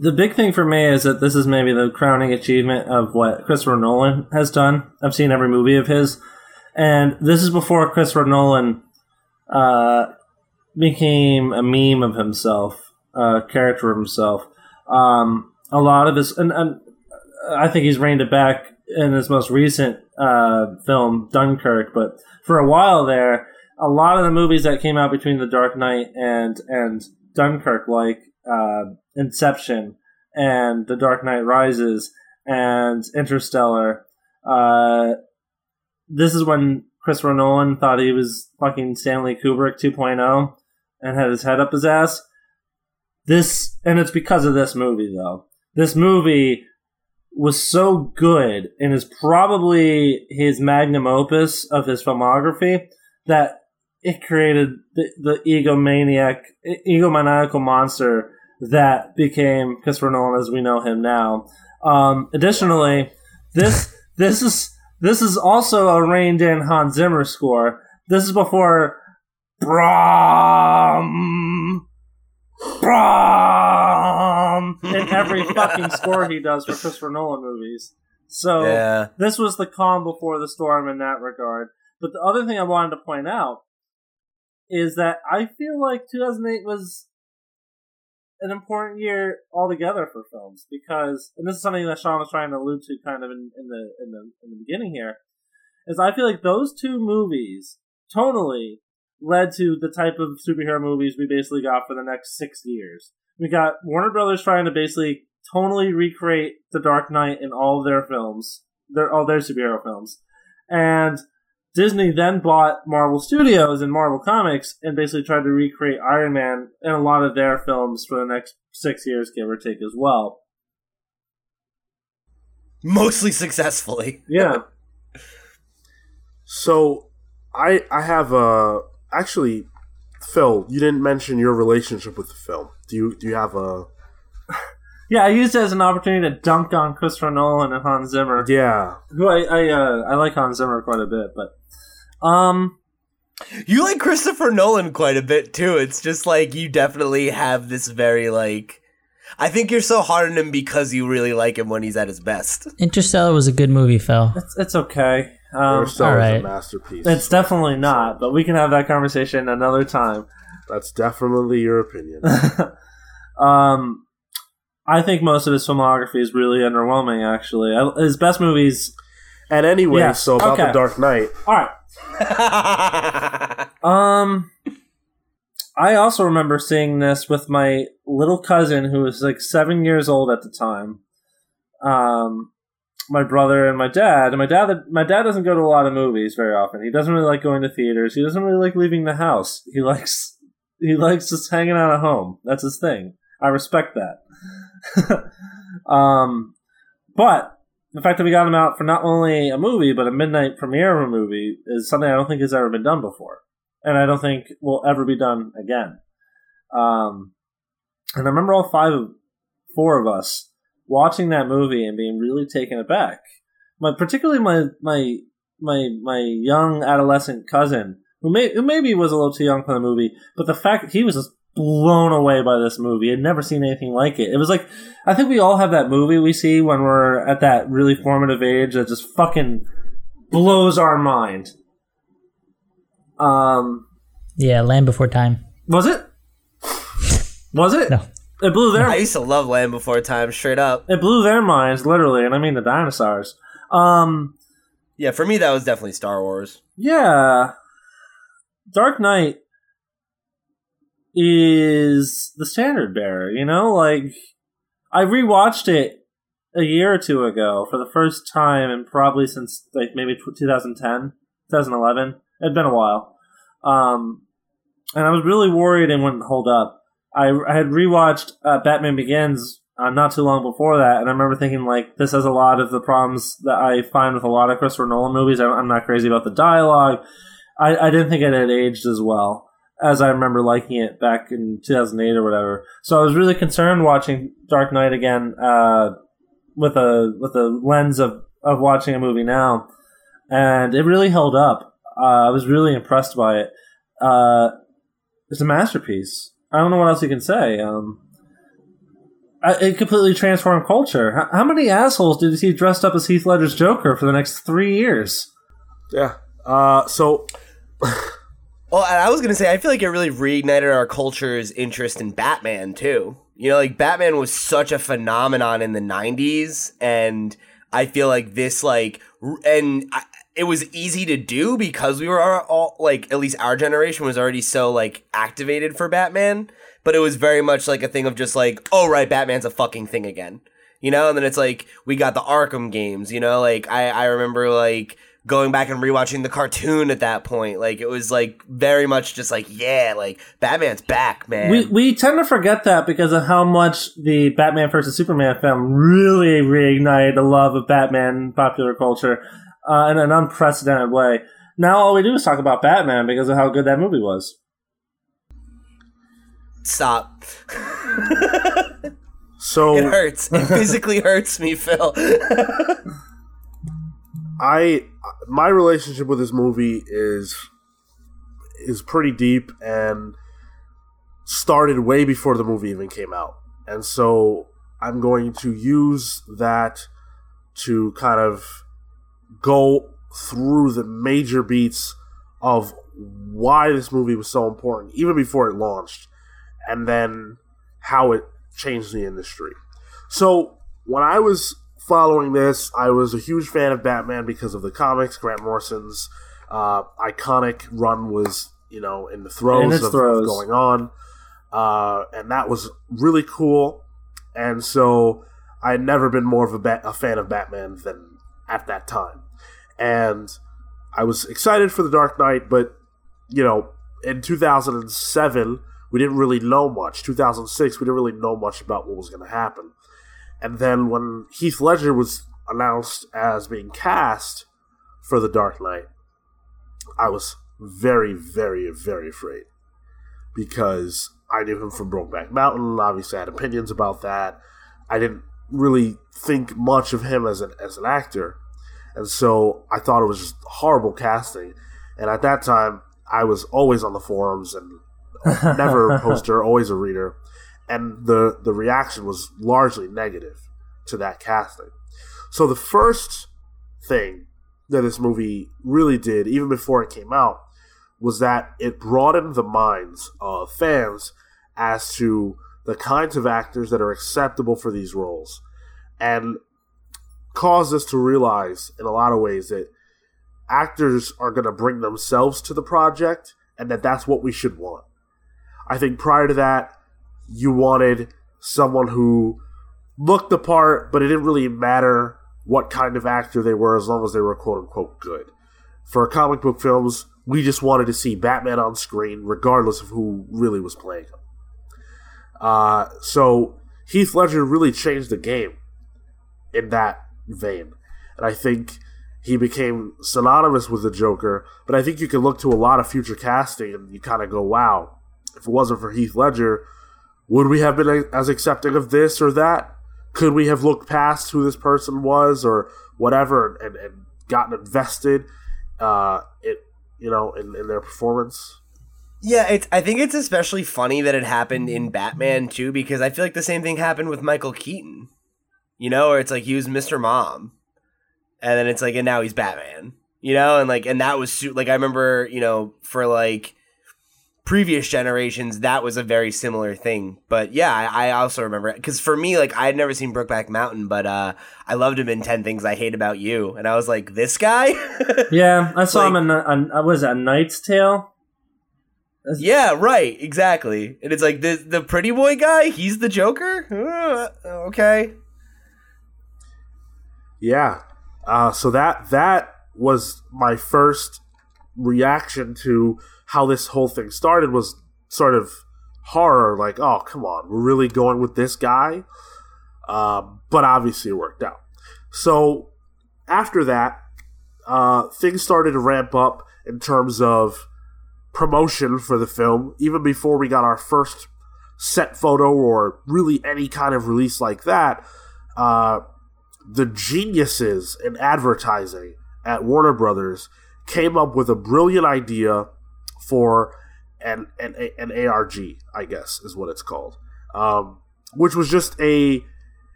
The big thing for me is that this is maybe the crowning achievement of what Christopher Nolan has done. I've seen every movie of his, and this is before Christopher Nolan uh, became a meme of himself a character of himself. Um, a lot of his, and, and, I think he's reined it back in his most recent uh, film, Dunkirk. But for a while there, a lot of the movies that came out between The Dark Knight and and Dunkirk, like uh, Inception and The Dark Knight Rises and Interstellar, uh, this is when Christopher Nolan thought he was fucking Stanley Kubrick 2.0 and had his head up his ass. This, and it's because of this movie, though. This movie was so good and is probably his magnum opus of his filmography that it created the, the egomaniac, egomaniacal monster that became Christopher Nolan as we know him now. Um, additionally, this this is this is also a reined in Hans Zimmer score. This is before Brom Brom in every fucking score he does for Christopher Nolan movies. So yeah. this was the calm before the storm in that regard. But the other thing I wanted to point out is that I feel like 2008 was an important year altogether for films because, and this is something that Sean was trying to allude to kind of in, in the in the in the beginning here, is I feel like those two movies tonally led to the type of superhero movies we basically got for the next six years. We got Warner Brothers trying to basically tonally recreate The Dark Knight in all of their films, their all their superhero films, and Disney then bought Marvel Studios and Marvel Comics and basically tried to recreate Iron Man in a lot of their films for the next six years, give or take, as well. Mostly successfully. Yeah. so, I I have a actually, Phil, you didn't mention your relationship with the film. Do you do you have a? Yeah, I used it as an opportunity to dunk on Christopher Nolan and Hans Zimmer. Yeah, who I I, uh, I like Hans Zimmer quite a bit, but um, you like Christopher Nolan quite a bit too. It's just like you definitely have this very like. I think you're so hard on him because you really like him when he's at his best. Interstellar was a good movie, Phil. It's, it's okay. Um, Interstellar all right. is a masterpiece. It's definitely not, but we can have that conversation another time. That's definitely your opinion. um, I think most of his filmography is really underwhelming. Actually, his best movies. And anyway, yes. so about okay. the Dark Knight. All right. um, I also remember seeing this with my little cousin who was like seven years old at the time. Um, my brother and my dad. And my dad, my dad doesn't go to a lot of movies very often. He doesn't really like going to theaters. He doesn't really like leaving the house. He likes he likes just hanging out at home. That's his thing. I respect that. um, but the fact that we got him out for not only a movie but a midnight premiere of a movie is something I don't think has ever been done before, and I don't think will ever be done again. Um, and I remember all five of four of us watching that movie and being really taken aback. My particularly my my my my young adolescent cousin who may who maybe was a little too young for the movie, but the fact he was blown away by this movie. Had never seen anything like it. It was like I think we all have that movie we see when we're at that really formative age that just fucking blows our mind. Um Yeah, Land Before Time. Was it? Was it? No. It blew their. I used to love Land Before Time, straight up. It blew their minds, literally, and I mean the dinosaurs. Um, yeah, for me that was definitely Star Wars. Yeah, Dark Knight is the standard bearer. You know, like I rewatched it a year or two ago for the first time, and probably since like maybe 2010, 2011. It'd been a while, um, and I was really worried it wouldn't hold up. I, I had rewatched uh, Batman Begins uh, not too long before that, and I remember thinking like this has a lot of the problems that I find with a lot of Christopher Nolan movies. I, I'm not crazy about the dialogue. I, I didn't think it had aged as well as I remember liking it back in 2008 or whatever. So I was really concerned watching Dark Knight again uh, with a with a lens of of watching a movie now, and it really held up. Uh, I was really impressed by it. Uh, it's a masterpiece. I don't know what else you can say. Um, it completely transformed culture. How, many assholes did you see dressed up as Heath Ledger's Joker for the next three years? Yeah. Uh, so. well, I was gonna say, I feel like it really reignited our culture's interest in Batman too. You know, like Batman was such a phenomenon in the '90s, and I feel like this, like, and I, it was easy to do because we were all like, at least our generation was already so like activated for Batman but it was very much like a thing of just like, oh right, Batman's a fucking thing again, you know. And then it's like we got the Arkham games, you know. Like I I remember like going back and rewatching the cartoon at that point. Like it was like very much just like yeah, like Batman's back, man. We we tend to forget that because of how much the Batman versus Superman film really reignited the love of Batman in popular culture uh, in an unprecedented way. Now all we do is talk about Batman because of how good that movie was. Stop. so it hurts. It physically hurts me, Phil. I my relationship with this movie is is pretty deep and started way before the movie even came out. And so I'm going to use that to kind of go through the major beats of why this movie was so important even before it launched and then how it changed the industry. So when I was following this, I was a huge fan of Batman because of the comics. Grant Morrison's uh, iconic run was, you know, in the throes, in of, throes. of, going on, uh, and that was really cool. And so I had never been more of a, ba- a fan of Batman than at that time, and I was excited for the Dark Knight, but you know, in 2007 we didn't really know much. 2006, we didn't really know much about what was going to happen. And then when Heath Ledger was announced as being cast for The Dark Knight, I was very, very, very afraid because I knew him from Brokeback Mountain. Obviously, I had opinions about that. I didn't really think much of him as an as an actor, and so I thought it was just horrible casting. And at that time, I was always on the forums and never a poster, always a reader, and the the reaction was largely negative to that casting. So the first thing that this movie really did, even before it came out, was that it broadened the minds of fans as to the kinds of actors that are acceptable for these roles, and caused us to realize in a lot of ways that actors are going to bring themselves to the project and that that's what we should want. I think prior to that, you wanted someone who looked the part, but it didn't really matter what kind of actor they were as long as they were quote unquote good. For comic book films, we just wanted to see Batman on screen, regardless of who really was playing him. Uh, so Heath Ledger really changed the game in that vein. And I think he became synonymous with the Joker, but I think you can look to a lot of future casting and you kind of go, wow, if it wasn't for Heath Ledger, would we have been as accepting of this or that? Could we have looked past who this person was or whatever and, and gotten invested uh, it you know in, in their performance? Yeah, it's. I think it's especially funny that it happened in Batman too, because I feel like the same thing happened with Michael Keaton. You know, where it's like he was Mr. Mom, and then it's like, and now he's Batman. You know, and like, and that was like I remember, you know, for like previous generations, that was a very similar thing. But yeah, I, I also remember because for me, like I had never seen Brokeback Mountain, but uh, I loved him in Ten Things I Hate About You, and I was like, this guy. yeah, I saw like, him in a, a was it a Knight's Tale. Yeah, right, exactly. And it's like the the pretty boy guy, he's the Joker? Uh, okay. Yeah. Uh, so that that was my first reaction to how this whole thing started was sort of horror like oh come on we're really going with this guy? Um, but obviously it worked out. So after that uh, things started to ramp up in terms of promotion for the film even before we got our first set photo or really any kind of release like that uh, the geniuses in advertising at warner brothers came up with a brilliant idea for an an, an ARG, I guess is what it's called, um, which was just a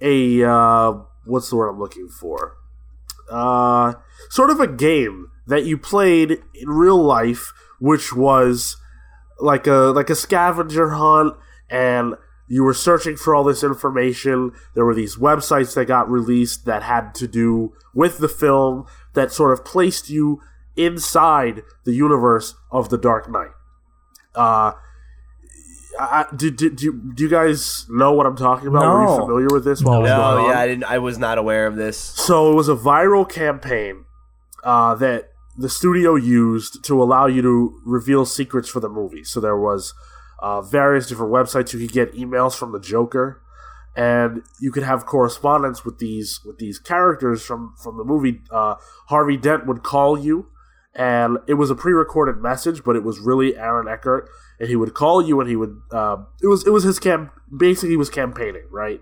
a uh, what's the word I'm looking for? Uh, sort of a game that you played in real life, which was like a like a scavenger hunt, and you were searching for all this information. There were these websites that got released that had to do with the film that sort of placed you inside the universe of the Dark Knight. Uh, I, do, do, do, do you guys know what I'm talking about? Were you familiar with this? While it was No, going on? yeah, I didn't I was not aware of this. So it was a viral campaign uh, that the studio used to allow you to reveal secrets for the movie. So there was uh, various different websites you could get emails from the Joker, and you could have correspondence with these with these characters from from the movie. Uh, Harvey Dent would call you, and it was a pre-recorded message, but it was really Aaron Eckhart, and he would call you, and he would uh, it was it was his camp basically he was campaigning right.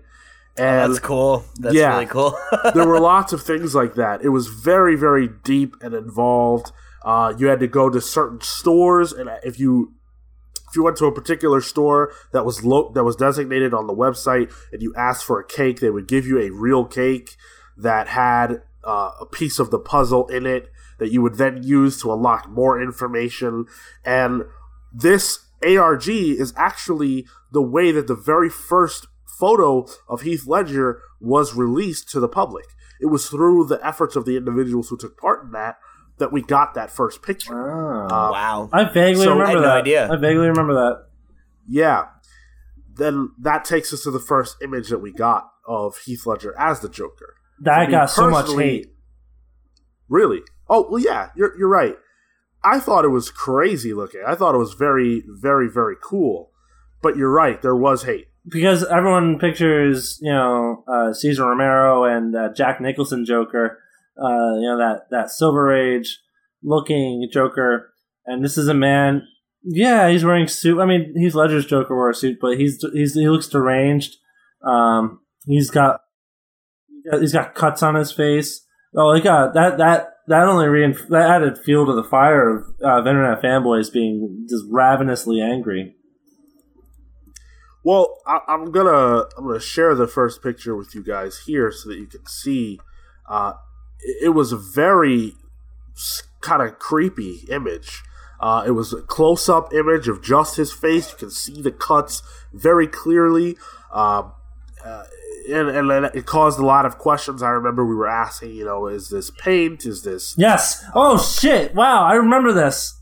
And That's cool. That's Yeah. really cool. there were lots of things like that. It was very, very deep and involved. Uh, you had to go to certain stores, and if you if you went to a particular store that was lo- that was designated on the website, and you asked for a cake, they would give you a real cake that had uh, a piece of the puzzle in it that you would then use to unlock more information. And this ARG is actually the way that the very first photo of Heath Ledger was released to the public. It was through the efforts of the individuals who took part in that that we got that first picture. Oh. Uh, wow. I vaguely So- I remember had no that. idea. I vaguely remember that. Yeah. Then that takes us to the first image that we got of Heath Ledger as the Joker. That me got so much hate. Really? Oh, well, yeah, you're, you're right. I thought it was crazy looking. I thought it was very, very, very cool. But you're right, there was hate. because everyone pictures you know uh, Cesar Romero and uh, Jack Nicholson Joker, uh, you know that that Silver Age looking Joker, and this is a man. Yeah, he's wearing suit. I mean, he's Ledger's Joker wore a suit, but he's he's he looks deranged. Um, he's got he's got cuts on his face. Oh, got that that that only reinf- that added fuel to the fire of uh, internet fanboys being just ravenously angry. Well, I, I'm gonna I'm gonna share the first picture with you guys here so that you can see. Uh, it, it was a very kind of creepy image. Uh, it was a close up image of just his face. You can see the cuts very clearly. Um, uh, and, and then it caused a lot of questions. I remember we were asking, you know, is this paint? Is this Yes. Oh shit! Wow, I remember this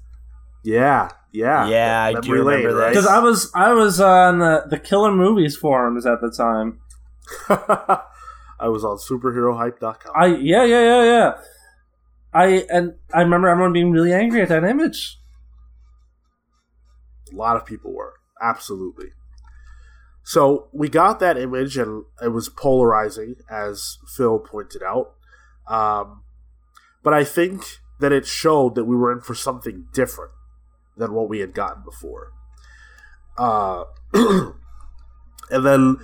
yeah, yeah, Yeah, I do Memory lane, remember right? because I was I was on the the Killer Movies forums at the time. I was on superherohype.com. I yeah yeah yeah yeah. I and I remember everyone being really angry at that image. A lot of people were. Absolutely. So we got that image and it was polarizing, as Phil pointed out. Um, but I think that it showed that we were in for something different than what we had gotten before. Uh, and then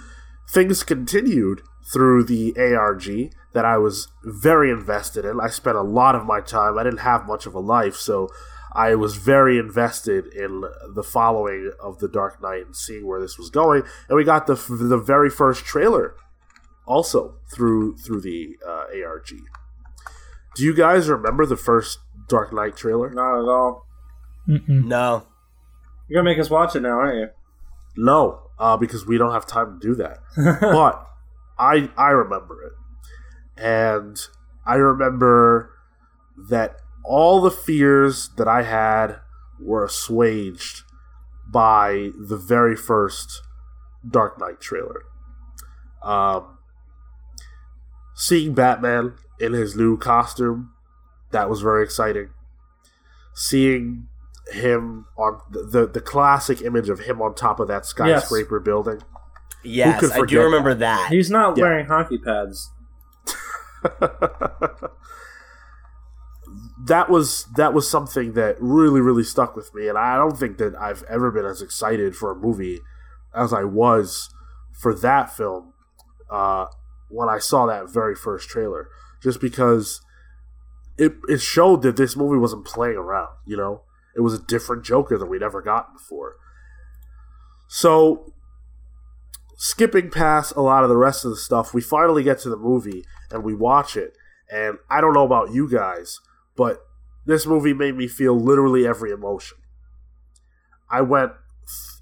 things continued through the ARG that I was very invested in. I spent a lot of my time. I didn't have much of a life, so I was very invested in the following of the Dark Knight and seeing where this was going. And we got the the very first trailer also through through the uh, ARG. Do you guys remember the first Dark Knight trailer? Not at all. Mm-mm. No. You're gonna make us watch it now, aren't you? No, uh, because we don't have time to do that. but I I remember it, and I remember that all the fears that I had were assuaged by the very first Dark Knight trailer. Um, seeing Batman in his new costume, that was very exciting. Seeing him on the the, the classic image of him on top of that skyscraper building. Yes, could I do forget remember that. He's not Yeah. wearing hockey pads. that was that was something that really really stuck with me and i don't think that i've ever been as excited for a movie as i was for that film uh, when i saw that very first trailer just because it, it showed that this movie wasn't playing around you know? It was a different joker than we'd ever gotten before. So skipping past a lot of the rest of the stuff we finally get to the movie and we watch it and i don't know about you guys but this movie made me feel literally every emotion. I went,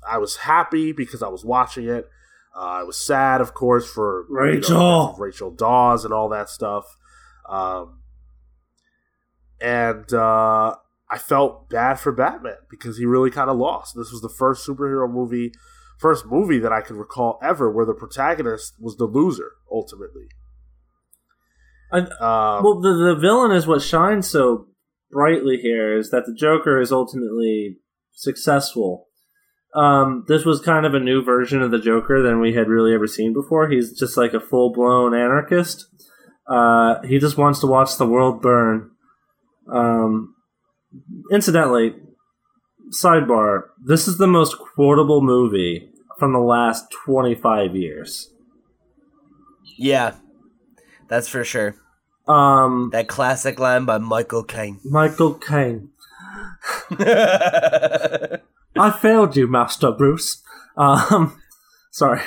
I was happy because I was watching it. Uh, I was sad, of course, for you know, Rachel. Rachel Dawes and all that stuff. Um, and uh, I felt bad for Batman because he really kind of lost. This was the first superhero movie, first movie that I can recall ever where the protagonist was the loser ultimately. And- Um, Well, the the villain is what shines so brightly here is that the Joker is ultimately successful. Um, this was kind of a new version of the Joker than we had really ever seen before. He's just like a full blown anarchist. Uh, he just wants to watch the world burn. Um, incidentally, sidebar: this is the most quotable movie from the last twenty five years. Yeah, that's for sure. Um, That classic line by Michael Caine. Michael Caine. I failed you, Master Bruce. Um, sorry.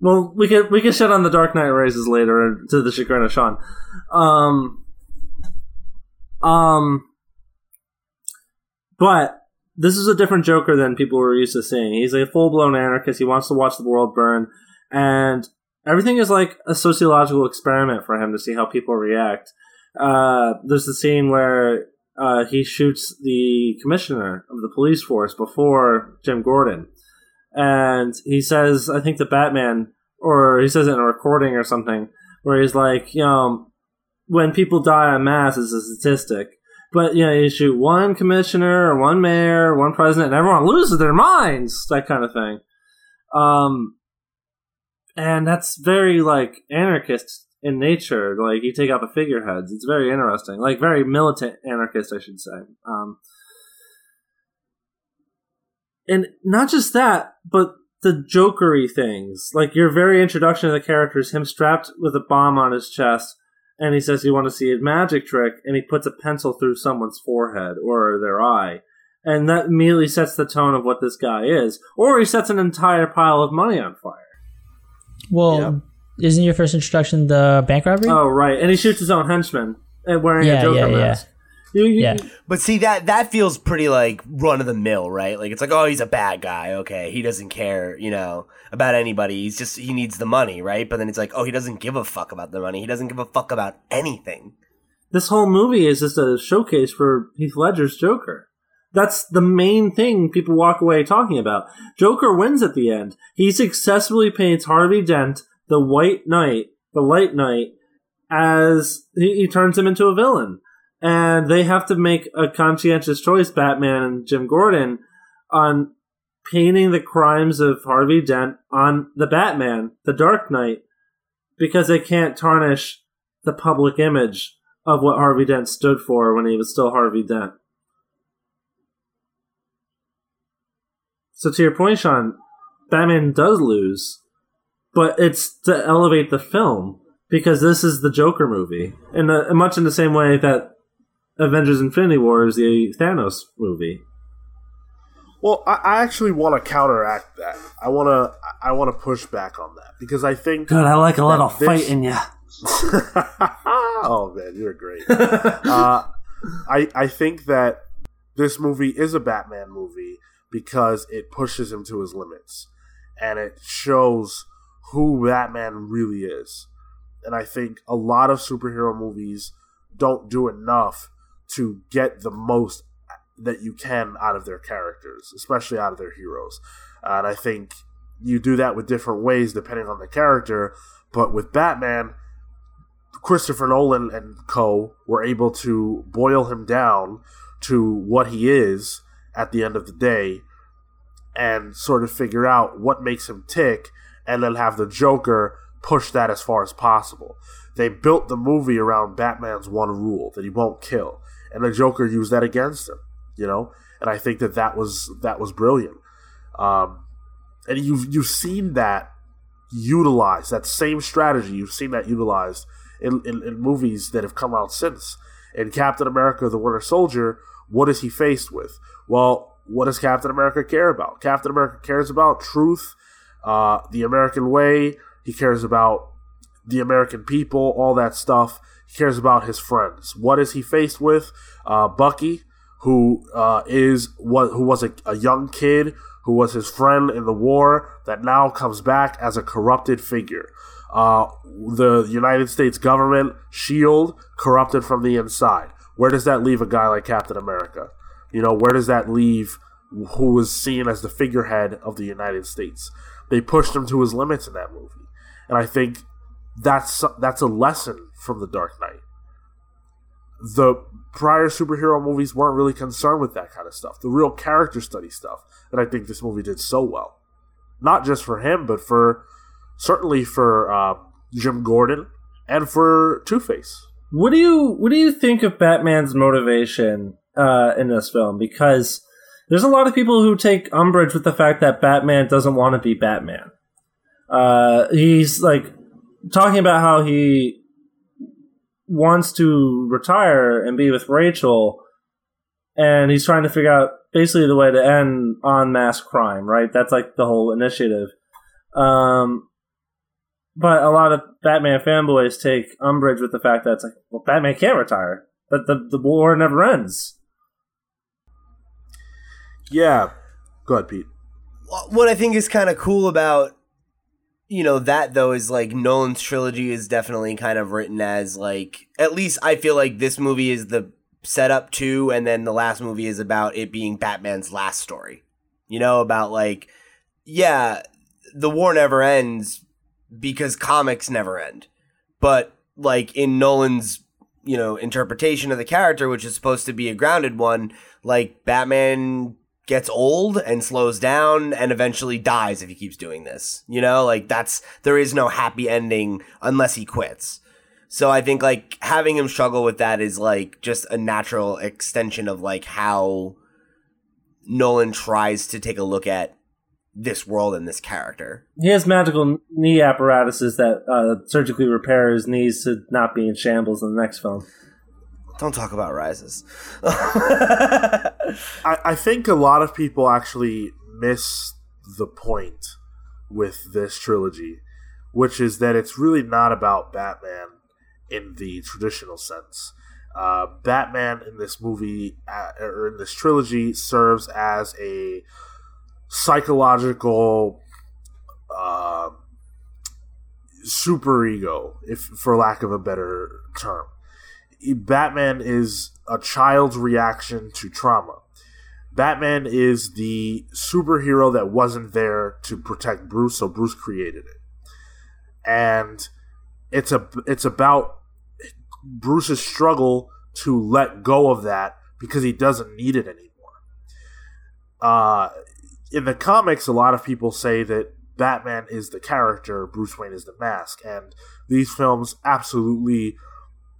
Well, we could we could shut on the Dark Knight Rises later to the chagrin of Sean. Um, um, but this is a different Joker than people were used to seeing. He's a full blown anarchist. He wants to watch the world burn, and everything is like a sociological experiment for him to see how people react. Uh, there's the scene where uh, he shoots the commissioner of the police force before Jim Gordon. And he says, I think the Batman, or he says it in a recording or something, where he's like, you know, when people die en masse is a statistic. But, you know, you shoot one commissioner or one mayor one president and everyone loses their minds, that kind of thing. Um, and that's very, like, anarchist in nature. Like, you take out the figureheads. It's very interesting. Like, very militant anarchist, I should say. Um, and not just that, but the jokery things. Like your very introduction of the character is him strapped with a bomb on his chest, and he says you want to see a magic trick, and he puts a pencil through someone's forehead or their eye. And that immediately sets the tone of what this guy is. Or he sets an entire pile of money on fire. Well, isn't your first introduction the bank robbery? Oh, right. And he shoots his own henchman and wearing Yeah, a Joker yeah, yeah. mask. You, you, Yeah. But see that that feels pretty like run of the mill, right? Like it's like, oh, he's a bad guy. Okay, he doesn't care, you know, about anybody. He's just he needs the money, right? But then it's like, oh, he doesn't give a fuck about the money. He doesn't give a fuck about anything. this whole movie is just a showcase for Heath Ledger's Joker. That's the main thing people walk away talking about. Joker wins at the end. He successfully paints Harvey Dent, the White Knight, the Light Knight, as he, he turns him into a villain. And they have to make a conscientious choice, Batman and Jim Gordon, on painting the crimes of Harvey Dent on the Batman, the Dark Knight, because they can't tarnish the public image of what Harvey Dent stood for when he was still Harvey Dent. So to your point, Sean, Batman does lose, but it's to elevate the film because this is the Joker movie, and uh, much in the same way that Avengers: Infinity War is the Thanos movie. Well, I, I actually want to counteract that. I want to I want to push back on that because I think Good, I like a little this- fight in you. oh man, you're great. uh, I I think that this movie is a Batman movie because it pushes him to his limits and it shows who Batman really is. And I think a lot of superhero movies don't do enough to get the most that you can out of their characters, especially out of their heroes. And I think you do that with different ways depending on the character. But with Batman, Christopher Nolan and co were able to boil him down to what he is at the end of the day and sort of figure out what makes him tick and then have the Joker push that as far as possible. They built the movie around Batman's one rule that he won't kill, and the Joker used that against him. You know, and I think that that was that was brilliant. Um, and you've you've seen that utilized that same strategy. You've seen that utilized in, in, in movies that have come out since. In Captain America: The Winter Soldier, what is he faced with? Well, what does Captain America care about? Captain America cares about truth, uh, the American way. He cares about the American people, all that stuff. He cares about his friends. What is he faced with? Uh, Bucky, who uh, is what who was a, a young kid who was his friend in the war that now comes back as a corrupted figure. Uh, the United States government, SHIELD, corrupted from the inside. Where does that leave a guy like Captain America? You know, where does that leave who was seen as the figurehead of the United States? They pushed him to his limits in that movie. And I think that's that's a lesson from The Dark Knight. The prior superhero movies weren't really concerned with that kind of stuff, the real character study stuff that I think this movie did so well. Not just for him, but for certainly for uh, Jim Gordon and for Two Face. What do you what do you think of Batman's motivation uh, in this film? Because there's a lot of people who take umbrage with the fact that Batman doesn't want to be Batman. Uh, he's like talking about how he wants to retire and be with Rachel, and he's trying to figure out basically the way to end on mass crime. Right? That's like the whole initiative. Um, but a lot of Batman fanboys take umbrage with the fact that it's like, well, Batman can't retire. That the, the war never ends. Yeah. Go ahead, Pete. What I think is kind of cool about you know that though is like Nolan's trilogy is definitely kind of written as like at least I feel like this movie is the setup to and then the last movie is about it being Batman's last story. You know about like yeah, the war never ends because comics never end. But like in Nolan's you know interpretation of the character which is supposed to be a grounded one, like Batman gets old and slows down and eventually dies if he keeps doing this. You know, like that's there is no happy ending unless he quits. So I think like having him struggle with that is like just a natural extension of like how Nolan tries to take a look at this world and this character. He has magical knee apparatuses that uh, surgically repair his knees to not be in shambles in the next film. Don't talk about rises. I, I think a lot of people actually miss the point with this trilogy, which is that it's really not about Batman in the traditional sense. Uh, Batman in this movie uh, or in this trilogy serves as a psychological uh, superego, if for lack of a better term. Batman is a child's reaction to trauma. Batman is the superhero that wasn't there to protect Bruce, so Bruce created it. And it's a it's about Bruce's struggle to let go of that because he doesn't need it anymore. Uh, in the comics, a lot of people say that Batman is the character, Bruce Wayne is the mask, and these films absolutely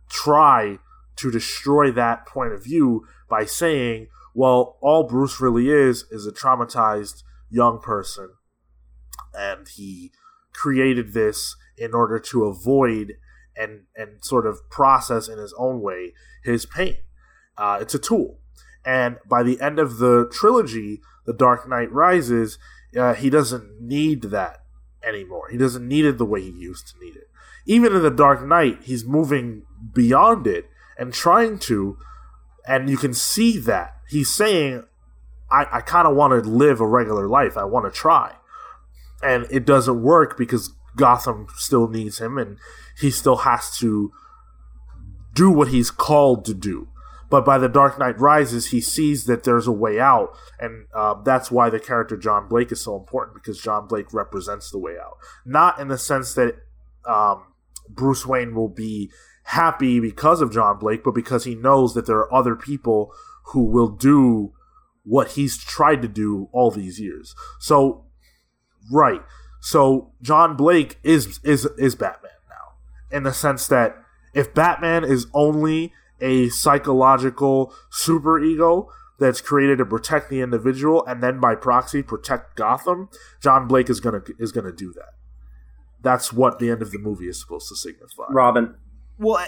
try to destroy that point of view by saying, well, all Bruce really is is a traumatized young person, and he created this in order to avoid and and sort of process in his own way his pain. Uh, it's a tool, and by the end of the trilogy, The Dark Knight Rises, uh, he doesn't need that anymore. He doesn't need it the way he used to need it. Even in The Dark Knight, he's moving beyond it and trying to, and you can see that he's saying, "I, I kind of want to live a regular life. I want to try," and it doesn't work because Gotham still needs him, and he still has to do what he's called to do. But by the Dark Knight Rises, he sees that there's a way out, and uh, that's why the character John Blake is so important because John Blake represents the way out. Not in the sense that um, Bruce Wayne will be happy because of John Blake, but because he knows that there are other people who will do what he's tried to do all these years. So, right. So John Blake is is is Batman now in the sense that if Batman is only a psychological superego that's created to protect the individual and then by proxy protect Gotham, John Blake is gonna is gonna do that. That's what the end of the movie is supposed to signify. Robin. Well,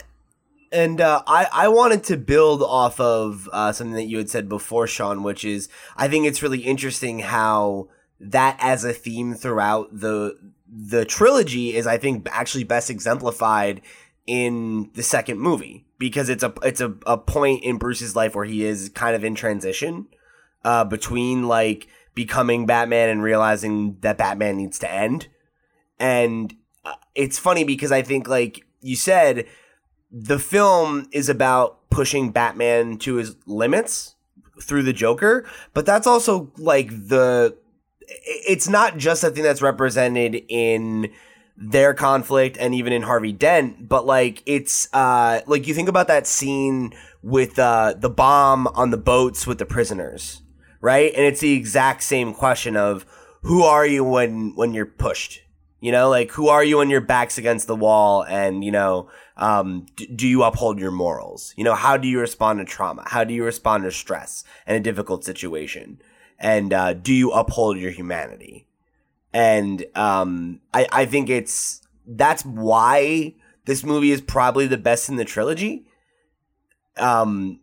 and uh, I I wanted to build off of uh, something that you had said before, Sean, which is I think it's really interesting how that as a theme throughout the the trilogy is I think actually best exemplified in the second movie because it's a it's a, a point in Bruce's life where he is kind of in transition uh, between like becoming Batman and realizing that Batman needs to end. And uh, it's funny because I think like you said the film is about pushing Batman to his limits through the Joker, but that's also like the it's not just a thing that's represented in their conflict and even in Harvey Dent, but like it's uh like you think about that scene with uh the bomb on the boats with the prisoners, right? And it's the exact same question of who are you when when you're pushed? You know, like who are you when your back's against the wall and, you know, um, d- do you uphold your morals? You know, how do you respond to trauma? How do you respond to stress and a difficult situation? And uh, do you uphold your humanity? and um, I I think it's that's why this movie is probably the best in the trilogy. Um,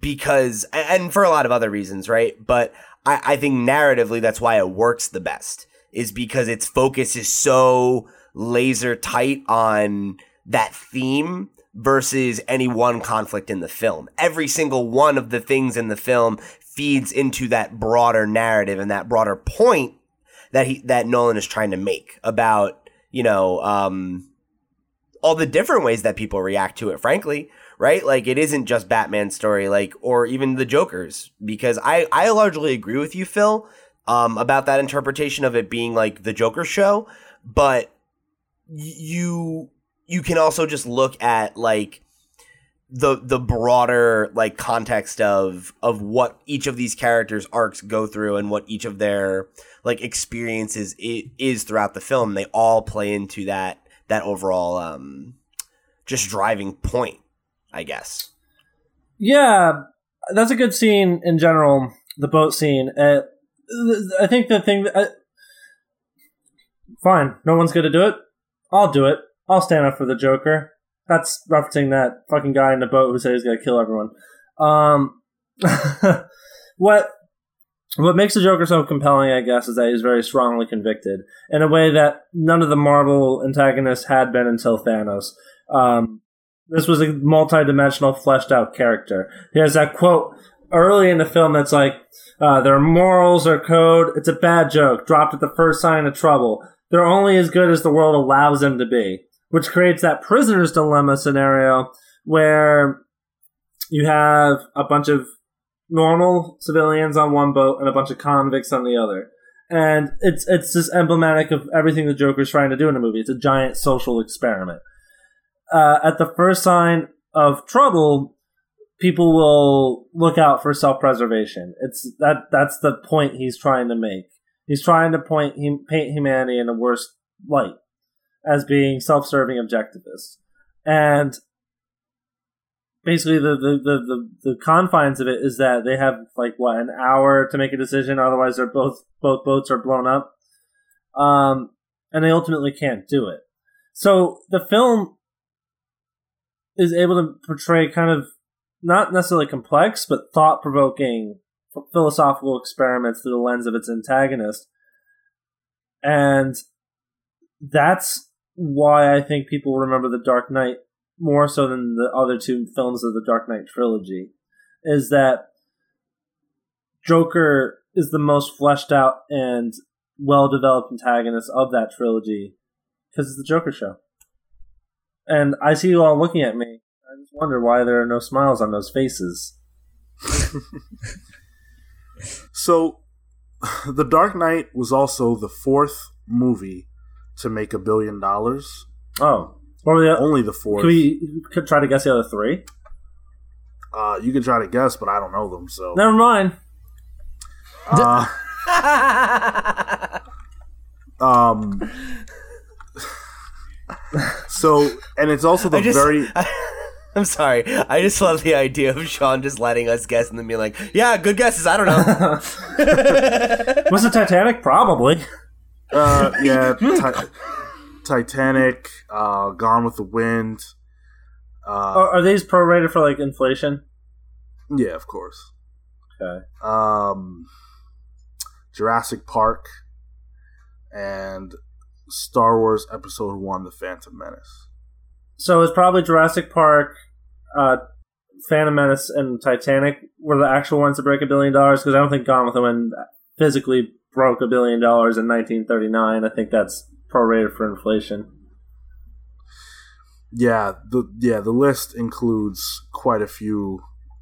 because and for a lot of other reasons, right? But I I think narratively that's why it works the best is because its focus is so laser tight on that theme versus any one conflict in the film. Every single one of the things in the film feeds into that broader narrative and that broader point that he that Nolan is trying to make about you know um, all the different ways that people react to it. Frankly, right? Like it isn't just Batman's story, like or even the Joker's, because I I largely agree with you, Phil, um, about that interpretation of it being like the Joker show, but you you can also just look at like the the broader like context of of what each of these characters arcs go through and what each of their like experiences is throughout the film. They all play into that that overall um just driving point i guess. Yeah that's a good scene in general the boat scene. Uh, i think the thing that uh, fine no one's gonna do it i'll do it i'll stand up for the joker that's referencing that fucking guy in the boat who said he's gonna kill everyone. Um, what what makes the Joker so compelling, I guess, is that he's very strongly convicted in a way that none of the Marvel antagonists had been until Thanos. Um, this was a multi-dimensional, fleshed out character. He has that quote early in the film that's like, uh, "Their morals or code. It's a bad joke, dropped at the first sign of trouble. They're only as good as the world allows them to be." which creates that prisoner's dilemma scenario where you have a bunch of normal civilians on one boat and a bunch of convicts on the other. And it's it's just emblematic of everything the Joker's trying to do in the movie. It's a giant social experiment. Uh, at the first sign of trouble, people will look out for self-preservation. It's that that's the point he's trying to make. He's trying to point paint humanity in the worst light as being self-serving objectivists, and basically the, the the, the the confines of it is that they have like what an hour to make a decision, otherwise they're both both boats are blown up, um, and they ultimately can't do it. So the film is able to portray kind of not necessarily complex, but thought provoking philosophical experiments through the lens of its antagonist. And that's why I think people remember The Dark Knight more so than the other two films of the Dark Knight trilogy is that Joker is the most fleshed out and well developed antagonist of that trilogy because it's the Joker show. And I see you all looking at me. I just wonder why there are no smiles on those faces. so, The Dark Knight was also the fourth movie to make a billion dollars. Oh, what were the? Only the fourth. Could we could try to guess the other three? Uh, you can try to guess, but I don't know them. So Never mind. Uh, um. So, and it's also the I just, very. I'm sorry. I just love the idea of Sean just letting us guess and then being like, "Yeah, good guesses. I don't know." Was it Titanic? Probably. Uh, yeah, ti- Titanic, uh, Gone with the Wind. Uh, Are, are these prorated for like inflation? yeah, of course. Okay. Um, Jurassic Park, and Star Wars Episode One: The Phantom Menace. So it's probably Jurassic Park, uh, Phantom Menace, and Titanic were the actual ones to break a billion dollars because I don't think Gone with the Wind physically broke a billion dollars in 1939. I think that's prorated for inflation. Yeah, the yeah the list includes quite a few,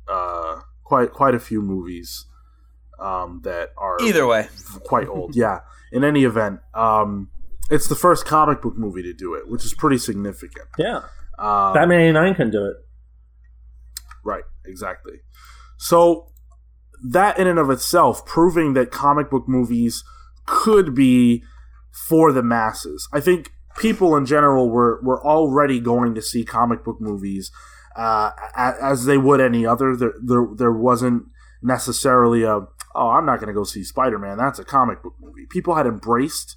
uh, quite quite a few movies, um, that are Either way, quite old. yeah. In any event, um, it's the first comic book movie to do it, which is pretty significant. Yeah. Um, Batman 89 can do it. Right, exactly. So that in and of itself proving that comic book movies could be for the masses. I think people in general were were already going to see comic book movies uh, as they would any other. There there, there wasn't necessarily a oh I'm not going to go see Spider Man. That's a comic book movie. People had embraced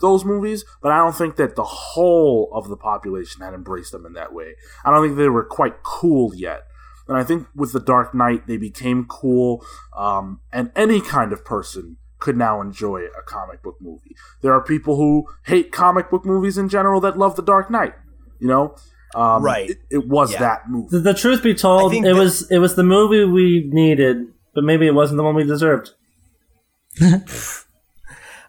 those movies, but I don't think that the whole of the population had embraced them in that way. I don't think they were quite cool yet. And I think with The Dark Knight, they became cool, um, and any kind of person could now enjoy a comic book movie. There are people who hate comic book movies in general that love The Dark Knight. You know, um, Right. It, it was Yeah. that movie. The, the truth be told, it that- was it was the movie we needed, but maybe it wasn't the one we deserved.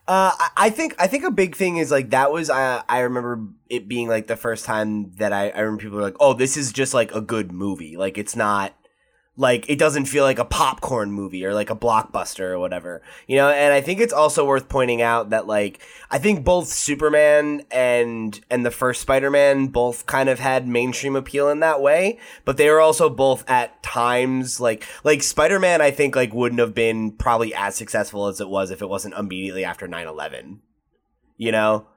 Uh, I- I think I think a big thing is like that was uh, I remember it being like the first time that I, I remember people were like, oh, this is just like a good movie. Like it's not like it doesn't feel like a popcorn movie or like a blockbuster or whatever, you know. And I think it's also worth pointing out that like I think both Superman and and the first Spider Man both kind of had mainstream appeal in that way, but they were also both at times like like Spider Man. I think like wouldn't have been probably as successful as it was if it wasn't immediately after 9-11. you know.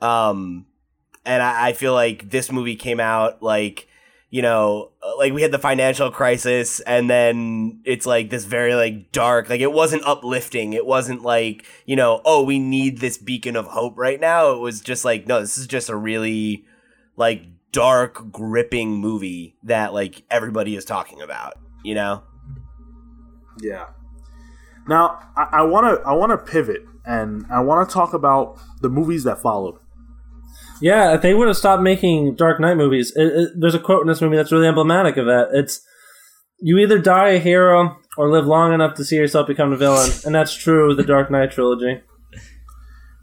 Um, and I, I feel like this movie came out like you know uh, like we had the financial crisis and then it's like this very like dark like it wasn't uplifting it wasn't like you know oh we need this beacon of hope right now it was just like no this is just a really like dark gripping movie that like everybody is talking about you know Yeah. Now I want to I want to pivot and I want to talk about the movies that followed. Yeah, if they would have stopped making Dark Knight movies, it, it, there's a quote in this movie that's really emblematic of that. It's you either die a hero or live long enough to see yourself become a villain, and that's true with the Dark Knight trilogy.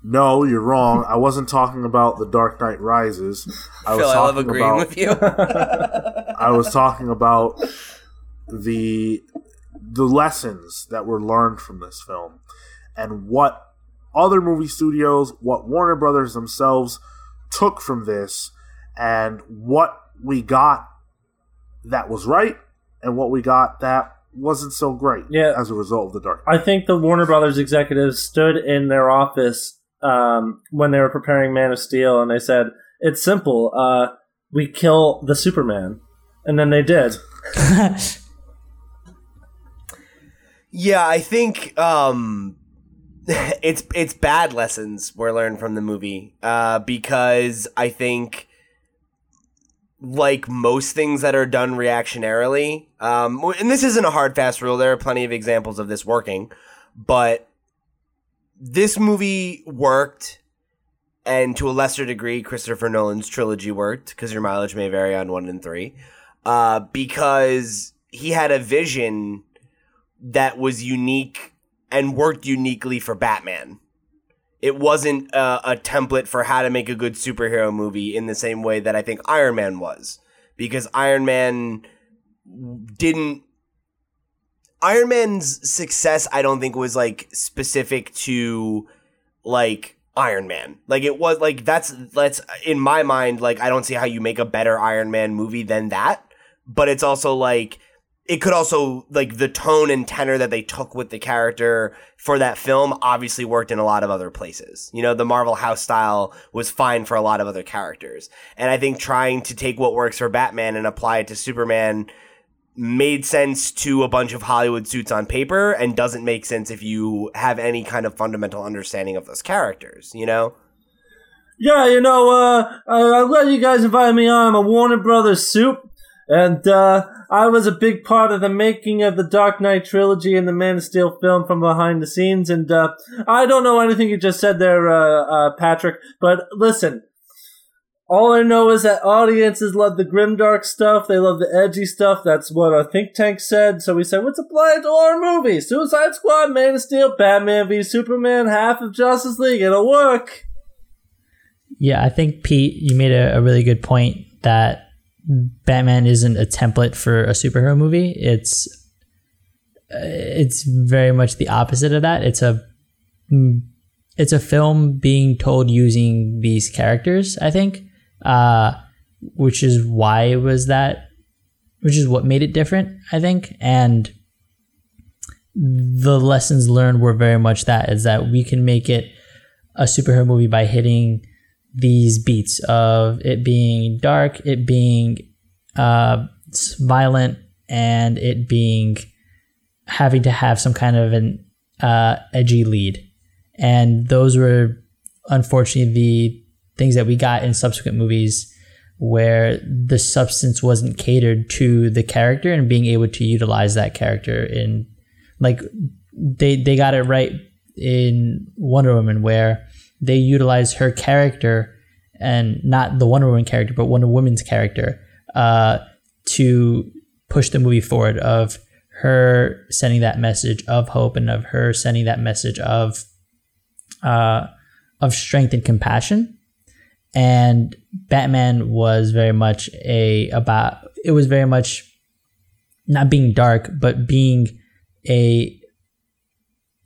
No, you're wrong. I wasn't talking about The Dark Knight Rises. I was Phil, I love talking agreeing about with you I was talking about the the lessons that were learned from this film and what other movie studios, what Warner Brothers themselves took from this and what we got that was right and what we got that wasn't so great Yeah. as a result of the dark I think the Warner Brothers executives stood in their office um, when they were preparing Man of Steel, and they said, "It's simple. Uh, we kill the Superman," and then they did. Yeah, I think um it's it's bad lessons were learned from the movie. Uh because I think like most things that are done reactionarily, um and this isn't a hard fast rule, there are plenty of examples of this working, but this movie worked and to a lesser degree Christopher Nolan's trilogy worked because your mileage may vary on 1 and 3. Uh because he had a vision that was unique and worked uniquely for Batman. It wasn't a template for how to make a good superhero movie in the same way that I think Iron Man was, because Iron Man didn't. Iron Man's success, I don't think was like specific to like Iron Man. Like it was like that's that's in my mind. Like I don't see how you make a better Iron Man movie than that. But it's also like it could also like the tone and tenor that they took with the character for that film obviously worked in a lot of other places. You know, the Marvel house style was fine for a lot of other characters. And I think trying to take what works for Batman and apply it to Superman made sense to a bunch of Hollywood suits on paper and doesn't make sense if you have any kind of fundamental understanding of those characters, you know? Yeah, you know, uh, I, I'm glad you guys invited me on. I'm a Warner Brothers soup, and uh, I was a big part of the making of the Dark Knight trilogy and the Man of Steel film from behind the scenes. And uh, I don't know anything you just said there, uh, uh, Patrick, but listen. All I know is that audiences love the grimdark stuff. They love the edgy stuff. That's what our think tank said. So we said, let's apply it to our movies. Suicide Squad, Man of Steel, Batman v Superman, half of Justice League. It'll work. Yeah, I think Pete, you made a, a really good point that Batman isn't a template for a superhero movie. It's it's very much the opposite of that. It's a it's a film being told using these characters. I think, uh, which is why it was that, which is what made it different. I think, and the lessons learned were very much that is that we can make it a superhero movie by hitting these beats of it being dark, it being uh, violent, and it being having to have some kind of an uh, edgy lead. And those were unfortunately the things that we got in subsequent movies where the substance wasn't catered to the character and being able to utilize that character in like they they got it right in Wonder Woman where they utilize her character and not the Wonder Woman character, but Wonder Woman's character uh, to push the movie forward of her sending that message of hope and of her sending that message of uh, of strength and compassion. And Batman was very much a about it was very much not being dark, but being a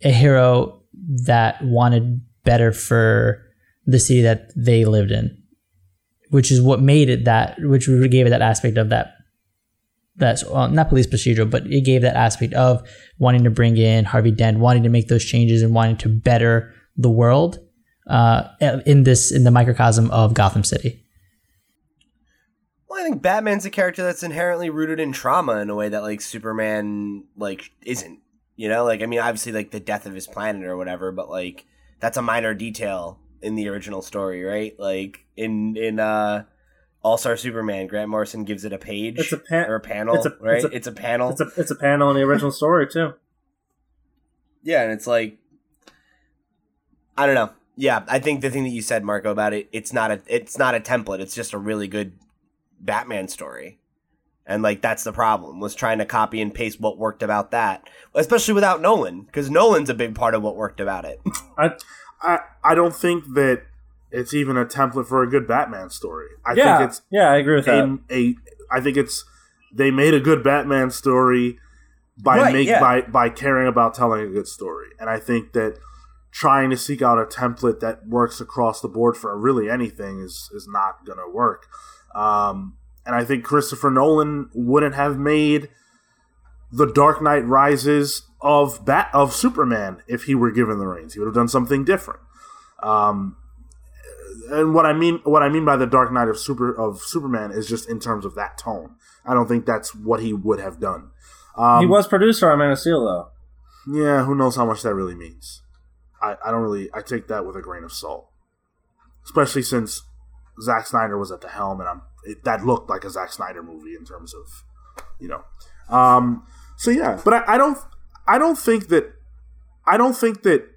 a hero that wanted better for the city that they lived in, which is what made it that, which gave it that aspect of that. That's well, not police procedural, but it gave that aspect of wanting to bring in Harvey Dent, wanting to make those changes, and wanting to better the world uh, in this in the microcosm of Gotham City. Well, I think Batman's a character that's inherently rooted in trauma in a way that like Superman like isn't. You know, like I mean, obviously like the death of his planet or whatever, but like that's a minor detail in the original story, right? Like in in uh All Star Superman, Grant Morrison gives it a page It's a or a panel, it's a- right? it's It's a- a, panel. It's a it's a panel in the original story too. yeah, and it's like I don't know. Yeah, I think the thing that you said, Marco, about it, it's not a it's not a template. It's just a really good Batman story. And like that's the problem was trying to copy and paste what worked about that, especially without Nolan, because Nolan's a big part of what worked about it. I I I don't think that it's even a template for a good Batman story. I yeah think it's yeah I agree with that. a, a I think it's they made a good Batman story by Right, make yeah. by by caring about telling a good story. And I think that trying to seek out a template that works across the board for really anything is is not going to work. Um, and I think Christopher Nolan wouldn't have made the Dark Knight Rises of Bat of Superman if he were given the reins. He would have done something different. Um, and what I mean what I mean by the Dark Knight of Super of Superman is just in terms of that tone. I don't think that's what he would have done. Um, he was producer on Man of Steel though. yeah, who knows how much that really means. I, I don't really I take that with a grain of salt. Especially since Zack Snyder was at the helm and I'm it, that looked like a Zack Snyder movie in terms of you know. Um so yeah, but I, I don't I don't think that I don't think that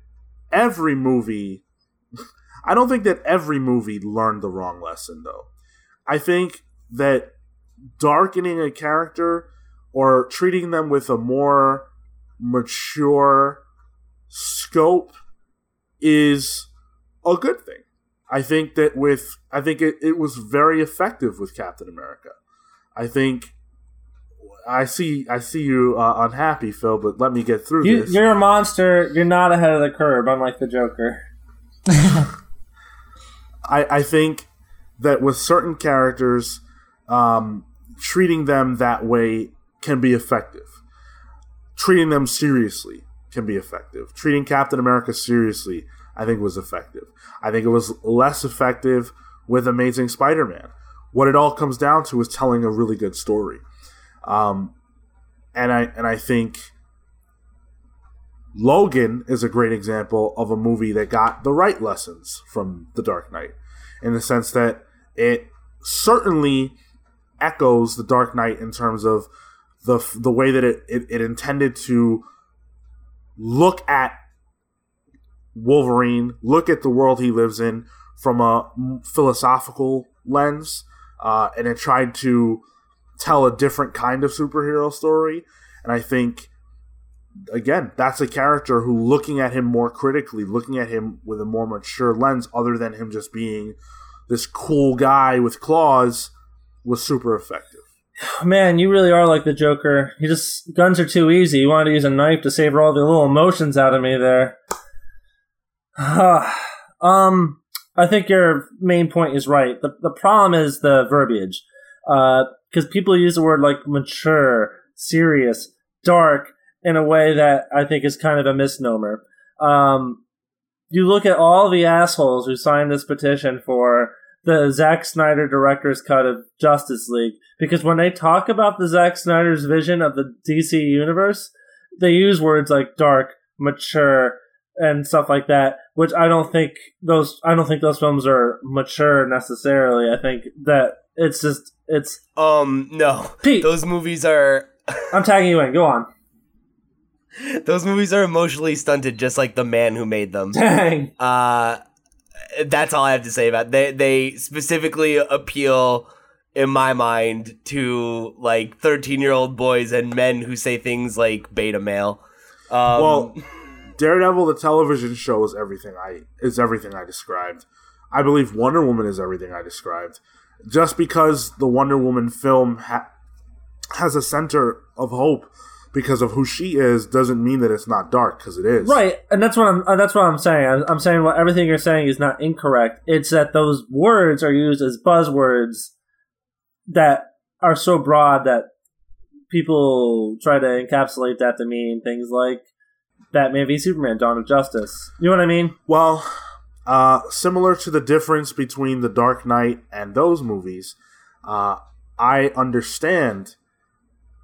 every movie I don't think that every movie learned the wrong lesson though. I think that darkening a character or treating them with a more mature scope is a good thing. I think that with I think it, it was very effective with Captain America. I think I see I see you uh, unhappy, Phil, but let me get through You, this. you're a monster. You're not ahead of the curve, unlike the Joker. I, I think that with certain characters, um, treating them that way can be effective. Treating them seriously can be effective. Treating Captain America seriously, I think, it was effective. I think it was less effective with Amazing Spider Man. What it all comes down to is telling a really good story. Um, and I and I think Logan is a great example of a movie that got the right lessons from The Dark Knight, in the sense that it certainly echoes The Dark Knight in terms of the the way that it, it, it intended to look at Wolverine, look at the world he lives in from a philosophical lens, uh, and it tried to tell a different kind of superhero story. And I think again, that's a character who, looking at him more critically, looking at him with a more mature lens, other than him just being this cool guy with claws, was super effective. Man, you really are like the Joker. You just guns are too easy. You wanted to use a knife to save all the little emotions out of me there. um, I think your main point is right. The the problem is the verbiage, because uh, people use the word like mature, serious, dark in a way that I think is kind of a misnomer. Um, you look at all the assholes who signed this petition for the Zack Snyder director's cut of Justice League, because when they talk about the Zack Snyder's vision of the DC universe, they use words like dark, mature, and stuff like that, which I don't think those I don't think those films are mature necessarily. I think that it's just it's Um, no. Pete. Those movies are I'm tagging you in. Go on. those movies are emotionally stunted just like the man who made them. Dang. Uh that's all I have to say about it. they they specifically appeal in my mind to like 13-year-old boys and men who say things like beta male. Um, well, Daredevil, the television show, is everything I is everything I described. I believe Wonder Woman is everything I described. Just because the Wonder Woman film ha- has a center of hope because of who she is doesn't mean that it's not dark because it is. Right, and that's what I'm. Uh, that's what I'm saying. I'm, I'm saying what everything you're saying is not incorrect. It's that those words are used as buzzwords that are so broad that people try to encapsulate that to mean things like Batman v Superman: Dawn of Justice. You know what I mean? Well, uh, similar to the difference between The Dark Knight and those movies, uh, I understand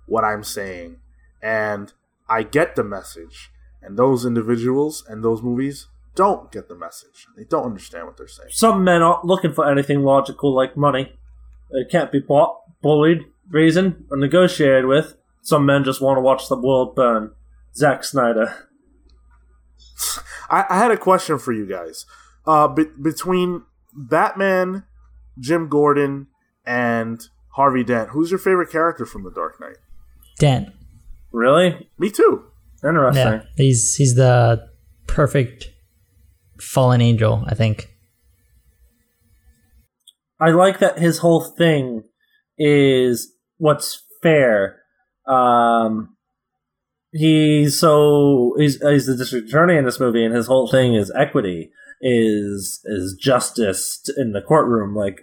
what I'm saying and I get the message. And those individuals and those movies don't get the message. They don't understand what they're saying. Some men aren't looking for anything logical like money. It can't be bought, bullied, reasoned, or negotiated with. Some men just want to watch the world burn. Zack Snyder. I, I had a question for you guys. Uh, be- between Batman, Jim Gordon, and Harvey Dent, who's your favorite character from The Dark Knight? Dent. Really? Me too. Interesting. Yeah, he's he's the perfect fallen angel. I think. I like that his whole thing is what's fair. Um, he's so he's he's the district attorney in this movie, and his whole thing is equity, is is justice in the courtroom. Like,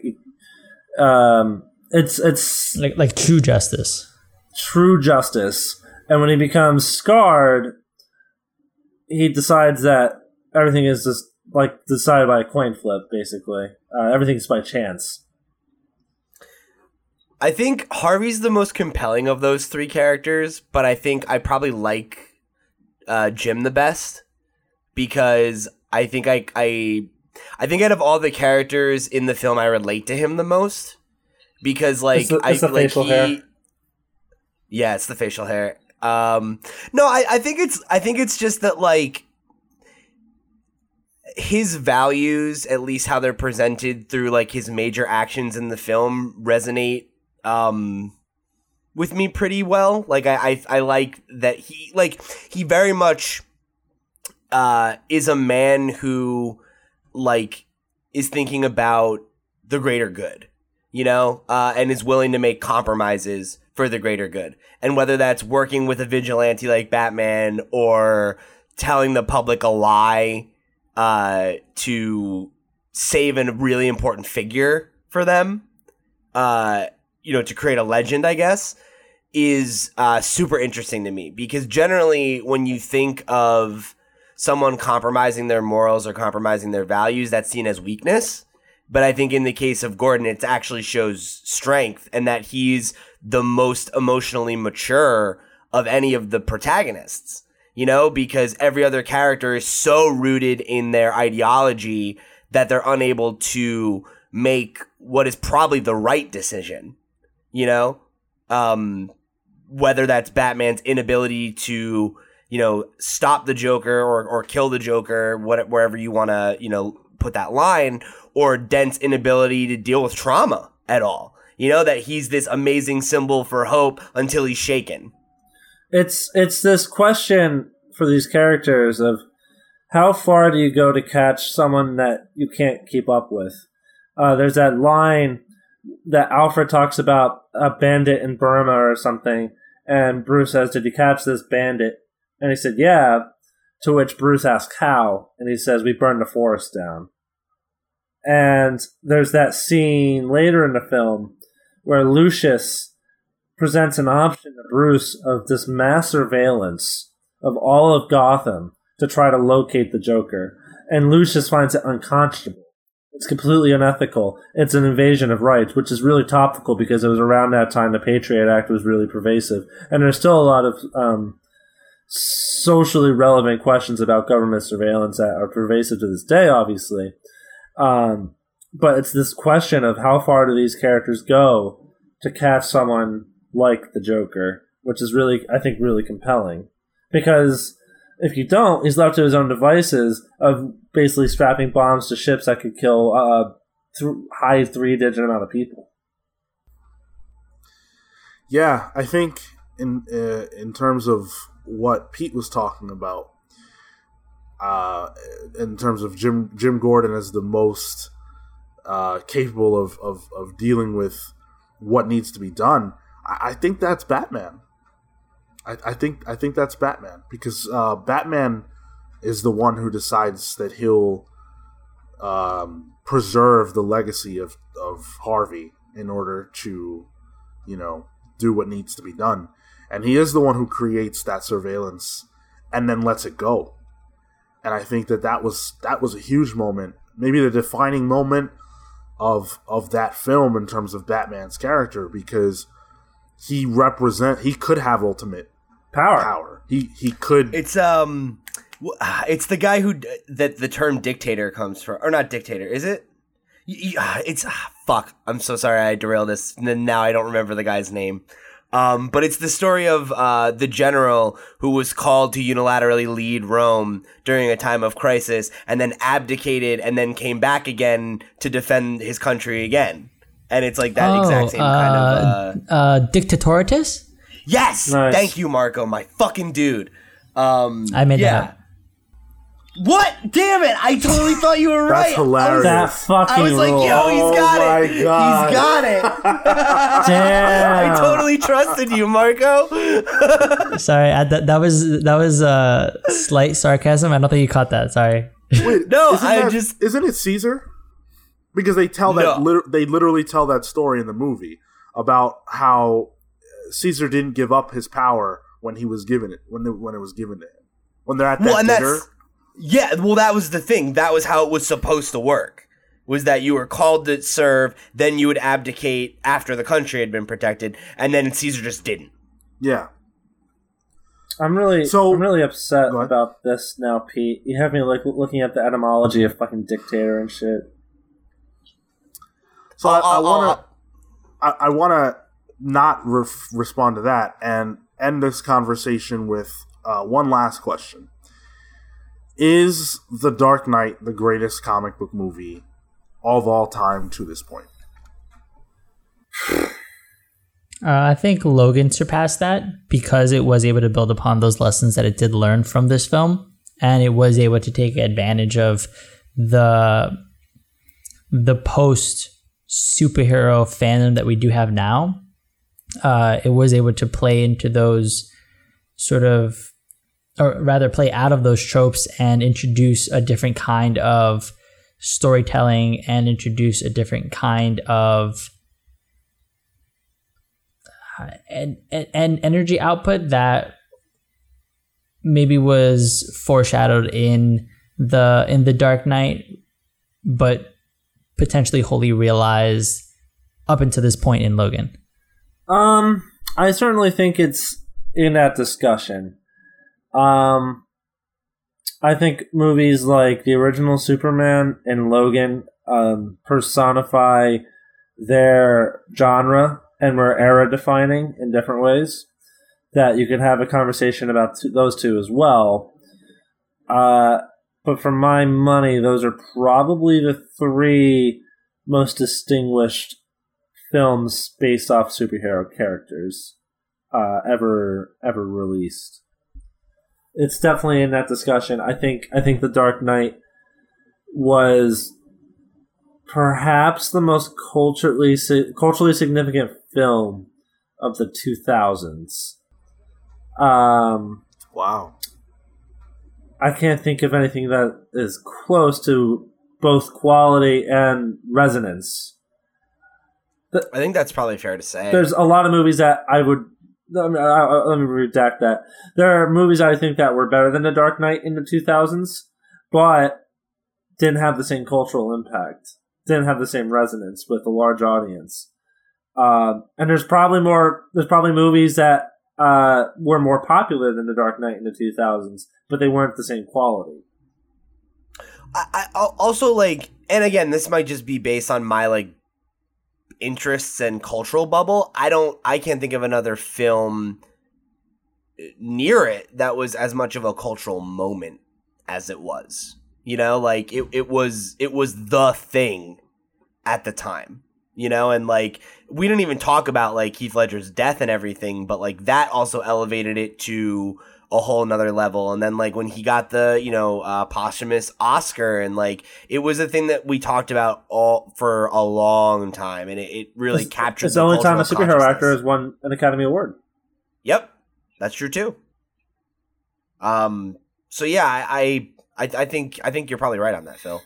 um, it's it's Like like true justice. true justice. And when he becomes scarred, he decides that everything is just like decided by a coin flip, basically. Uh, everything's by chance. I think Harvey's the most compelling of those three characters, but I think I probably like uh, Jim the best because I think I I I think out of all the characters in the film, I relate to him the most because like It's the- I it's the like facial he. hair. Yeah, it's the facial hair. Um, no, I, I think it's I think it's just that like his values, at least how they're presented through like his major actions in the film, resonate um with me pretty well. Like I I, I like that he like he very much uh is a man who like is thinking about the greater good, you know, uh, and is willing to make compromises for the greater good. And whether that's working with a vigilante like Batman or telling the public a lie uh, to save a really important figure for them, uh, you know, to create a legend, I guess, is uh, super interesting to me because generally when you think of someone compromising their morals or compromising their values, that's seen as weakness. But I think in the case of Gordon, it actually shows strength and that he's the most emotionally mature of any of the protagonists, you know, because every other character is so rooted in their ideology that they're unable to make what is probably the right decision, you know? Um, whether that's Batman's inability to, you know, stop the Joker or, or kill the Joker, what, wherever you want to, you know, put that line, or Dent's inability to deal with trauma at all. You know, that he's this amazing symbol for hope until he's shaken. It's it's this question for these characters of how far do you go to catch someone that you can't keep up with? Uh, there's that line that Alfred talks about a bandit in Burma or something, and Bruce says, "Did you catch this bandit?" And he said, "Yeah." To which Bruce asks, "How?" And he says, "We burned the forest down." And there's that scene later in the film where Lucius presents an option to Bruce of this mass surveillance of all of Gotham to try to locate the Joker. And Lucius finds it unconscionable. It's completely unethical. It's an invasion of rights, which is really topical because it was around that time the Patriot Act was really pervasive. And there's still a lot of um, socially relevant questions about government surveillance that are pervasive to this day, obviously. Um, but it's this question of how far do these characters go to catch someone like the Joker, which is really, I think, really compelling. Because if you don't, he's left to his own devices of basically strapping bombs to ships that could kill a th- high three digit amount of people. Yeah, I think in uh, in terms of what Pete was talking about, uh, in terms of Jim Jim Gordon as the most uh, capable of, of, of dealing with what needs to be done, I, I think that's Batman. I, I, think I think that's Batman because uh, Batman is the one who decides that he'll um, preserve the legacy of, of Harvey in order to, you know, do what needs to be done. And he is the one who creates that surveillance and then lets it go. And I think that that was that was a huge moment, maybe the defining moment of of that film in terms of Batman's character because he represent he could have ultimate Power. power. He he could It's um, it's the guy who that the term dictator comes from, or not dictator, is it? Y- y- It's ah, fuck. I'm so sorry I derailed this. N- Now I don't remember the guy's name. Um, but it's the story of uh, the general who was called to unilaterally lead Rome during a time of crisis, and then abdicated, and then came back again to defend his country again. And it's like that exact same kind of. Uh, uh, Dictatoritas? Yes, Nice. thank you, Marco, my fucking dude. Um, I made yeah. that up. What? Damn it! I totally thought you were right. That's hilarious. That fucking I was like, yo, he's got Oh it. my God. He's got it. Damn. I totally trusted you, Marco. Sorry, I, that, that was that was uh, slight sarcasm. I don't think you caught that. Sorry. Wait, No, isn't I that- just- isn't it Caesar? Because they tell that No. lit- they literally tell that story in the movie about how Caesar didn't give up his power when he was given it when the, when it was given to him when they're at that Well, and dinner. yeah. Well, that was the thing. That was how it was supposed to work. Was that you were called to serve, then you would abdicate after the country had been protected, and then Caesar just didn't. Yeah, I'm really, So- I'm really upset about this now, Pete. You have me like looking at the etymology of fucking dictator and shit. so I, I I'll- want I'll- to I, I want to not respond to that and end this conversation with uh, one last question: Is The Dark Knight the greatest comic book movie of all time to this point? Uh, I think Logan surpassed that because it was able to build upon those lessons that it did learn from this film, and it was able to take advantage of the the post superhero fandom that we do have now, uh, it was able to play into those sort of, or rather, play out of those tropes and introduce a different kind of storytelling and introduce a different kind of uh, and, and, energy output that maybe was foreshadowed in the in the Dark Knight, but potentially wholly realized up until this point in Logan. Um, I certainly think it's in that discussion. Um, I think movies like the original Superman and Logan um, personify their genre and were era defining in different ways. That you could have a conversation about those two as well. Uh, but for my money, those are probably the three most distinguished films based off superhero characters uh, ever ever released. It's definitely in that discussion. I think I think The Dark Knight was perhaps the most culturally culturally significant film of the 2000s. Um, wow. I can't think of anything that is close to both quality and resonance. I think that's probably fair to say. There's a lot of movies that I would. Let me, let me redact that. There are movies I think that were better than The Dark Knight in the 2000s, but didn't have the same cultural impact, didn't have the same resonance with a large audience. Um, and there's probably more. There's probably movies that uh, were more popular than The Dark Knight in the 2000s, but they weren't the same quality. I, I also like, and again, this might just be based on my like interests and cultural bubble. I don't, I can't think of another film near it that was as much of a cultural moment as it was. You know, like it, it was, it was the thing at the time you know and like we didn't even talk about like heath ledger's death and everything but like that also elevated it to a whole nother level. And then like when he got the you know uh, posthumous oscar and like it was a thing that we talked about all for a long time. And it, it really it's, captured it's the, the only time a superhero actor has won an academy award. Yep. That's true too. Um so yeah i i i think i think you're probably right on that phil.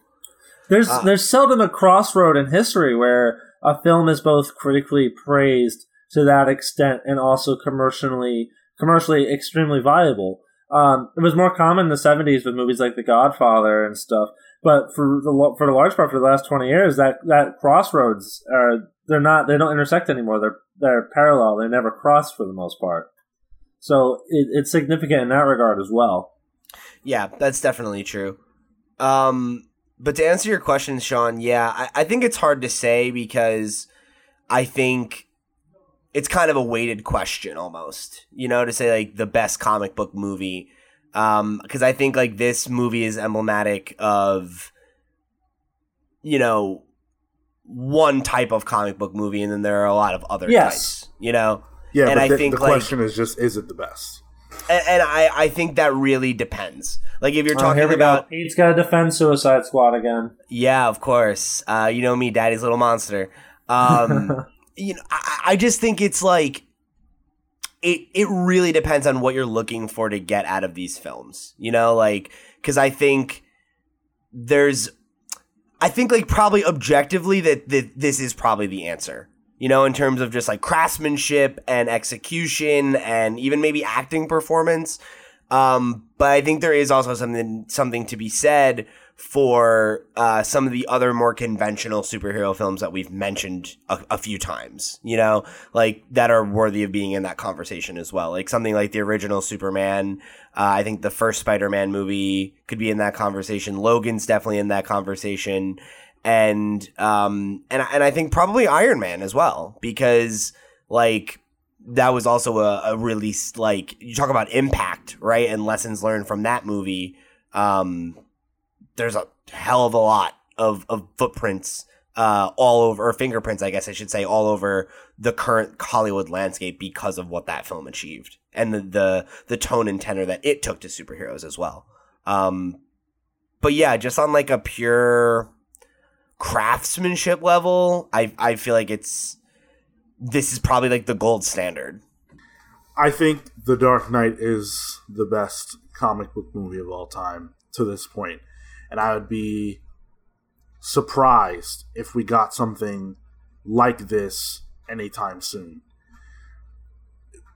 There's uh, there's seldom a crossroad in history where a film is both critically praised to that extent and also commercially commercially extremely viable. Um, it was more common in the '70s with movies like The Godfather and stuff, but for the for the large part for the last 20 years, that that crossroads are they're not they don't intersect anymore. They're they're parallel. They never cross for the most part. So it, it's significant in that regard as well. Yeah, that's definitely true. Um, but to answer your question, Sean, yeah, I, I think it's hard to say because I think it's kind of a weighted question almost, you know, to say like the best comic book movie. Um, because I think like this movie is emblematic of, you know, one type of comic book movie, and then there are a lot of other yes. types, you know. Yeah, and I the, think the like, question is just, is it the best? and, and I, I think that really depends. Like if you're oh, talking about, go. Pete's got to defend Suicide Squad again. Yeah, of course. Uh, you know me, Daddy's little monster. Um, you know, I, I just think it's like it it really depends on what you're looking for to get out of these films. You know, like because I think there's, I think like probably objectively that, that this is probably the answer you know, in terms of just like craftsmanship and execution and even maybe acting performance. Um, but I think there is also something something to be said for uh, some of the other more conventional superhero films that we've mentioned a, a, few times. You know, like that are worthy of being in that conversation as well. Like something like the original Superman. Uh, I think the first Spider-Man movie could be in that conversation. Logan's definitely in that conversation and um and and I think probably Iron Man as well because like that was also a, a release like you talk about impact right and lessons learned from that movie um there's a hell of a lot of of footprints uh all over or fingerprints I guess I should say all over the current Hollywood landscape because of what that film achieved and the the, the tone and tenor that it took to superheroes as well um but yeah just on like a pure craftsmanship level, I I feel like it's this is probably like the gold standard. I think The Dark Knight is the best comic book movie of all time to this point, and I would be surprised if we got something like this anytime soon.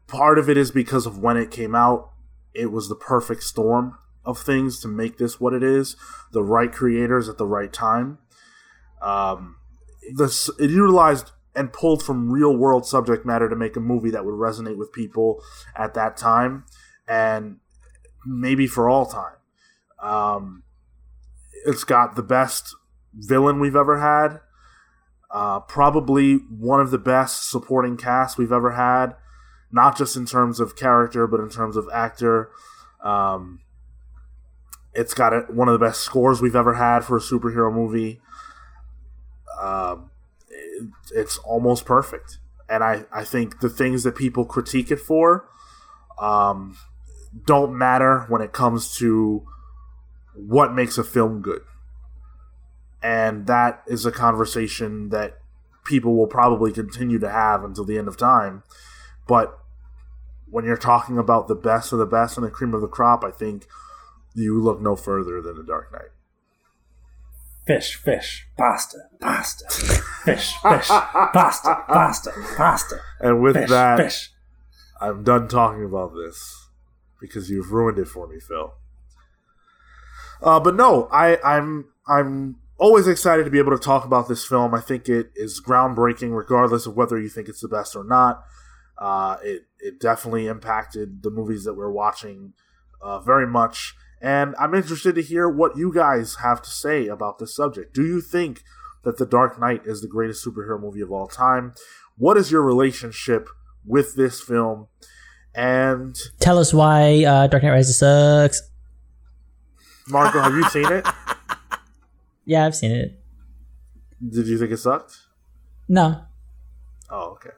Part of it is because of when it came out, it was the perfect storm of things to make this what it is. The right creators at the right time. Um, this it utilized and pulled from real world subject matter to make a movie that would resonate with people at that time and maybe for all time. Um, it's got the best villain we've ever had. Uh, probably one of the best supporting casts we've ever had, not just in terms of character, but in terms of actor. Um, it's got a, one of the best scores we've ever had for a superhero movie. Um, it, it's almost perfect. And I, I think the things that people critique it for um, don't matter when it comes to what makes a film good and that is a conversation that people will probably continue to have until the end of time. But when you're talking about the best of the best and the cream of the crop, I think you look no further than The Dark Knight. Fish, fish, pasta, pasta, fish, fish, pasta, pasta, pasta. And with fish, that, fish. I'm done talking about this because you've ruined it for me, Phil. Uh, but no, I, I'm I'm always excited to be able to talk about this film. I think it is groundbreaking, regardless of whether you think it's the best or not. Uh, it it definitely impacted the movies that we're watching uh, very much, and I'm interested to hear what you guys have to say about this subject. Do you think that The Dark Knight is the greatest superhero movie of all time? What is your relationship with this film? And Tell us why uh, Dark Knight Rises sucks. Marco, have you seen it? Yeah, I've seen it. Did you think it sucked? No. Oh, okay.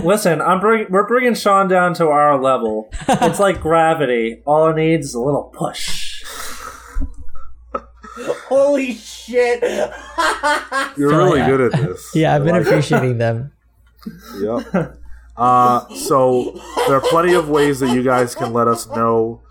Listen, I'm bring, we're bringing Sean down to our level. It's like gravity. All it needs is a little push. Holy shit! You're Phil, really yeah. good at this. Yeah, I've been like appreciating them. Yep. Uh, so there are plenty of ways that you guys can let us know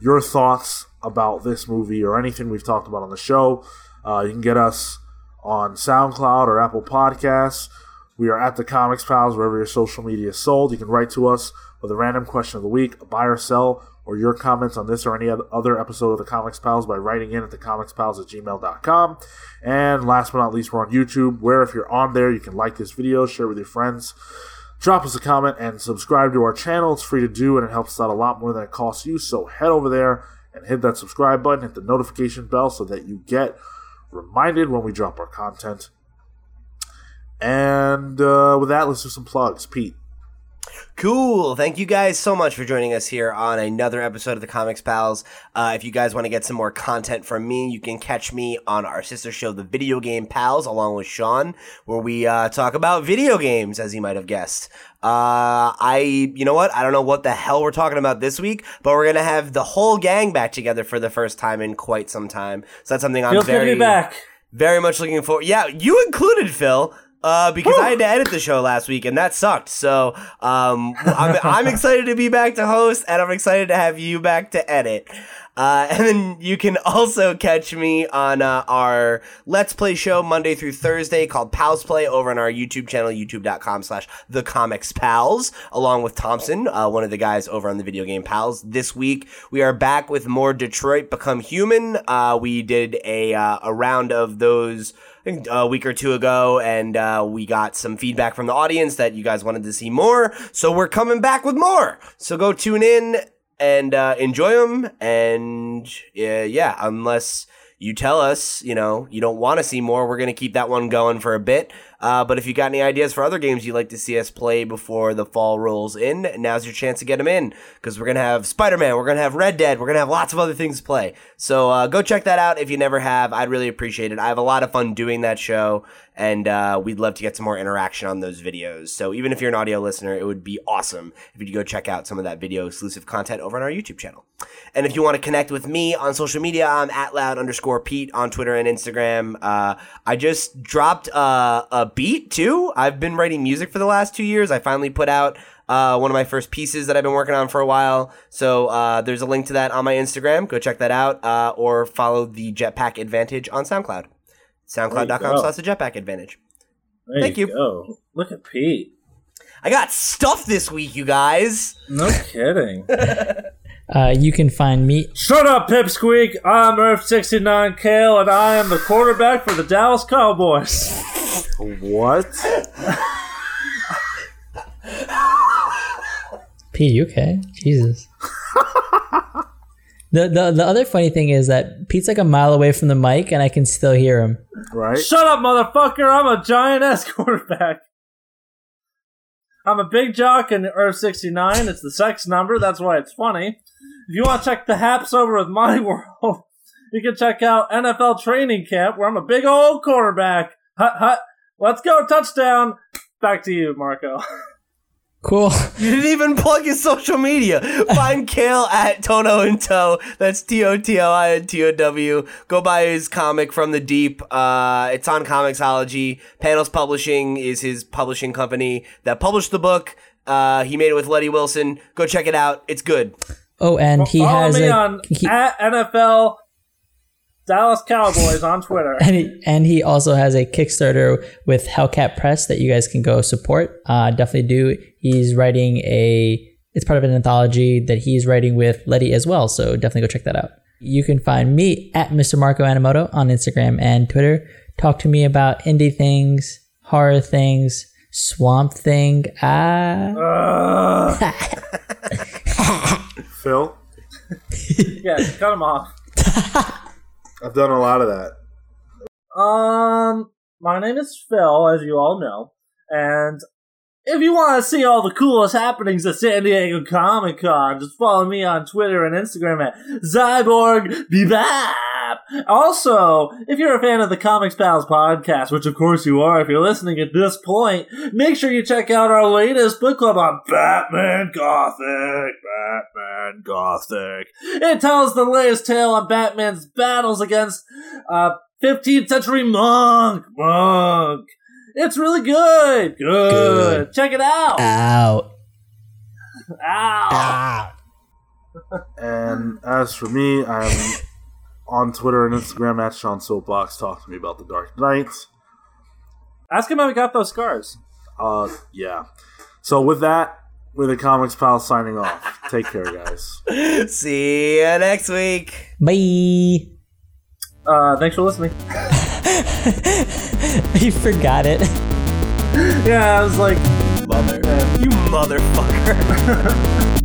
your thoughts about this movie or anything we've talked about on the show. Uh, you can get us on SoundCloud or Apple Podcasts. We are at the Comics Pals wherever your social media is sold. You can write to us with a random question of the week, a buy or sell, or your comments on this or any other episode of the Comics Pals by writing in at thecomicspals at gmail.com. And last but not least, we're on YouTube, where if you're on there, you can like this video, share it with your friends, drop us a comment, and subscribe to our channel. It's free to do, and it helps us out a lot more than it costs you. So head over there and hit that subscribe button, hit the notification bell so that you get reminded when we drop our content. And uh, with that, let's do some plugs. Pete. Cool. Thank you guys so much for joining us here on another episode of the Comics Pals. Uh, if you guys want to get some more content from me, you can catch me on our sister show, The Video Game Pals, along with Sean, where we uh, talk about video games, as you might have guessed. Uh, I, you know what? I don't know what the hell we're talking about this week, but we're gonna have the whole gang back together for the first time in quite some time. So that's something I'm Feels very, back. very much looking forward. Yeah, you included Phil. Uh, because I had to edit the show last week and that sucked. So, um, I'm, I'm excited to be back to host and I'm excited to have you back to edit. Uh, and then you can also catch me on uh, our Let's Play show Monday through Thursday called Pals Play over on our YouTube channel, youtube.com slash The Comics Pals, along with Thompson, uh, one of the guys over on the Video Game Pals. This week, we are back with more Detroit Become Human. Uh, we did a, uh, a round of those a week or two ago, and uh, we got some feedback from the audience that you guys wanted to see more. So we're coming back with more. So go tune in and uh, enjoy them. And yeah, unless you tell us, you know, you don't want to see more, we're gonna keep that one going for a bit. Uh, but if you got any ideas for other games you'd like to see us play before the fall rolls in, now's your chance to get them in because we're gonna have Spider-Man, we're gonna have Red Dead, we're gonna have lots of other things to play. So uh, go check that out if you never have. I'd really appreciate it. I have a lot of fun doing that show, and uh, we'd love to get some more interaction on those videos. So even if you're an audio listener, it would be awesome if you could go check out some of that video exclusive content over on our YouTube channel. And if you want to connect with me on social media, I'm at loud underscore Pete on Twitter and Instagram. Uh, I just dropped uh, a beat too. I've been writing music for the last two years. I finally put out uh, one of my first pieces that I've been working on for a while. So uh, there's a link to that on my Instagram. Go check that out, uh, or follow the Jetpack Advantage on SoundCloud. SoundCloud.com go. slash the Jetpack Advantage. There Thank you. Go. Look at Pete. I got stuff this week, you guys. No kidding. Uh, you can find me Shut up, Pipsqueak. I'm Earth69 Kale, and I am the quarterback for the Dallas Cowboys. What? Pete, you okay? Jesus. the, the the other funny thing is that Pete's like a mile away from the mic and I can still hear him. Right? Shut up, motherfucker. I'm a giant ass quarterback. I'm a big jock in Earth 69. It's the sex number. That's why it's funny. If you want to check the haps over with my world, you can check out NFL training camp where I'm a big old quarterback. Hut, hut. Let's go. Touchdown. Back to you, Marco. Cool. You didn't even plug his social media. Find Kale at Toto in Tow. That's T O T O I N T O W. Go buy his comic from the deep. Uh, it's on Comixology. Panels Publishing is his publishing company that published the book. Uh, he made it with Letty Wilson. Go check it out. It's good. Oh, and he Follow has me a on he, at NFL Dallas Cowboys on Twitter. and he, and he also has a Kickstarter with Hellcat Press that you guys can go support. Uh, definitely do. He's writing a. It's part of an anthology that he's writing with Letty as well. So definitely go check that out. You can find me at Mr. Marco Animoto on Instagram and Twitter. Talk to me about indie things, horror things, swamp thing. Ah. Ugh. Phil? yeah, cut him off. I've done a lot of that. Um, my name is Phil, as you all know, and if you want to see all the coolest happenings at San Diego Comic Con, just follow me on Twitter and Instagram at Zyborg Bebop. Also, if you're a fan of the Comics Pals podcast, which of course you are if you're listening at this point, make sure you check out our latest book club on Batman Gothic. Batman Gothic. It tells the latest tale on Batman's battles against uh, 15th century monk. Monk. It's really good. Good. Good. Check it out. Out. Ow. Ah. And as for me, I'm on Twitter and Instagram at Sean Soapbox. Talk to me about the Dark Knight. Ask him how he got those scars. Uh, yeah. So with that, we're the Comics Pal signing off. Take care, guys. See you next week. Bye. Uh, thanks for listening. you forgot it. Yeah, I was like, Mother. You motherfucker.